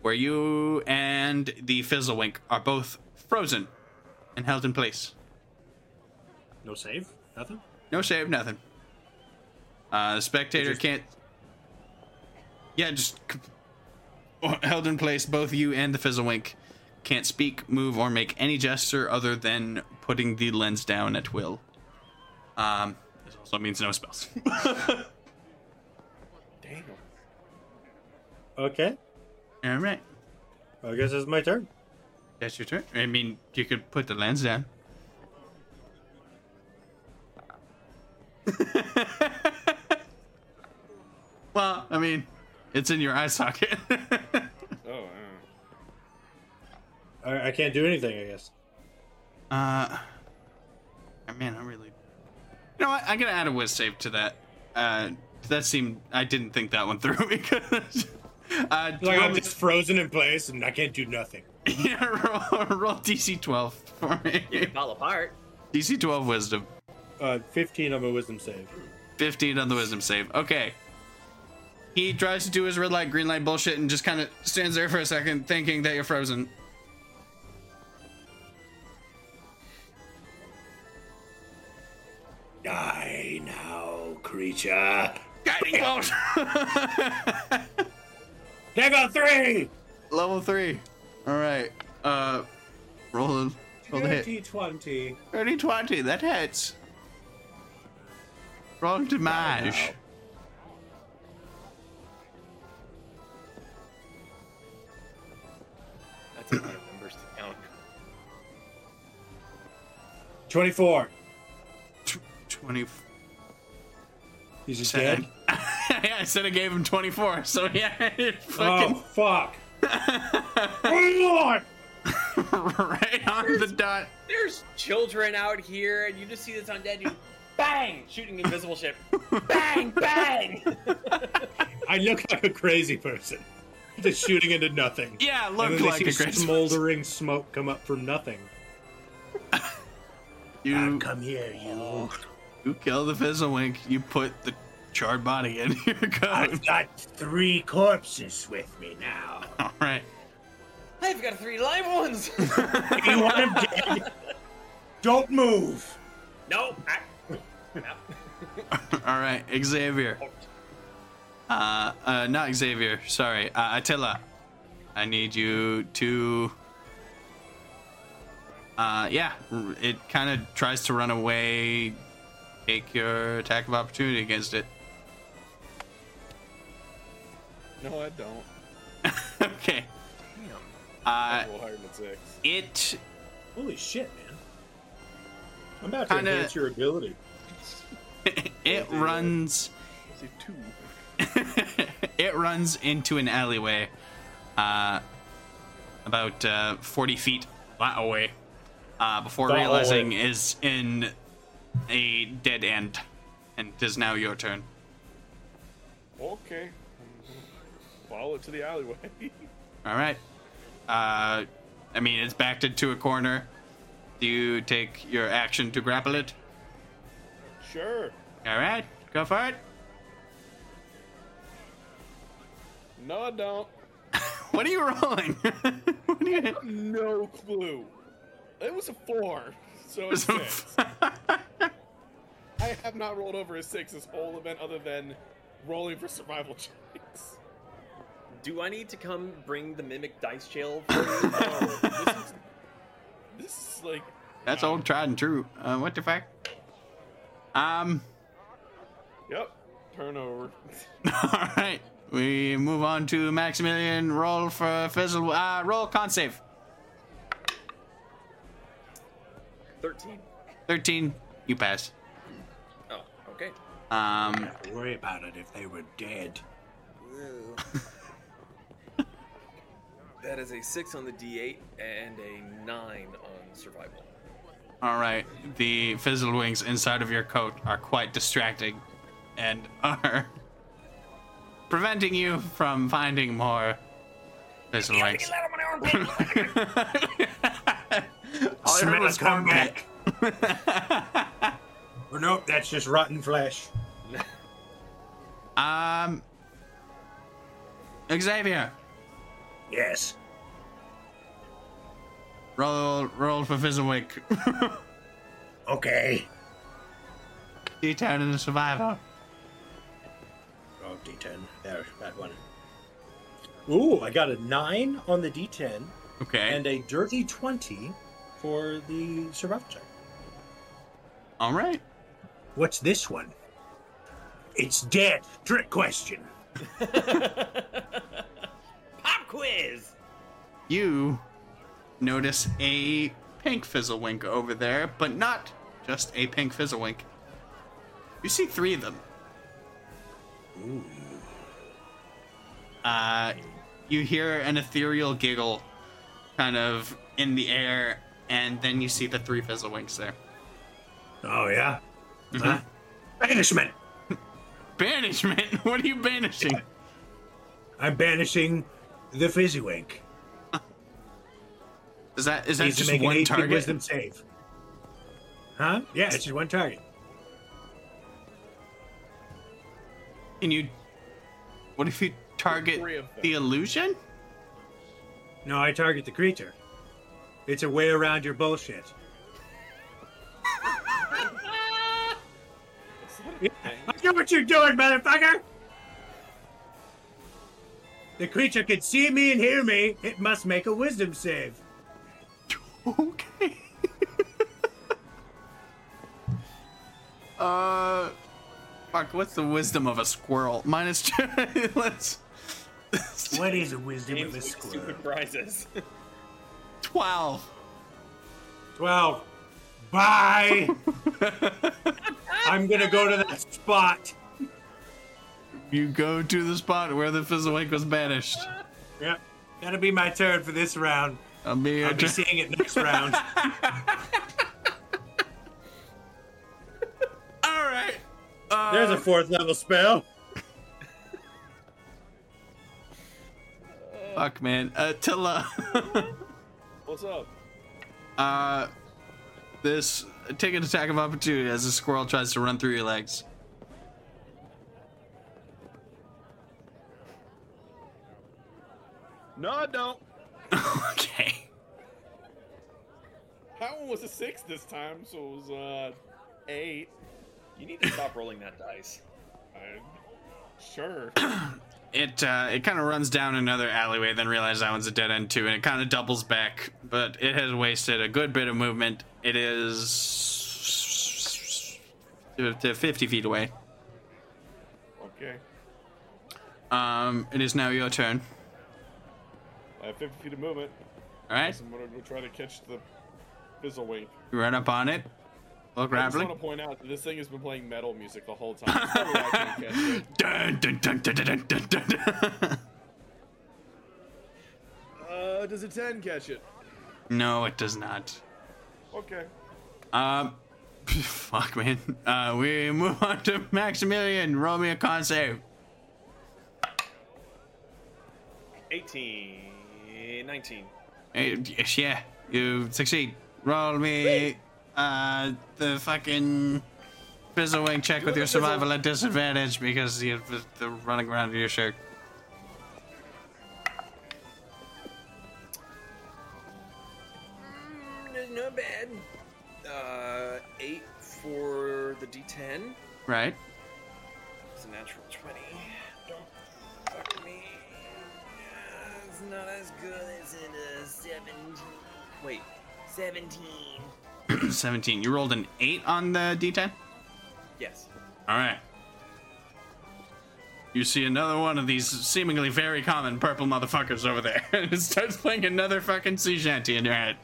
where you and the fizzlewink are both frozen and held in place. No save? Nothing? No save, nothing. Uh, the spectator Just- can't. Yeah, just held in place. Both you and the fizzlewink can't speak, move, or make any gesture other than putting the lens down at will. Um, this also means no spells. Damn. Okay. All right, I guess it's my turn. that's your turn. I mean, you could put the lens down. well, I mean, it's in your eye socket. I, I can't do anything, I guess. Uh, man, I really. You know what? I'm gonna add a whiz save to that. Uh, that seemed. I didn't think that one through because. Uh, Like I'm just frozen in place and I can't do nothing. yeah, roll, roll DC 12 for me. Fall apart. DC 12 wisdom. Uh, 15 on my wisdom save. 15 on the wisdom save. Okay. He tries to do his red light, green light bullshit and just kind of stands there for a second thinking that you're frozen. Die now, creature. Guiding bolt! Level 3! Level 3. Alright. Uh, rolling. roll the hit. 20. 30 20, that hits. Wrong damage. That's a lot of numbers to count. 24. Tw- 20. He's just Said, dead. yeah, I said I gave him 24, so yeah, it Oh, fuck. oh, Lord! right on the dot. There's children out here, and you just see this undead dude, bang, shooting invisible ship, bang, bang. I look like a crazy person. Just shooting into nothing. Yeah, look and look then like they a see great smoldering smoke come up from nothing. You, come here, you. Oh. You kill the fizzlewink, you put the charred body in your coat. I've got three corpses with me now. Alright. I've got three live ones. You want them dead? Don't move. no. I, no. Alright, Xavier. Uh, uh, not Xavier, sorry. Uh, Attila. I need you to. Uh, yeah, it kind of tries to run away. Take your attack of opportunity against it. No, I don't. okay. Uh, higher than six. it Holy shit, man! I'm about to Kinda- enhance your ability. it runs I say two. it runs into an alleyway, uh, about uh, 40 feet that away, uh, before That realizing away. is in a dead end, and it is now your turn. Okay. Follow it to the alleyway. All right. Uh, I mean, it's backed into a corner. Do you take your action to grapple it? sure. All right, go for it. No, I don't. What are you rolling? what are you? No clue. It was a four, so it's six. I have not rolled over a six this whole event other than rolling for survival checks. Do I need to come bring the mimic dice jail for you? Oh, this, is, this is like That's old tried and true. Uh, what the fuck? Um. Yep. Turnover. All right. We move on to Maximilian. Roll for fizzle. Uh, roll con save. 13. Thirteen. You pass. Okay. Um. Don't worry about it if they were dead. That is a 6 on the d8 and a 9 on survival. All right. The fizzle winks inside of your coat are quite distracting, and are preventing you from finding more fizzle winks. All I heard was Smell come cornbread. back. Or nope, that's just rotten flesh. Um. Xavier, Yes. roll roll for Fizzlewink. Okay. D10 and a survivor. Oh, D10. There, that one. Ooh, I got a nine on the D10 Okay. and a dirty twenty for the survival check. All right. What's this one? It's dead. Trick question. Pop quiz. You notice a pink Fizzlewink over there, but not just a pink Fizzlewink. You see three of them. Uh, you hear an ethereal giggle kind of in the air, and then you see the three Fizzlewinks there. Oh, yeah? Mm-hmm. Huh? Banishment. Banishment? What are you banishing? I'm banishing the Fizzywink. Is that is that Needs to just make one 18 target? wisdom save. Huh? Yeah, it's just one target. Can you? What if you target Three of them. the illusion? No, I target the creature. It's a way around your bullshit. I know what you're doing, motherfucker! The creature can see me and hear me. It must make a wisdom save. Okay. uh, fuck. What's the wisdom of a squirrel? Minus two. Let's. What is a wisdom Games of a with squirrel? stupid prizes. Twelve. 12. Bye! I'm gonna go to that spot. You go to the spot where the Fizzlewink was banished. Yep. That'll be my turn for this round. I'll be I'll be seeing it next round. All right. Uh, There's a fourth level spell. fuck, man. Uh, Tilla. What's up? uh, this take an attack of opportunity as a squirrel tries to run through your legs. No, I don't. okay. That one was a six this time, so it was uh eight. You need to stop rolling that dice. I, sure. It uh, it kind of runs down another alleyway, then realizes that one's a dead end too, and it kind of doubles back. But it has wasted a good bit of movement. It is 50 feet away. Okay. Um, it is now your turn. I have 50 feet of movement. All right, I'm gonna go try to catch the fizzle wink. you run up on it. Look I just want to point out that this thing has been playing metal music the whole time. Dun, dun, dun, dun, dun, dun, dun. Uh, does a 10 catch it? no, it does not. Okay. Um, fuck, man. Uh, we move on to Maximilian. Roll me a con save. 18, 19. Eh, yes, yeah, you succeed. Roll me uh the fucking fizzle wink check with your survival at disadvantage because you're the running around in your shirt. Mm, not bad. Uh, 8 for the d10. Right. It's a natural 20. Don't fuck me. It's not as good as in a 17. Wait, 17. 17. You rolled an 8 on the d10? Yes. Alright. You see another one of these seemingly very common purple motherfuckers over there. and it starts playing another fucking sea shanty in your head.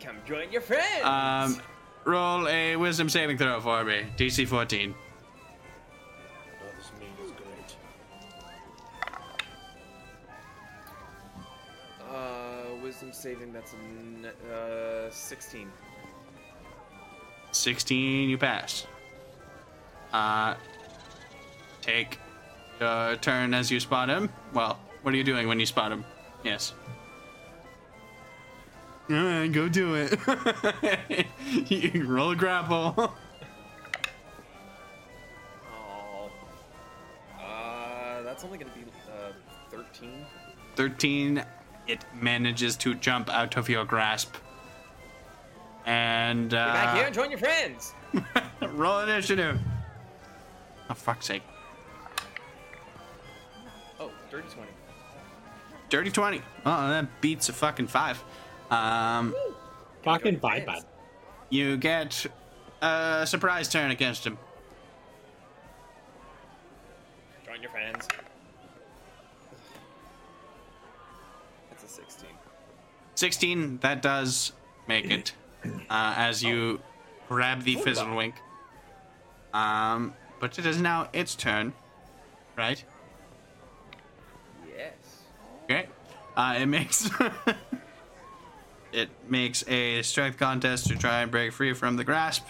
Come join your friends. Um, roll a wisdom saving throw for me. DC 14. Wisdom saving. That's a n- uh 16. 16, you pass. Uh, take your turn as you spot him. Well, what are you doing when you spot him? Yes. Alright, go do it. you roll a grapple. Oh. Uh, that's only gonna be uh 13. 13, it manages to jump out of your grasp. And, Get back here uh, and join your friends. roll initiative. Oh, fuck's sake. Oh, dirty 20. Dirty 20. Oh, that beats a fucking five. Um, Fucking Join bye your bye. friends. you get a surprise turn against him. Join your friends. 16, that does make it. Uh, as you grab the fizzle wink. Um, but it is now its turn, right? Yes. Okay. Uh, it makes it makes a strength contest to try and break free from the grasp.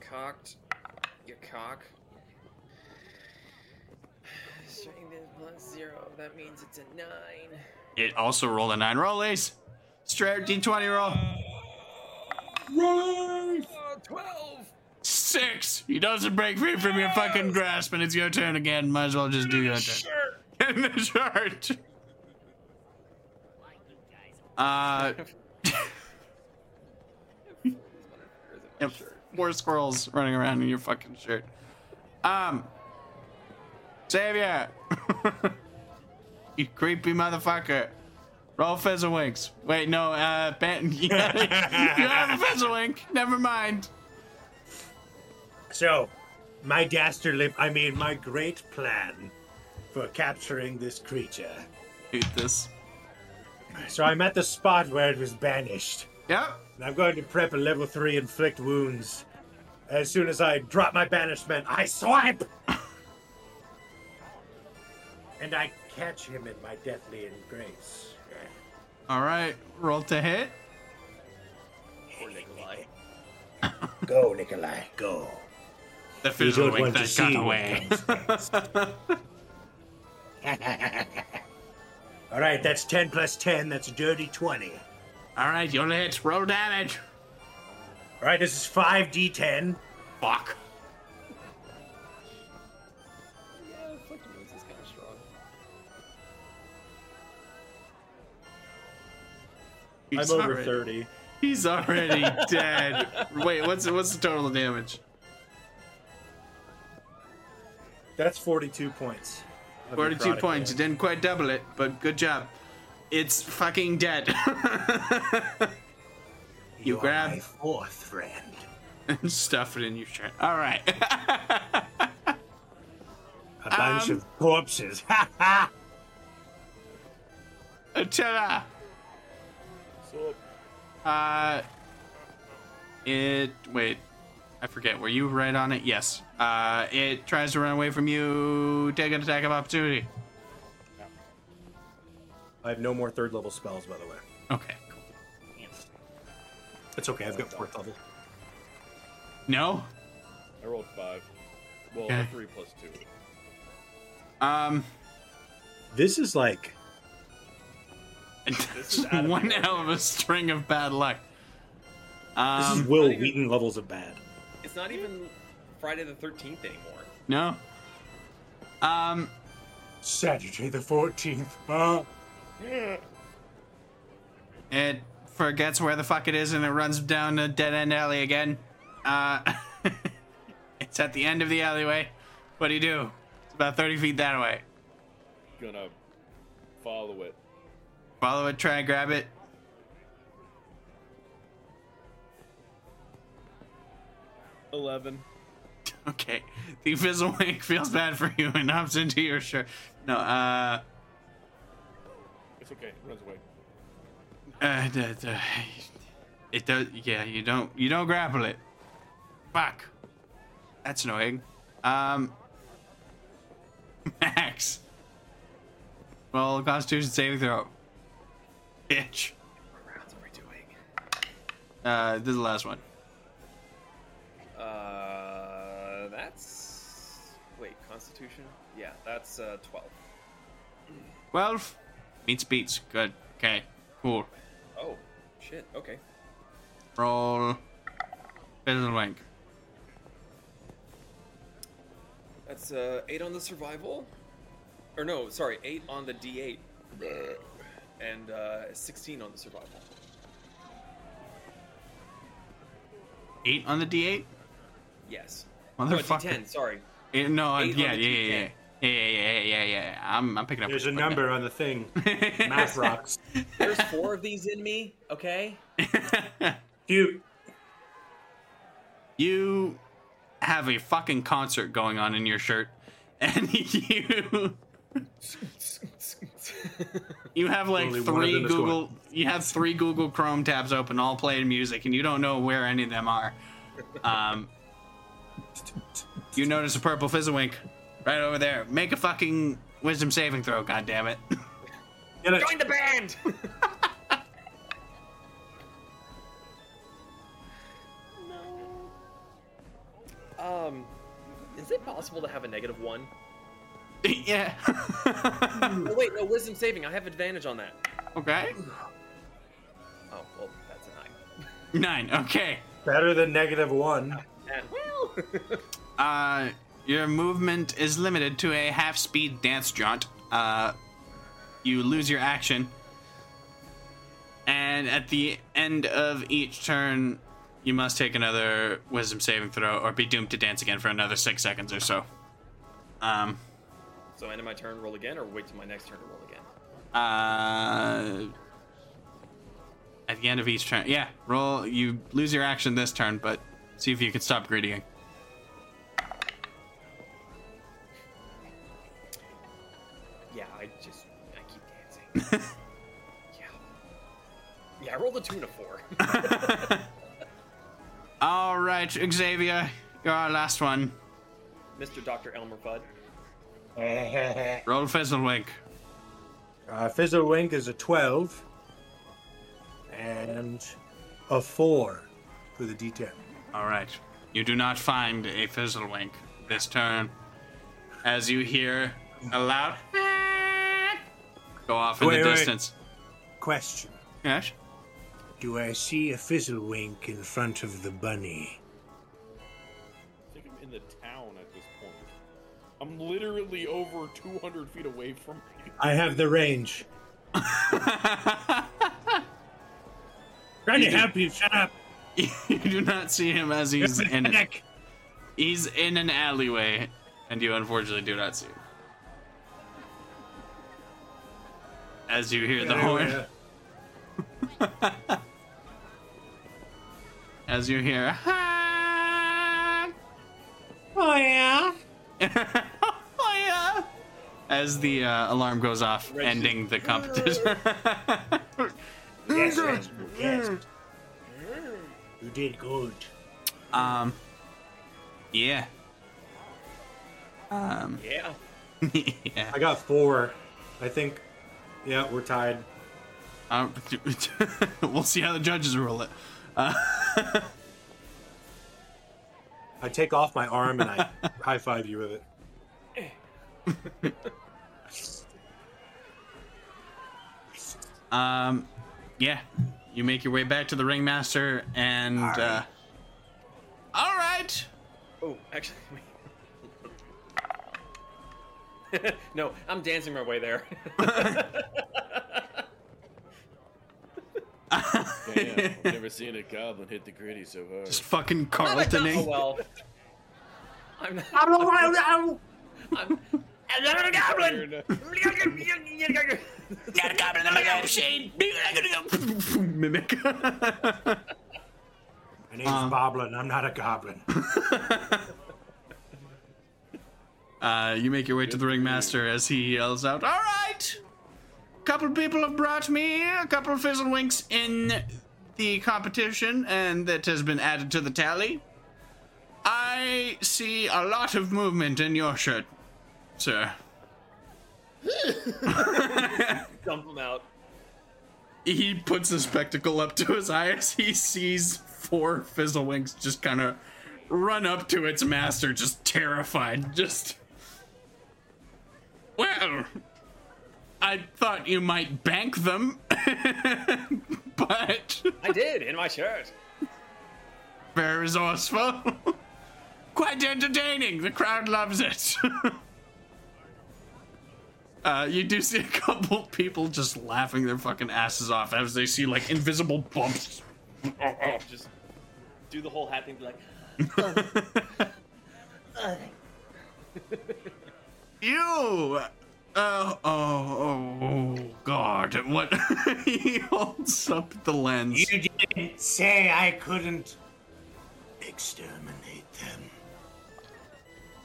Cocked. You cock. Strength is plus zero. That means it's a nine. It also rolled a nine. Roll ace. Straight d20 roll. Oh, 12! Six. He doesn't break free from your fucking grasp, and it's your turn again. Might as well just do your turn. Get in the shirt. Uh, you four squirrels running around in your fucking shirt. Um, Savior, you creepy motherfucker. Roll fizzlewinks. Wait, no, uh, Ben, you have a fizzlewink. Never mind. So, my dastardly, I mean, my great plan for capturing this creature. Eat this. So I'm at the spot where it was banished. Yep. And I'm going to prep a level 3 inflict wounds. As soon as I drop my banishment, I swipe! And I catch him in my deathly embrace. All right. Roll to hit. Go, Nikolai, go. The You don't fizzlewink want to that see got what away. All right, that's 10 plus 10. That's a dirty 20. All right, you'll hit. Roll damage. All right, this is 5d10. Fuck. He's I'm over already- 30. He's already dead. Wait, what's what's the total damage? That's 42 points. 42 necrotic points. You didn't quite double it, but good job. It's fucking dead. You You're grab- my fourth friend. and stuff it in your shirt. All right. A bunch Um, of corpses. Ha ha! Attila. So, Uh, it. Wait, I forget. Were you right on it? Yes. Uh, it tries to run away from you. Take an attack of opportunity. I have no more third level spells, by the way. Okay. It's okay. I've got fourth level. No. I rolled five. Well, Okay. three plus two. Um. This is like one hell of a string of bad luck. this Um. is Will not even- Wheaton levels of bad. It's not even Friday the 13th anymore. no. Um. Saturday the 14th. Huh? It forgets where the fuck it is and it runs down a dead end alley again. Uh, it's at the end of the alleyway. What do you do? It's about 30 feet that way. Gonna follow it. Follow it, try and grab it. Eleven. Okay. The Fizzlewink feels bad for you and hops into your shirt. No, uh, It's okay. It runs away. uh, d- d- it does, yeah, you don't, you don't grapple it. Fuck. That's annoying. Um, Max. Well, Constitution saving throw. Bitch. What rounds are we doing? Uh, this is the last one. Uh, that's wait, Constitution. Yeah, that's uh 12. 12. Meets beats. Good. Okay. Cool. Oh, shit. Okay. Roll. Fizzlewink. That's uh eight on the survival, or no, sorry, eight on the D8, and uh 16 on the survival. 8 on the d8? Yes. No, Motherfucker. D10. Sorry. Eh, no, Eight yeah, yeah, yeah, yeah. Yeah, yeah, yeah, yeah, yeah. I'm, I'm picking up. There's a number on the thing. Math rocks. There's four of these in me. Okay. down. Cute. you have a fucking concert going on in your shirt, and you you have like Only three them is going. Google you have three Google Chrome tabs open, all playing music, and you don't know where any of them are. Um, you notice a purple fizzlewink right over there. Make a fucking wisdom saving throw. God damn it! Get it? Join the band. no. Um, is it possible to have a negative one? yeah. Oh, wait, no, wisdom saving. I have advantage on that. okay. Oh, well, that's a nine. Nine. Okay. Better than negative one. And well, Uh, your movement is limited to a half speed dance jaunt. Uh, you lose your action. And at the end of each turn, you must take another wisdom saving throw or be doomed to dance again for another six seconds or so. Um, so end of my turn, roll again, or wait till my next turn to roll again. uh, at the end of each turn, yeah, roll. You lose your action this turn, but see if you can stop greeting. Yeah, I just I keep dancing. yeah. Yeah, I rolled a two and a four. All right, Xavier, you're our last one. Mr. Dr. Elmer Fudd. Roll fizzle Fizzlewink. Uh, Fizzlewink is a 12. And a 4 for the D10. All right. You do not find a Fizzlewink this turn as you hear a loud go off in Wait, the wait. distance. Question Yes? Do I see a Fizzlewink in front of the bunny? I'm literally over 200 feet away from you. I have the range. Trying to help you, shut up. you do not see him as he's in it. Heck. He's in an alleyway, and you unfortunately do not see him. As you hear the horn, as you hear, oh yeah. As the uh, alarm goes off, Reggie. ending the competition. Yes, yes. You did good. um, yeah. Um, Yeah. yeah. I got four. I think. Yeah, we're tied. Um, we'll see how the judges rule it. I take off my arm and I high five you with it. Um, yeah, you make your way back to the ringmaster, and uh, all right. Oh, actually. no, I'm dancing my way there. Damn, I've never seen a goblin hit the gritty so hard. Just fucking oh Carltoning. well. I'm not. I'm, the goblin! I'm the goblin! I'm, the goblin! I'm not a goblin. Not a goblin. I'm a goblin. Shane. Mimic. My name's Um, Boblin. I'm not a goblin. uh, you make your way to the ringmaster as he yells out, "All right, couple people have brought me a couple of fizzlewinks in the competition, and that has been added to the tally. I see a lot of movement in your shirt, sir." Dump him out. he puts a spectacle up to his eye as he sees four fizzlewinks just kind of run up to its master, just terrified. Just. Well, I thought you might bank them, but I did in my shirt. very resourceful. Quite entertaining. The crowd loves it. Uh, you do see a couple people just laughing their fucking asses off as they see like invisible bumps. Just do the whole hat thing. Be like, You. Uh, oh, oh, oh, God! What? he holds up the lens. You didn't say I couldn't exterminate them.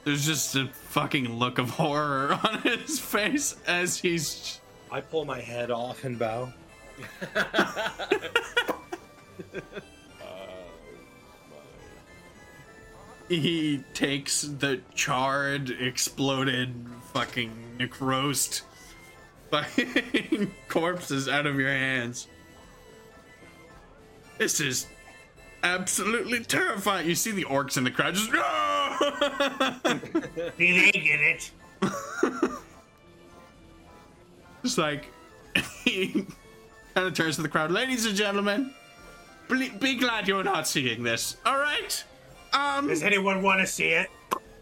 There's just a fucking look of horror on his face as he's I pull my head off and bow. he takes the charred, exploded, fucking necrosed fucking corpses out of your hands. This is absolutely terrifying. You see the orcs in the crowd just. Do they get it? Just like he kind of turns to the crowd, ladies and gentlemen. Be, be glad you're not seeing this. All right. Um, Does anyone want to see it?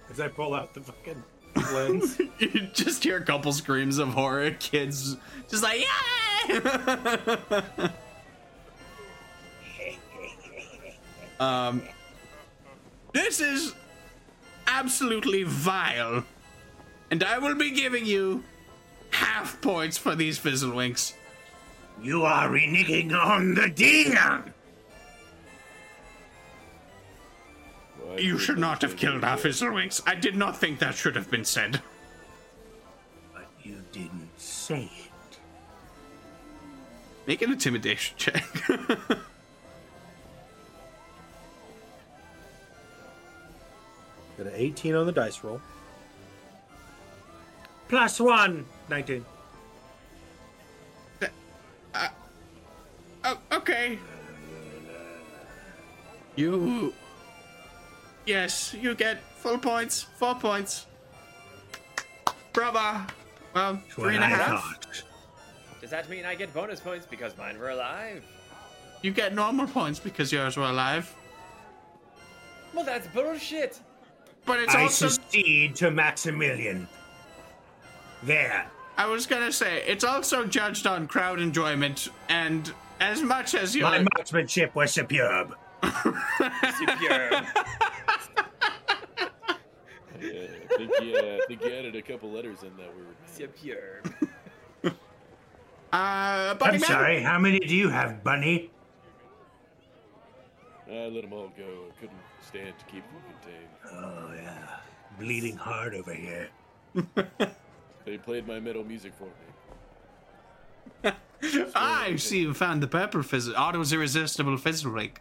As I pull out the fucking lens. you just hear a couple screams of horror. Kids just like yeah. um, this is absolutely vile, and I will be giving you half points for these fizzlewinks. You are reneging on the deal. You should not have killed it? our fizzlewinks. I did not think that should have been said. But you didn't say it. Make an intimidation check. Got an 18 on the dice roll. Plus one. 19. oh, okay. You. Yes, you get full points. Four points. Bravo. Well, three What and a I half. thought. does that mean I get bonus points because mine were alive? You get normal points because yours were alive. Well, that's bullshit. But it's I also. succeed to Maximilian. There. I was gonna say, it's also judged on crowd enjoyment, and as much as you. My marksmanship was superb. Superb. Yeah, I think he, uh, I think he added a couple letters in that word. Superb. Uh, Bunny I'm Man? sorry, how many do you have, Bunny? I let them all go. I couldn't stand to keep them contained. Oh, yeah. Bleeding hard over here. They played my metal music for me. I see you found the purple fizz. Auto's irresistible fizzle rig.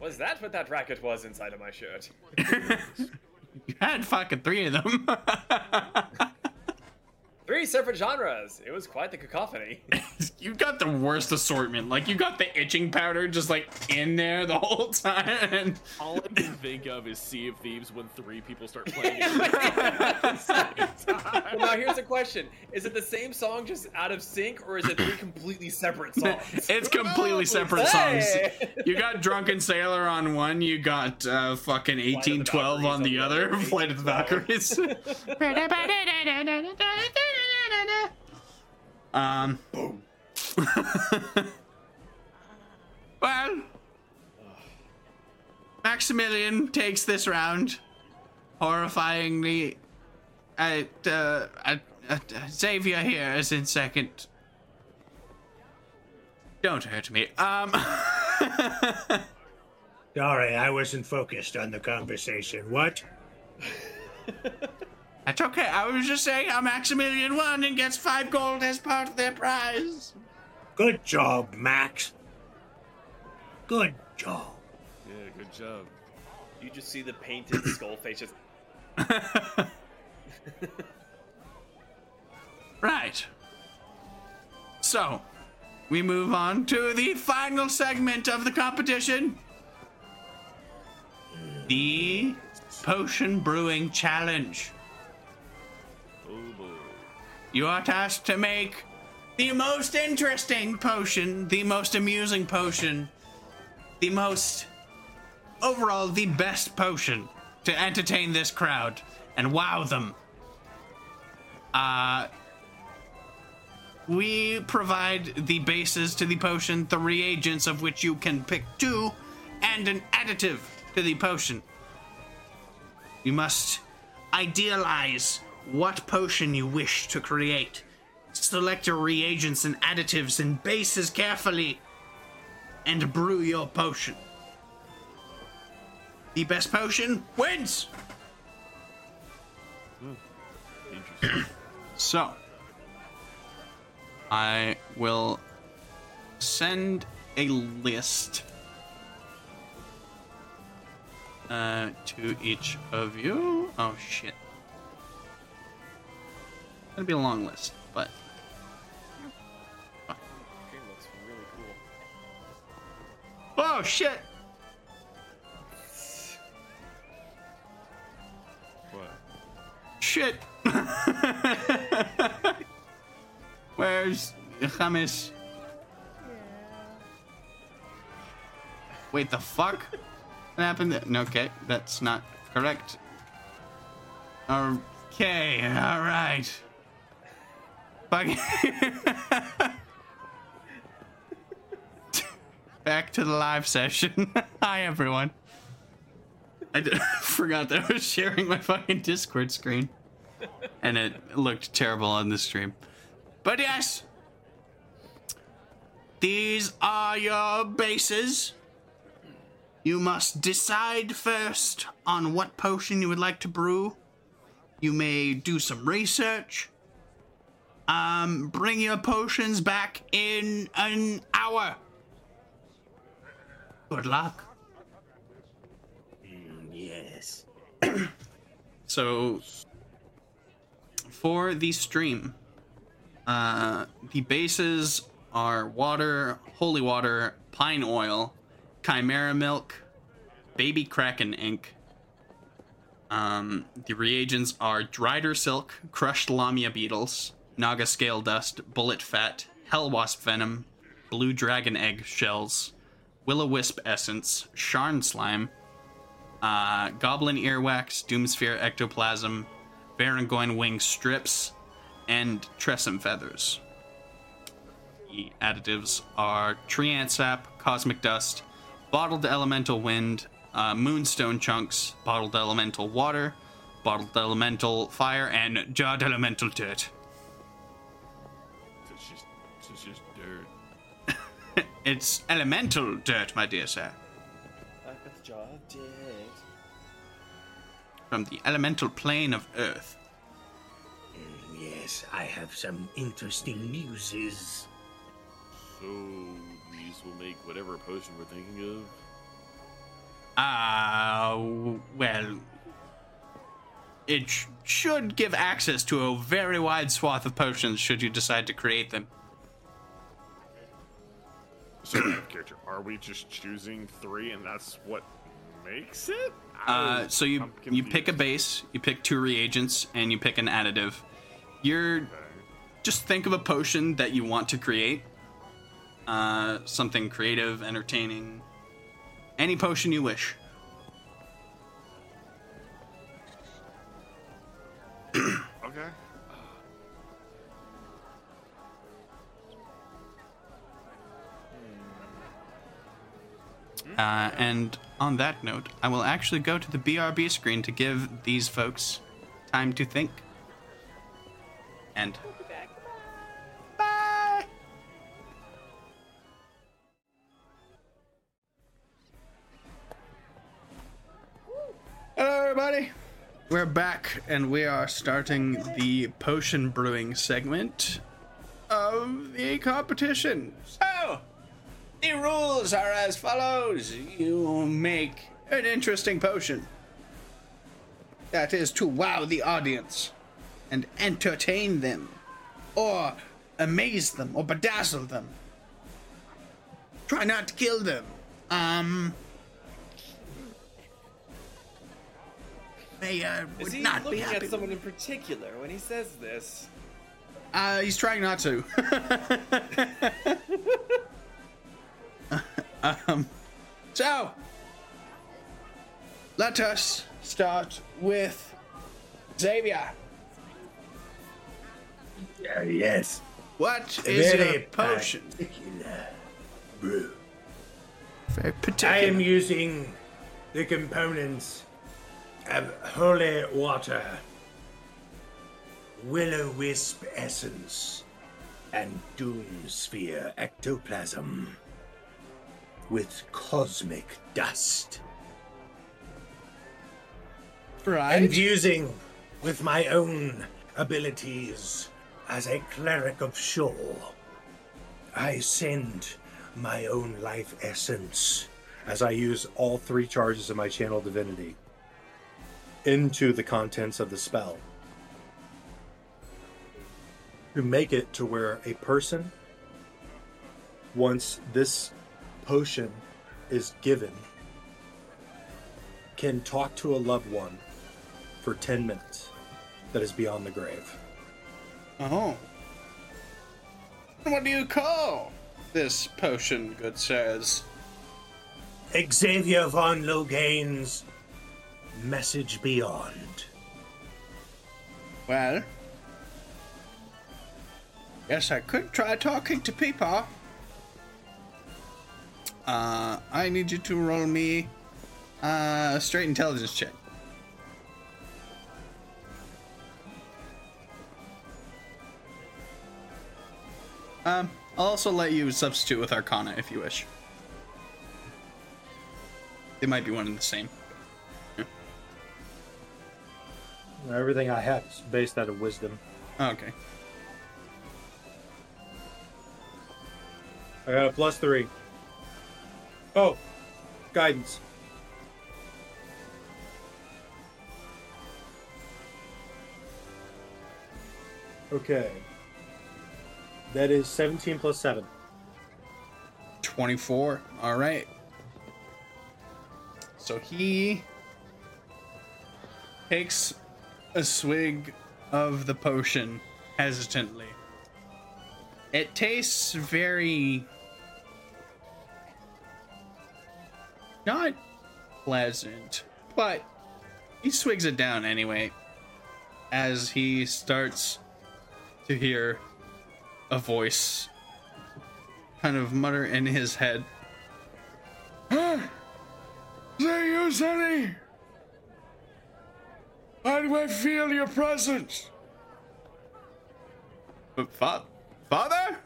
Was that what that racket was inside of my shirt? You had fucking three of them. Three separate genres. It was quite the cacophony. you got the worst assortment. Like you got the itching powder just like in there the whole time. And All I can think of is Sea of Thieves when three people start playing it. well, now here's a question: Is it the same song just out of sync, or is it three completely separate songs? it's completely separate songs. Hey! You got Drunken Sailor on one, you got uh, fucking 1812 on the other, Flight of the Valkyries. Um. well, Maximilian takes this round, horrifyingly. Uh, uh, uh, uh, Xavier here is in second. Don't hurt me. Um. Sorry, I wasn't focused on the conversation. What? That's okay. I was just saying how Maximilian won and gets five gold as part of their prize. Good job, Max. Good job. yeah, good job. You just see the painted skull face just. Right. So, we move on to the final segment of the competition the Potion Brewing Challenge. You are tasked to make the most interesting potion, the most amusing potion, the most overall the best potion to entertain this crowd and wow them. Uh we provide the bases to the potion, the reagents of which you can pick two, and an additive to the potion. You must idealize what potion you wish to create. Select your reagents and additives and bases carefully, and brew your potion. The best potion wins! Interesting. So, I will send a list uh, to each of you. Oh shit! It's gonna be a long list, but Game really cool. oh shit! what? Shit! Where's James? Yeah. Wait, the fuck? What happened? there? No, okay, that's not correct. Okay, alright. Fuck. Back to the live session. Hi, everyone. I forgot that I was sharing my fucking Discord screen. And it looked terrible on the stream. But yes, these are your bases. You must decide first on what potion you would like to brew. You may do some research. Um, bring your potions back in an hour. Good luck. Yes. So, for the stream, uh, the bases are water, holy water, pine oil, chimera milk, baby kraken ink. Um, the reagents are drider silk, crushed lamia beetles, naga scale dust, bulette fat, hell wasp venom, blue dragon egg shells, will o wisp essence, sharn slime, uh, Goblin earwax, Doomsphere ectoplasm, Vargouille wing strips, and Tressym feathers. The additives are tree ant sap, cosmic dust, bottled elemental wind, uh, moonstone chunks, bottled elemental water, bottled elemental fire, and jarred elemental dirt. It's elemental dirt, my dear sir. Jar of dirt. From the elemental plane of Earth. Mm, yes, I have some interesting newses. So, these will make whatever potion we're thinking of? Ah, uh, well, it sh- should give access to a very wide swath of potions should you decide to create them. Of character, are we just choosing three, and that's what makes it? Uh, so you you pick a base, you pick two reagents, and you pick an additive. You're just think of a potion that you want to create. Uh, something creative, entertaining. Any potion you wish. Uh, and on that note, I will actually go to the BRB screen to give these folks time to think. And bye. Hello, everybody. We're back, and we are starting the potion brewing segment of the competition. So, the rules are as follows you make an interesting potion. That is to wow the audience and entertain them, or amaze them, or bedazzle them. Try not to kill them. Um. Is would he not be looking happy. at someone in particular when he says this? Uh, he's trying not to. um, so, let us start with Xavier. Uh, yes. What is Very your potion? particular brew. Very I am using the components of holy water, will o wisp essence, and doom sphere ectoplasm with cosmic dust. right. And using with my own abilities as a cleric of Shore, I send my own life essence As I use all three charges of my channel divinity into the contents of the spell to make it to where a person, once this potion is given, can talk to a loved one for 10 minutes that is beyond the grave. Oh. What do you call this potion, good sirs? Xavier von Loghain's Message Beyond. Well, yes, I could try talking to Peepaw. Uh, I need you to roll me uh, a straight intelligence check. Um, I'll also let you substitute with Arcana if you wish. They might be one and the same. Everything I have is based out of wisdom. Okay. I got a plus three. Oh, guidance. Okay. That is 17 plus 7. 24. All right. So he takes a swig of the potion hesitantly. It tastes very not pleasant, but he swigs it down anyway as he starts to hear a voice kind of mutter in his head. Ah, Is that you, Sonny? Why do I feel your presence? But fa- father?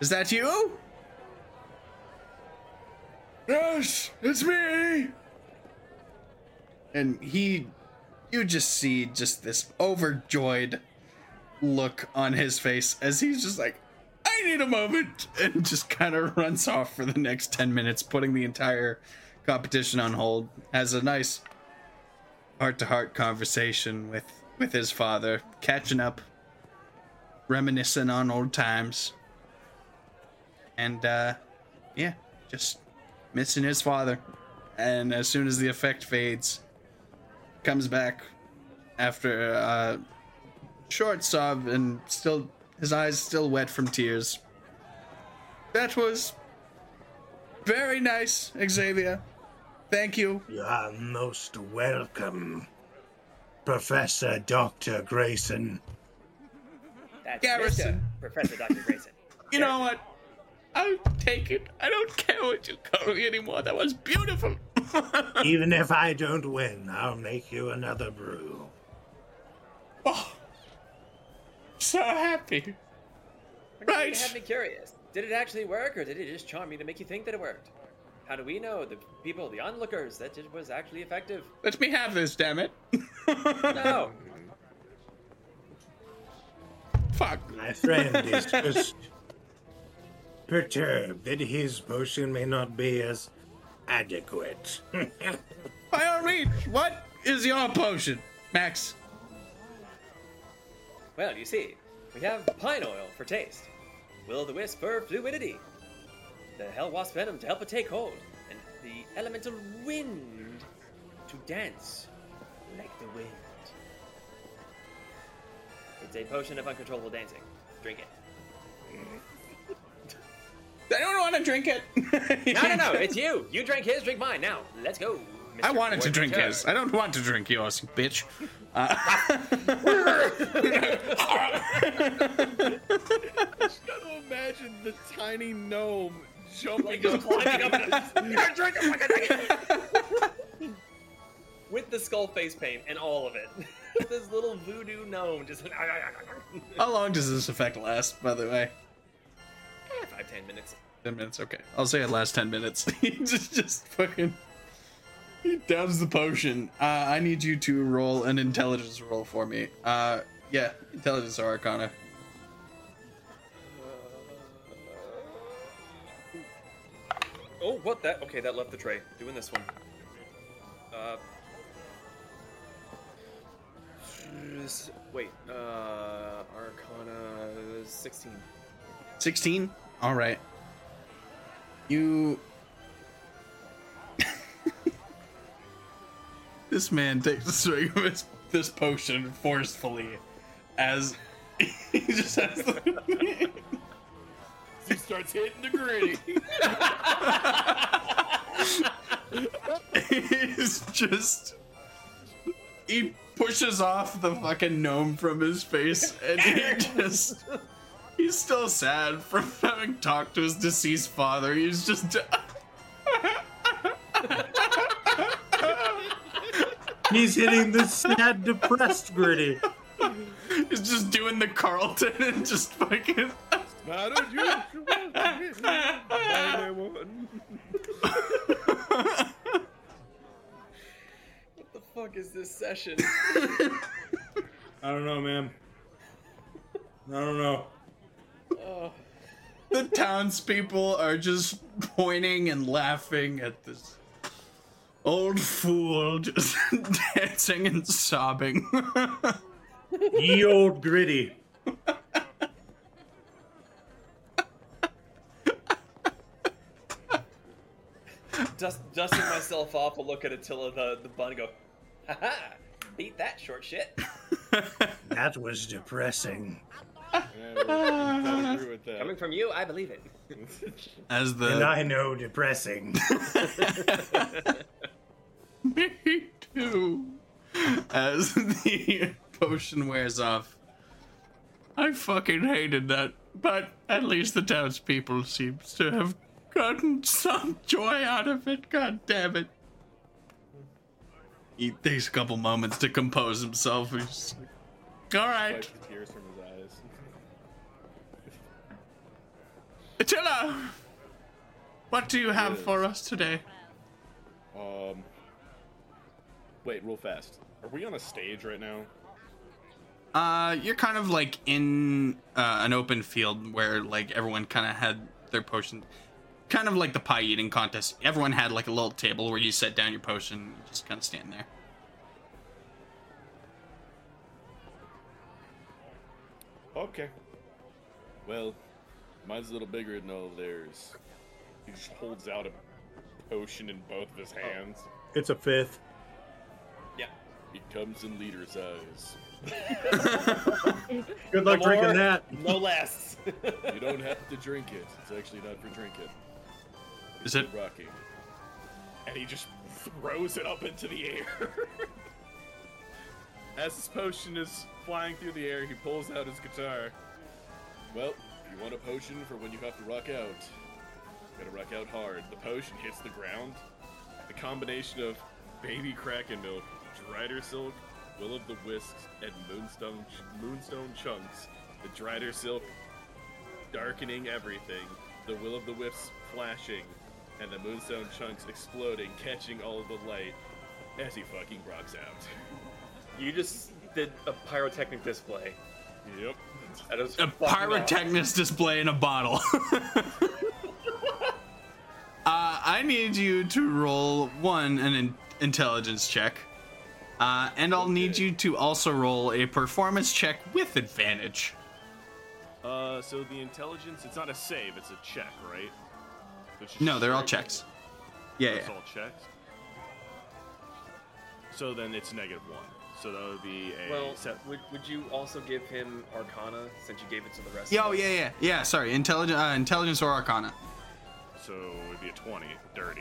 Is that you? Yes, it's me. and he, you just see just this overjoyed look on his face as he's just like, I need a moment, and just kind of runs off for the next 10 minutes, putting the entire competition on hold. Has a nice heart to heart conversation with, with his father, catching up, reminiscing on old times. And, uh, yeah, just missing his father. And as soon as the effect fades, comes back after a short sob and still his eyes still wet from tears. That was very nice, Xavier. Thank you. You are most welcome, Professor Dr. Grayson. That's Garrison. Mr. Professor Dr. Grayson. You know what? I'll take it. I don't care what you call me anymore. That was beautiful. Even if I don't win, I'll make you another brew. oh, so happy. Right. You have me curious. Did it actually work, or did it just charm you to make you think that it worked? How do we know, the people, the onlookers, that it was actually effective? Let me have this, damn it. No. Fuck. My friend is just perturbed that his potion may not be as adequate. By all means, what is your potion, Max? Well, you see, we have pine oil for taste, will o' the wisp for fluidity, the hell wasp venom to help it take hold, and the elemental wind to dance like the wind. It's a potion of uncontrollable dancing. Drink it. I don't want to drink it. No, no, no, it's you. You drank his, drink mine. Now, let's go. I Mr. wanted to drink Porter. his. I don't want to drink yours, you bitch. I just gotta imagine the tiny gnome jumping up. climbing up and "Here, drink it, fucking drink. With the skull face paint and all of it. this little voodoo gnome just How long does this effect last, by the way? Five, ten minutes. Ten minutes, okay. I'll say it lasts ten minutes. he just, just fucking. He downs the potion. Uh, I need you to roll an intelligence roll for me. Uh, yeah, intelligence or arcana. Oh, what that? Okay, that left the tray. Doing this one. Uh. Wait, uh, Arcana 16. 16? Alright. You. this man takes a swing of his, this potion forcefully as he just has the. he starts hitting the griddy. He's just. He pushes off the fucking gnome from his face and he just. He's still sad from having talked to his deceased father. He's just. He's hitting the sad, depressed griddy. He's just doing the Carlton and just fucking. Not unusual. What the fuck is this session? I don't know, man. I don't know. The townspeople are just pointing and laughing at this old fool just dancing and sobbing. Ye old griddy. Dust, dusting myself off, I'll look at Attila the, the bun and go, haha, beat that short shit. That was depressing. I agree with that. Coming from you, I believe it. As the And I know depressing. me too. As the potion wears off. I fucking hated that, but at least the townspeople seems to have gotten some joy out of it. God damn it. He takes a couple moments to compose himself. He's like, all right, Attila, what do you have Yes. for us today? Um. Wait, real fast. Are we on a stage right now? Uh, you're kind of like in uh, an open field where like everyone kind of had their potion, kind of like the pie eating contest. Everyone had like a little table where you set down your potion, and just kind of stand there. Okay. Well, mine's a little bigger than all of theirs. He just holds out a potion in both of his oh. hands. It's a fifth. Yeah. It comes in leader size. Good luck No drinking more, that. No less. You don't have to drink it. It's actually not for drinking. Is it? for rocking. And he just throws it up into the air. As his potion is flying through the air, he pulls out his guitar. Well, if you want a potion for when you have to rock out, you gotta rock out hard. The potion hits the ground. The combination of baby kraken milk, drider silk, will of the wisps, and moonstone moonstone chunks. The drider silk darkening everything, the will of the wisps flashing, and the moonstone chunks exploding, catching all of the light as he fucking rocks out. you just did a pyrotechnic display. Yep. That is A fucking awesome. display in a bottle. uh, I need you to roll one an in- intelligence check, uh, and I'll need you to also roll a performance check with advantage. Uh, so the intelligence, it's not a save, it's a check, right? No, they're all checks. Yeah, yeah. all checks. So then it's negative one. So that would be a Well, set. would, would you also give him Arcana since you gave it to the rest? Yeah, of oh us? yeah, yeah, yeah. Sorry, intelligence, uh, intelligence or Arcana. So it would be a 20, dirty.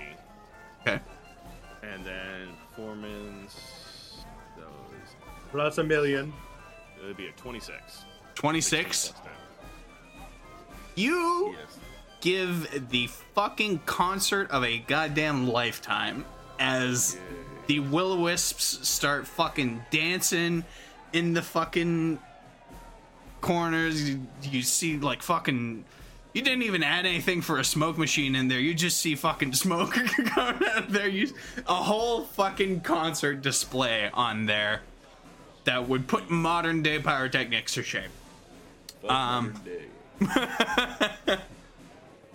Okay. And then performance. That was. Plus a million. It would be a 26. Twenty-six. Plus You Yes. give the fucking concert of a goddamn lifetime as the will o wisps start fucking dancing in the fucking corners. You, you see like fucking. You didn't even add anything for a smoke machine in there. You just see fucking smoke going out there. You a whole fucking concert display on there that would put modern day pyrotechnics to shame. Fuck Um. modern day.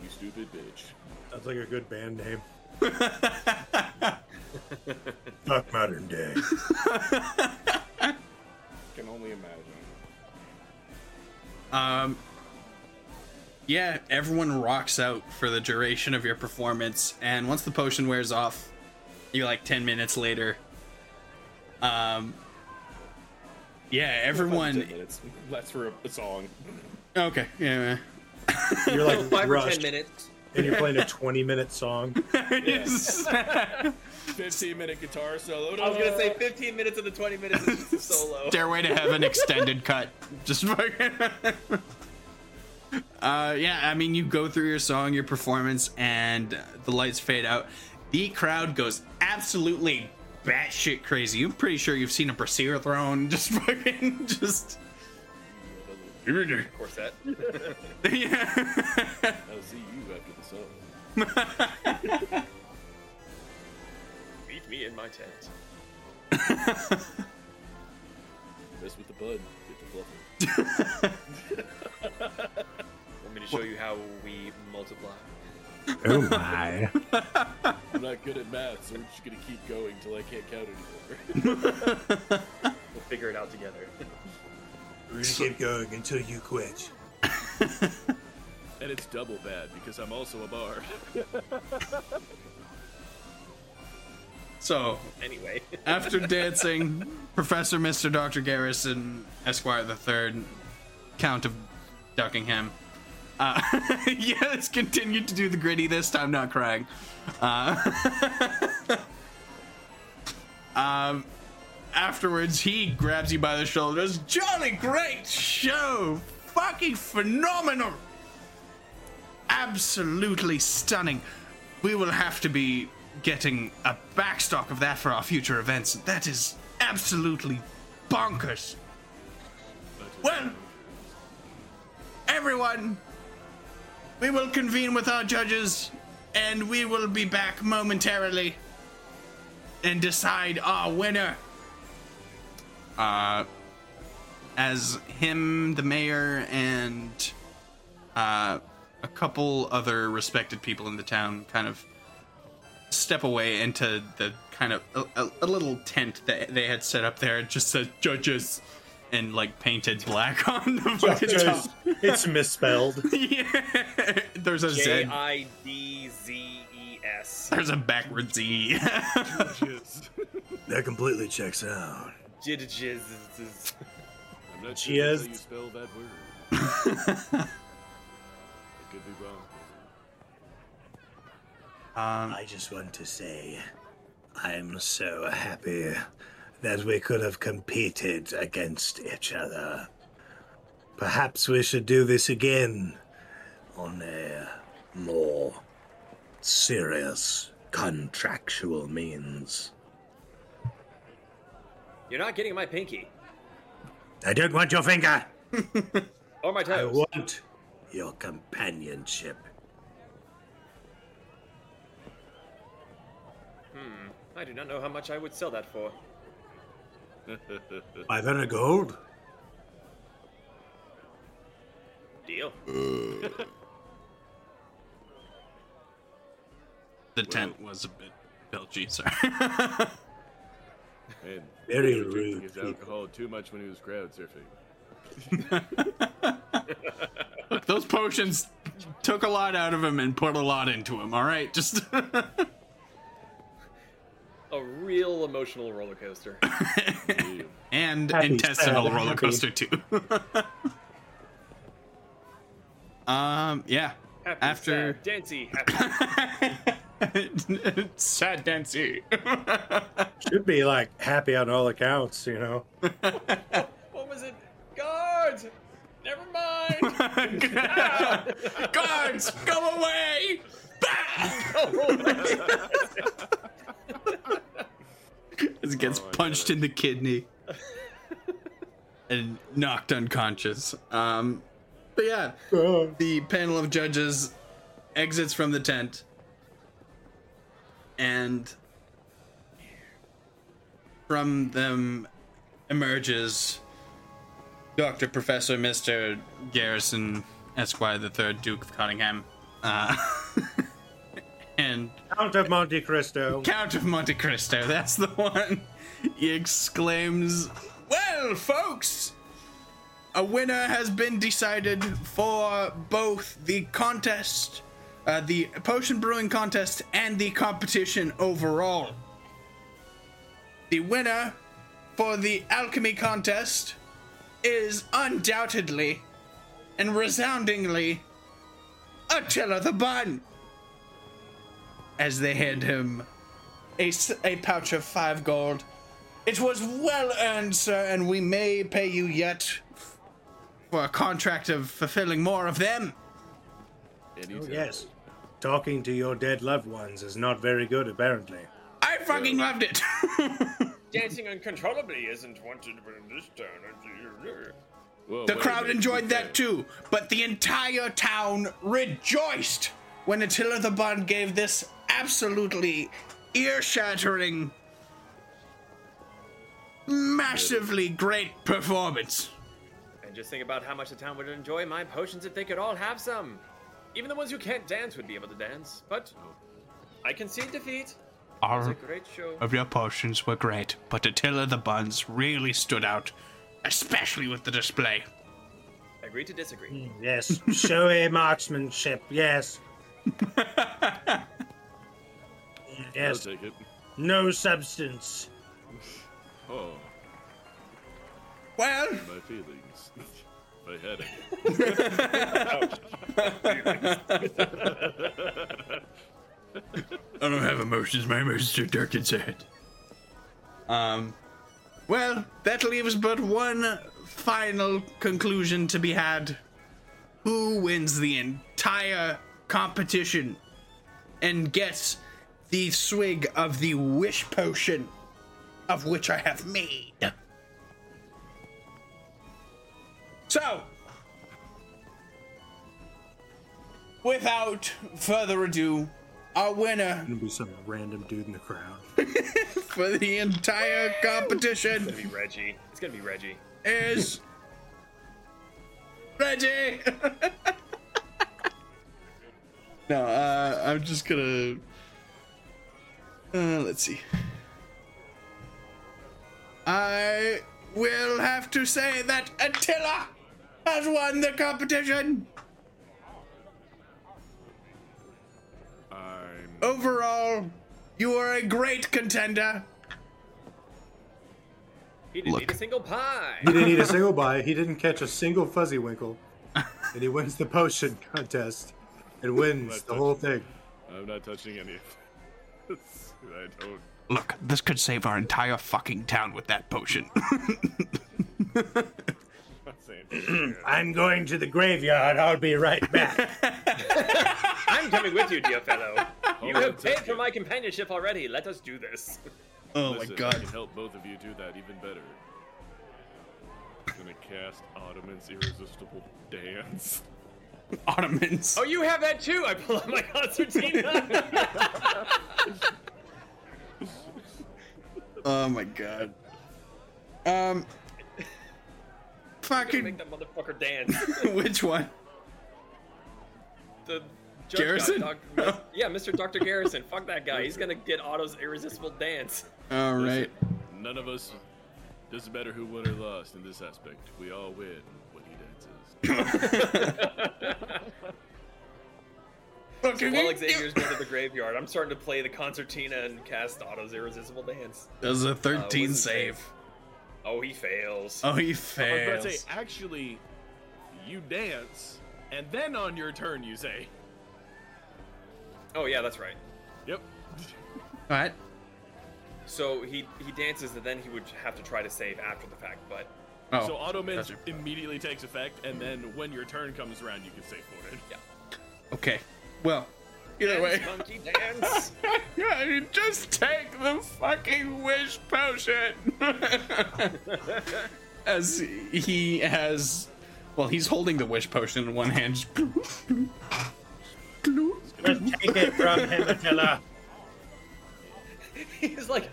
you stupid bitch. That's like a good band name. Fuck modern day. Can only imagine. Um, yeah, everyone rocks out for the duration of your performance, and once the potion wears off, you like ten minutes later. Um, yeah, everyone. 10 minutes. That's for a, a song. Okay, yeah. You're like Five or rushed, ten minutes. and you're playing a 20 minute song. Yes. 15 minute guitar solo. I was gonna say 15 minutes of the 20 minutes is just a solo. Stairway to Heaven extended cut. Just fucking. uh, yeah, I mean, you go through your song, your performance, and the lights fade out. The crowd goes absolutely batshit crazy. I'm pretty sure you've seen a brassiere thrown. Just fucking, just. Corset. yeah. I'll see you after the song. Meet me in my tent. Mess with the bud. Get the fluffy. Want me to show you how we multiply? Oh my. I'm not good at math, so we're just gonna keep going till I can't count anymore. We'll figure it out together. We're gonna keep going until you quit. and it's double bad because I'm also a bard. So, anyway. after dancing, Professor Mr. Dr. Garrison, Esquire the Third, Count of Duckingham. Uh, yeah, let's continue to do the griddy this time, not crying. Uh, um, afterwards, he grabs you by the shoulders. Jolly great show! Fucking phenomenal! Absolutely stunning. We will have to be getting a backstock of that for our future events. That is absolutely bonkers. Well, everyone, we will convene with our judges and we will be back momentarily. and decide our winner. Uh, as him, the mayor, and uh, a couple other respected people in the town kind of step away into the kind of a, a, a little tent that they had set up there. It just says judges and like painted black on the fucking top. it's misspelled. yeah. There's a J Z. I D Z E S. There's a backward Z. That completely checks out. Jidjiz. I'm not She sure is- how you spell that word. Um, I just want to say, I'm so happy that we could have competed against each other. Perhaps we should do this again on a more serious contractual means. You're not getting my pinky I don't want your finger. or my toes. I want your companionship. I do not know how much I would sell that for. 500 gold? Deal. Uh. the tent was a bit belchy, sorry. And Very he was drinking rude his people. alcohol too much when he was crowd surfing. Look, those potions took a lot out of him and put a lot into him, alright? Just. A real emotional roller coaster. And Happy, intestinal sad, roller happy. coaster, too. um, yeah. Happy, After. sad, dancy, happy. Sad Dancy. Should be like happy on all accounts, you know. what was it? Guards! Never mind! Guards, go away! As it gets Oh, punched get in the kidney and knocked unconscious. Um, but yeah, the panel of judges exits from the tent and from them emerges Dr. Professor Mr. Garrison Esquire the Third Duke of Cottingham. Uh, and Count of Monte Cristo. Count of Monte Cristo, that's the one. He exclaims, Well, folks, a winner has been decided for both the contest, uh, the potion brewing contest, and the competition overall. The winner for the alchemy contest is undoubtedly and resoundingly Attila the Bun as they hand him a, a pouch of five gold. It was well earned, sir, and we may pay you yet for a contract of fulfilling more of them. Oh, yes. Talking to your dead loved ones is not very good, apparently. I fucking loved it. Dancing uncontrollably isn't wanted in this town. Whoa, the crowd enjoyed who's that too, but the entire town rejoiced when Attila the Bun gave this absolutely ear-shattering, massively great performance. And just think about how much the town would enjoy my potions if they could all have some. Even the ones who can't dance would be able to dance. But I concede defeat. It's a great show. of your potions were great, but Attila the Buns really stood out, especially with the display. Agree to disagree. Hmm, yes. Showy marksmanship, yes. I'll yes. take it. No substance. Oh, Well, my feelings. my headache. I don't have emotions. My emotions are dark and sad. Um, well, that leaves but one final conclusion to be had. Who wins the entire competition and gets the swig of the wish potion of which I have made? So, without further ado, our winner Gonna be some random dude in the crowd. for the entire competition It's gonna be Reggie. It's gonna be Reggie. is Reggie. no, uh, I'm just gonna. Uh, let's see. I will have to say that Attila has won the competition. I'm. Overall, you are a great contender. He didn't Look. eat a single pie. He didn't eat a single bite. He didn't catch a single fuzzy winkle, and he wins the potion contest and wins the whole thing. I'm not touching any of this. I don't. Look, this could save our entire fucking town with that potion. I'm not saying. I'm going to the graveyard. I'll be right back. I'm coming with you, dear fellow. Oh, you have paid for my companionship already. Let us do this. oh Listen, my god. I can help both of you do that even better. I'm gonna cast Ottoman's irresistible dance. Ottomans. Oh, you have that too. I pull out my concertina. Oh my god. Um. Fucking Make that motherfucker dance. Which one? The judge Garrison? guy, Doc- yeah, Mr. Dr. Garrison. Fuck that guy. He's gonna get Otto's irresistible dance. All right. None of us. Doesn't matter who won or lost in this aspect. We all win when he dances. Fucking. While Xavier's going to the graveyard, I'm starting to play the concertina and cast Otto's irresistible dance. Does a uh, 13 wasn't save. safe. Oh, he fails. Oh, he I was about to fails. say, actually, you dance, and then on your turn you say, Oh, yeah, that's right. "Yep." All right. So he he dances, and then he would have to try to save after the fact. But Oh. so Ottoman gotcha. immediately takes effect, and then when your turn comes around, you can save for it. yeah, Okay. Well, either way. Monkey dance. Yeah, just take the fucking wish potion. As he has, well, he's holding the wish potion in one hand. just Just take it from him, Attila. He's like,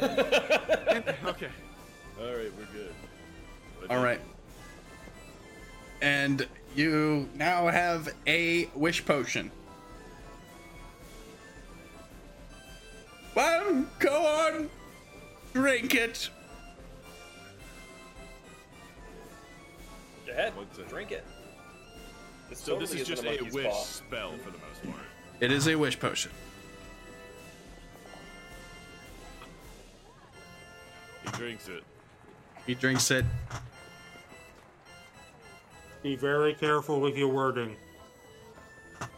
okay. All right, we're good. But All right. And you now have a wish potion. Well, go on, drink it. go ahead, What's it? drink it. This So totally this is just a a wish paw. spell for the most part. It is a wish potion. He drinks it. He drinks it. Be very careful with your wording. I'm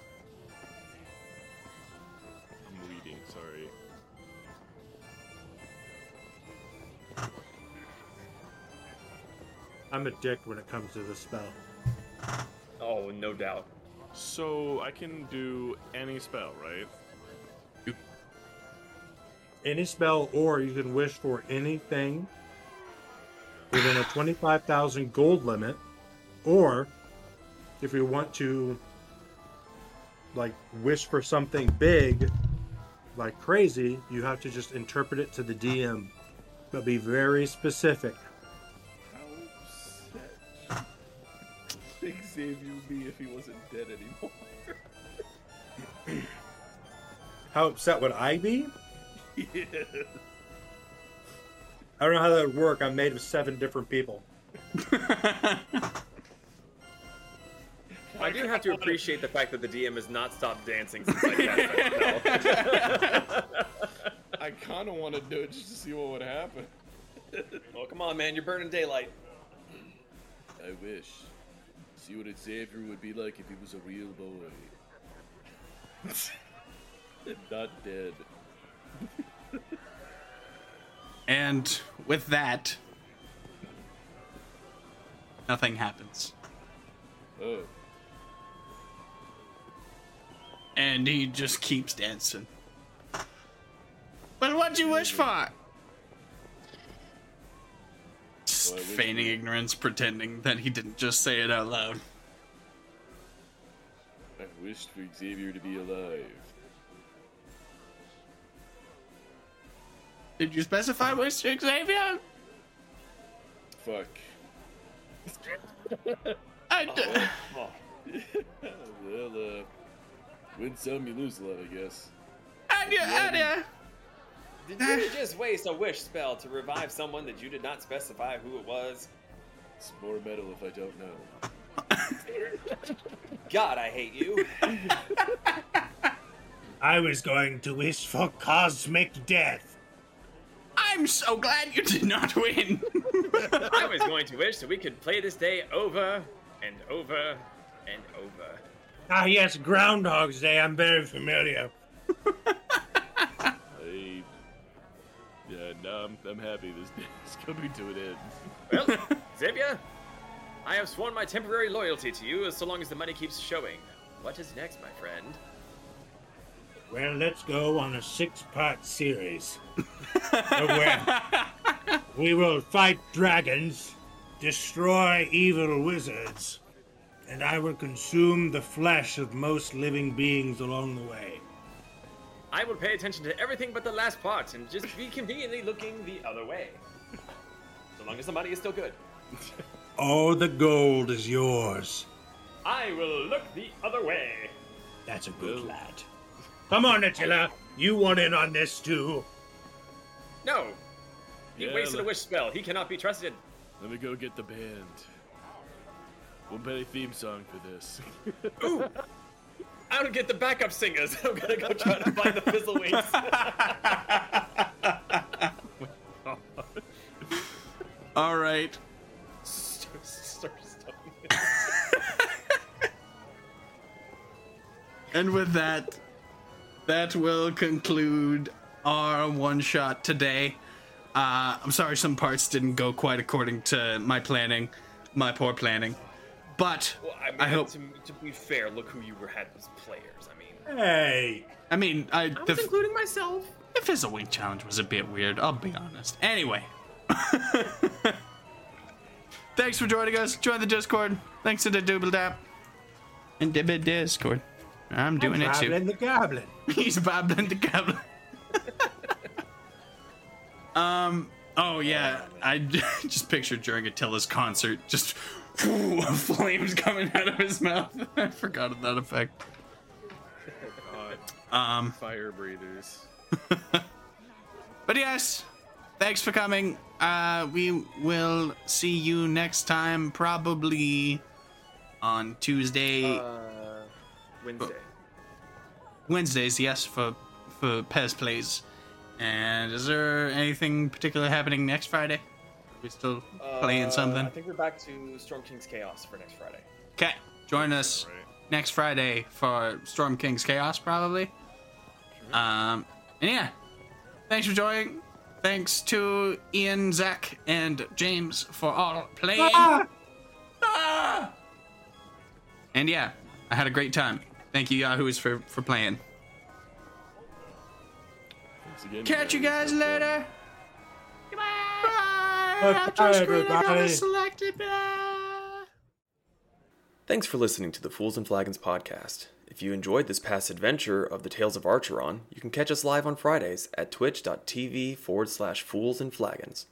reading. Sorry. I'm a dick when it comes to this spell. Oh, no doubt. So I can do any spell, right? Any spell, or you can wish for anything within a 25,000 gold limit, or if you want to, like, wish for something big, like crazy, you have to just interpret it to the DM, but be very specific. How Big Xavier would be if he wasn't dead anymore. How upset would I be? yes. I don't know how that would work. I'm made of seven different people. I do have to appreciate the fact that the DM has not stopped dancing since I cast that spell. I kind of want to do it just to see what would happen. Oh, come on, man, you're burning daylight. I wish. See what it's Xavier would be like if he was a real boy. and not dead. And with that, nothing happens. Oh. And he just keeps dancing. But what'd you wish for? Just wish feigning ignorance, pretending that he didn't just say it out loud. I wished for Xavier to be alive. Did you specify which Xavier? Fuck. I d- well, uh, win some, you lose a lot, I guess. Anya, Anya. Did you just waste a wish spell to revive someone that you did not specify who it was? It's more metal if I don't know. God, I hate you. I was going to wish for cosmic death. I'm so glad you did not win. I was going to wish that we could play this day over and over and over. Ah, yes, Groundhog's Day. I'm very familiar. I. Yeah, no, I'm, I'm happy this day is coming to an end. Well, Xavier, I have sworn my temporary loyalty to you as so long as the money keeps showing. What is next, my friend? Well, let's go on a six-part series. where we will fight dragons, destroy evil wizards, and I will consume the flesh of most living beings along the way. I will pay attention to everything but the last part and just be conveniently looking the other way. So long as the money is still good. All the gold is yours. I will look the other way. That's a good lad. Come on, Attila. You want in on this too? No! He Yeah, wasted a wish spell. He cannot be trusted. Let me go get the band. We'll theme song for this. Ooh! I don't get the backup singers. I'm gonna go try to find the Fizzlewinks. All right. And with that, that will conclude our one shot today. Uh, I'm sorry some parts didn't go quite according to my planning, my poor planning. But Well, I, mean, I hope. To, to be fair, look who you were had as players. I mean, Hey, I mean, I, I the, was including myself. the Fizzlewink challenge was a bit weird. I'll be honest. Anyway. Thanks for joining us. Join the Discord. Thanks to the Double Dap. And the Discord. I'm doing it too. Goblin the Goblin. He's babbling the goblin. um. Oh yeah, I just pictured during Attila's concert, just flames coming out of his mouth. I forgot that effect. Um. Fire breathers. But yes, thanks for coming. Uh, we will see you next time, probably on Tuesday, uh, Wednesday. Wednesdays. Yes, for for Pez plays. And is there anything particular happening next Friday? Are we still playing Uh, something? I think we're back to Storm King's Chaos for next Friday. Okay, join us next Friday for Storm King's Chaos, probably. Um, and yeah, thanks for joining. Thanks to Ian, Zach, and James for all playing. Ah! And yeah, I had a great time. Thank you, Yahoos, for for playing. Again. Catch you guys later. Goodbye. Bye, Outro screen, I gotta everybody. select it. Bye. Thanks for listening to the Fools and Flagons podcast. If you enjoyed this past adventure of the Tales of Archeron, you can catch us live on Fridays at twitch.tv forward slash fools and flagons.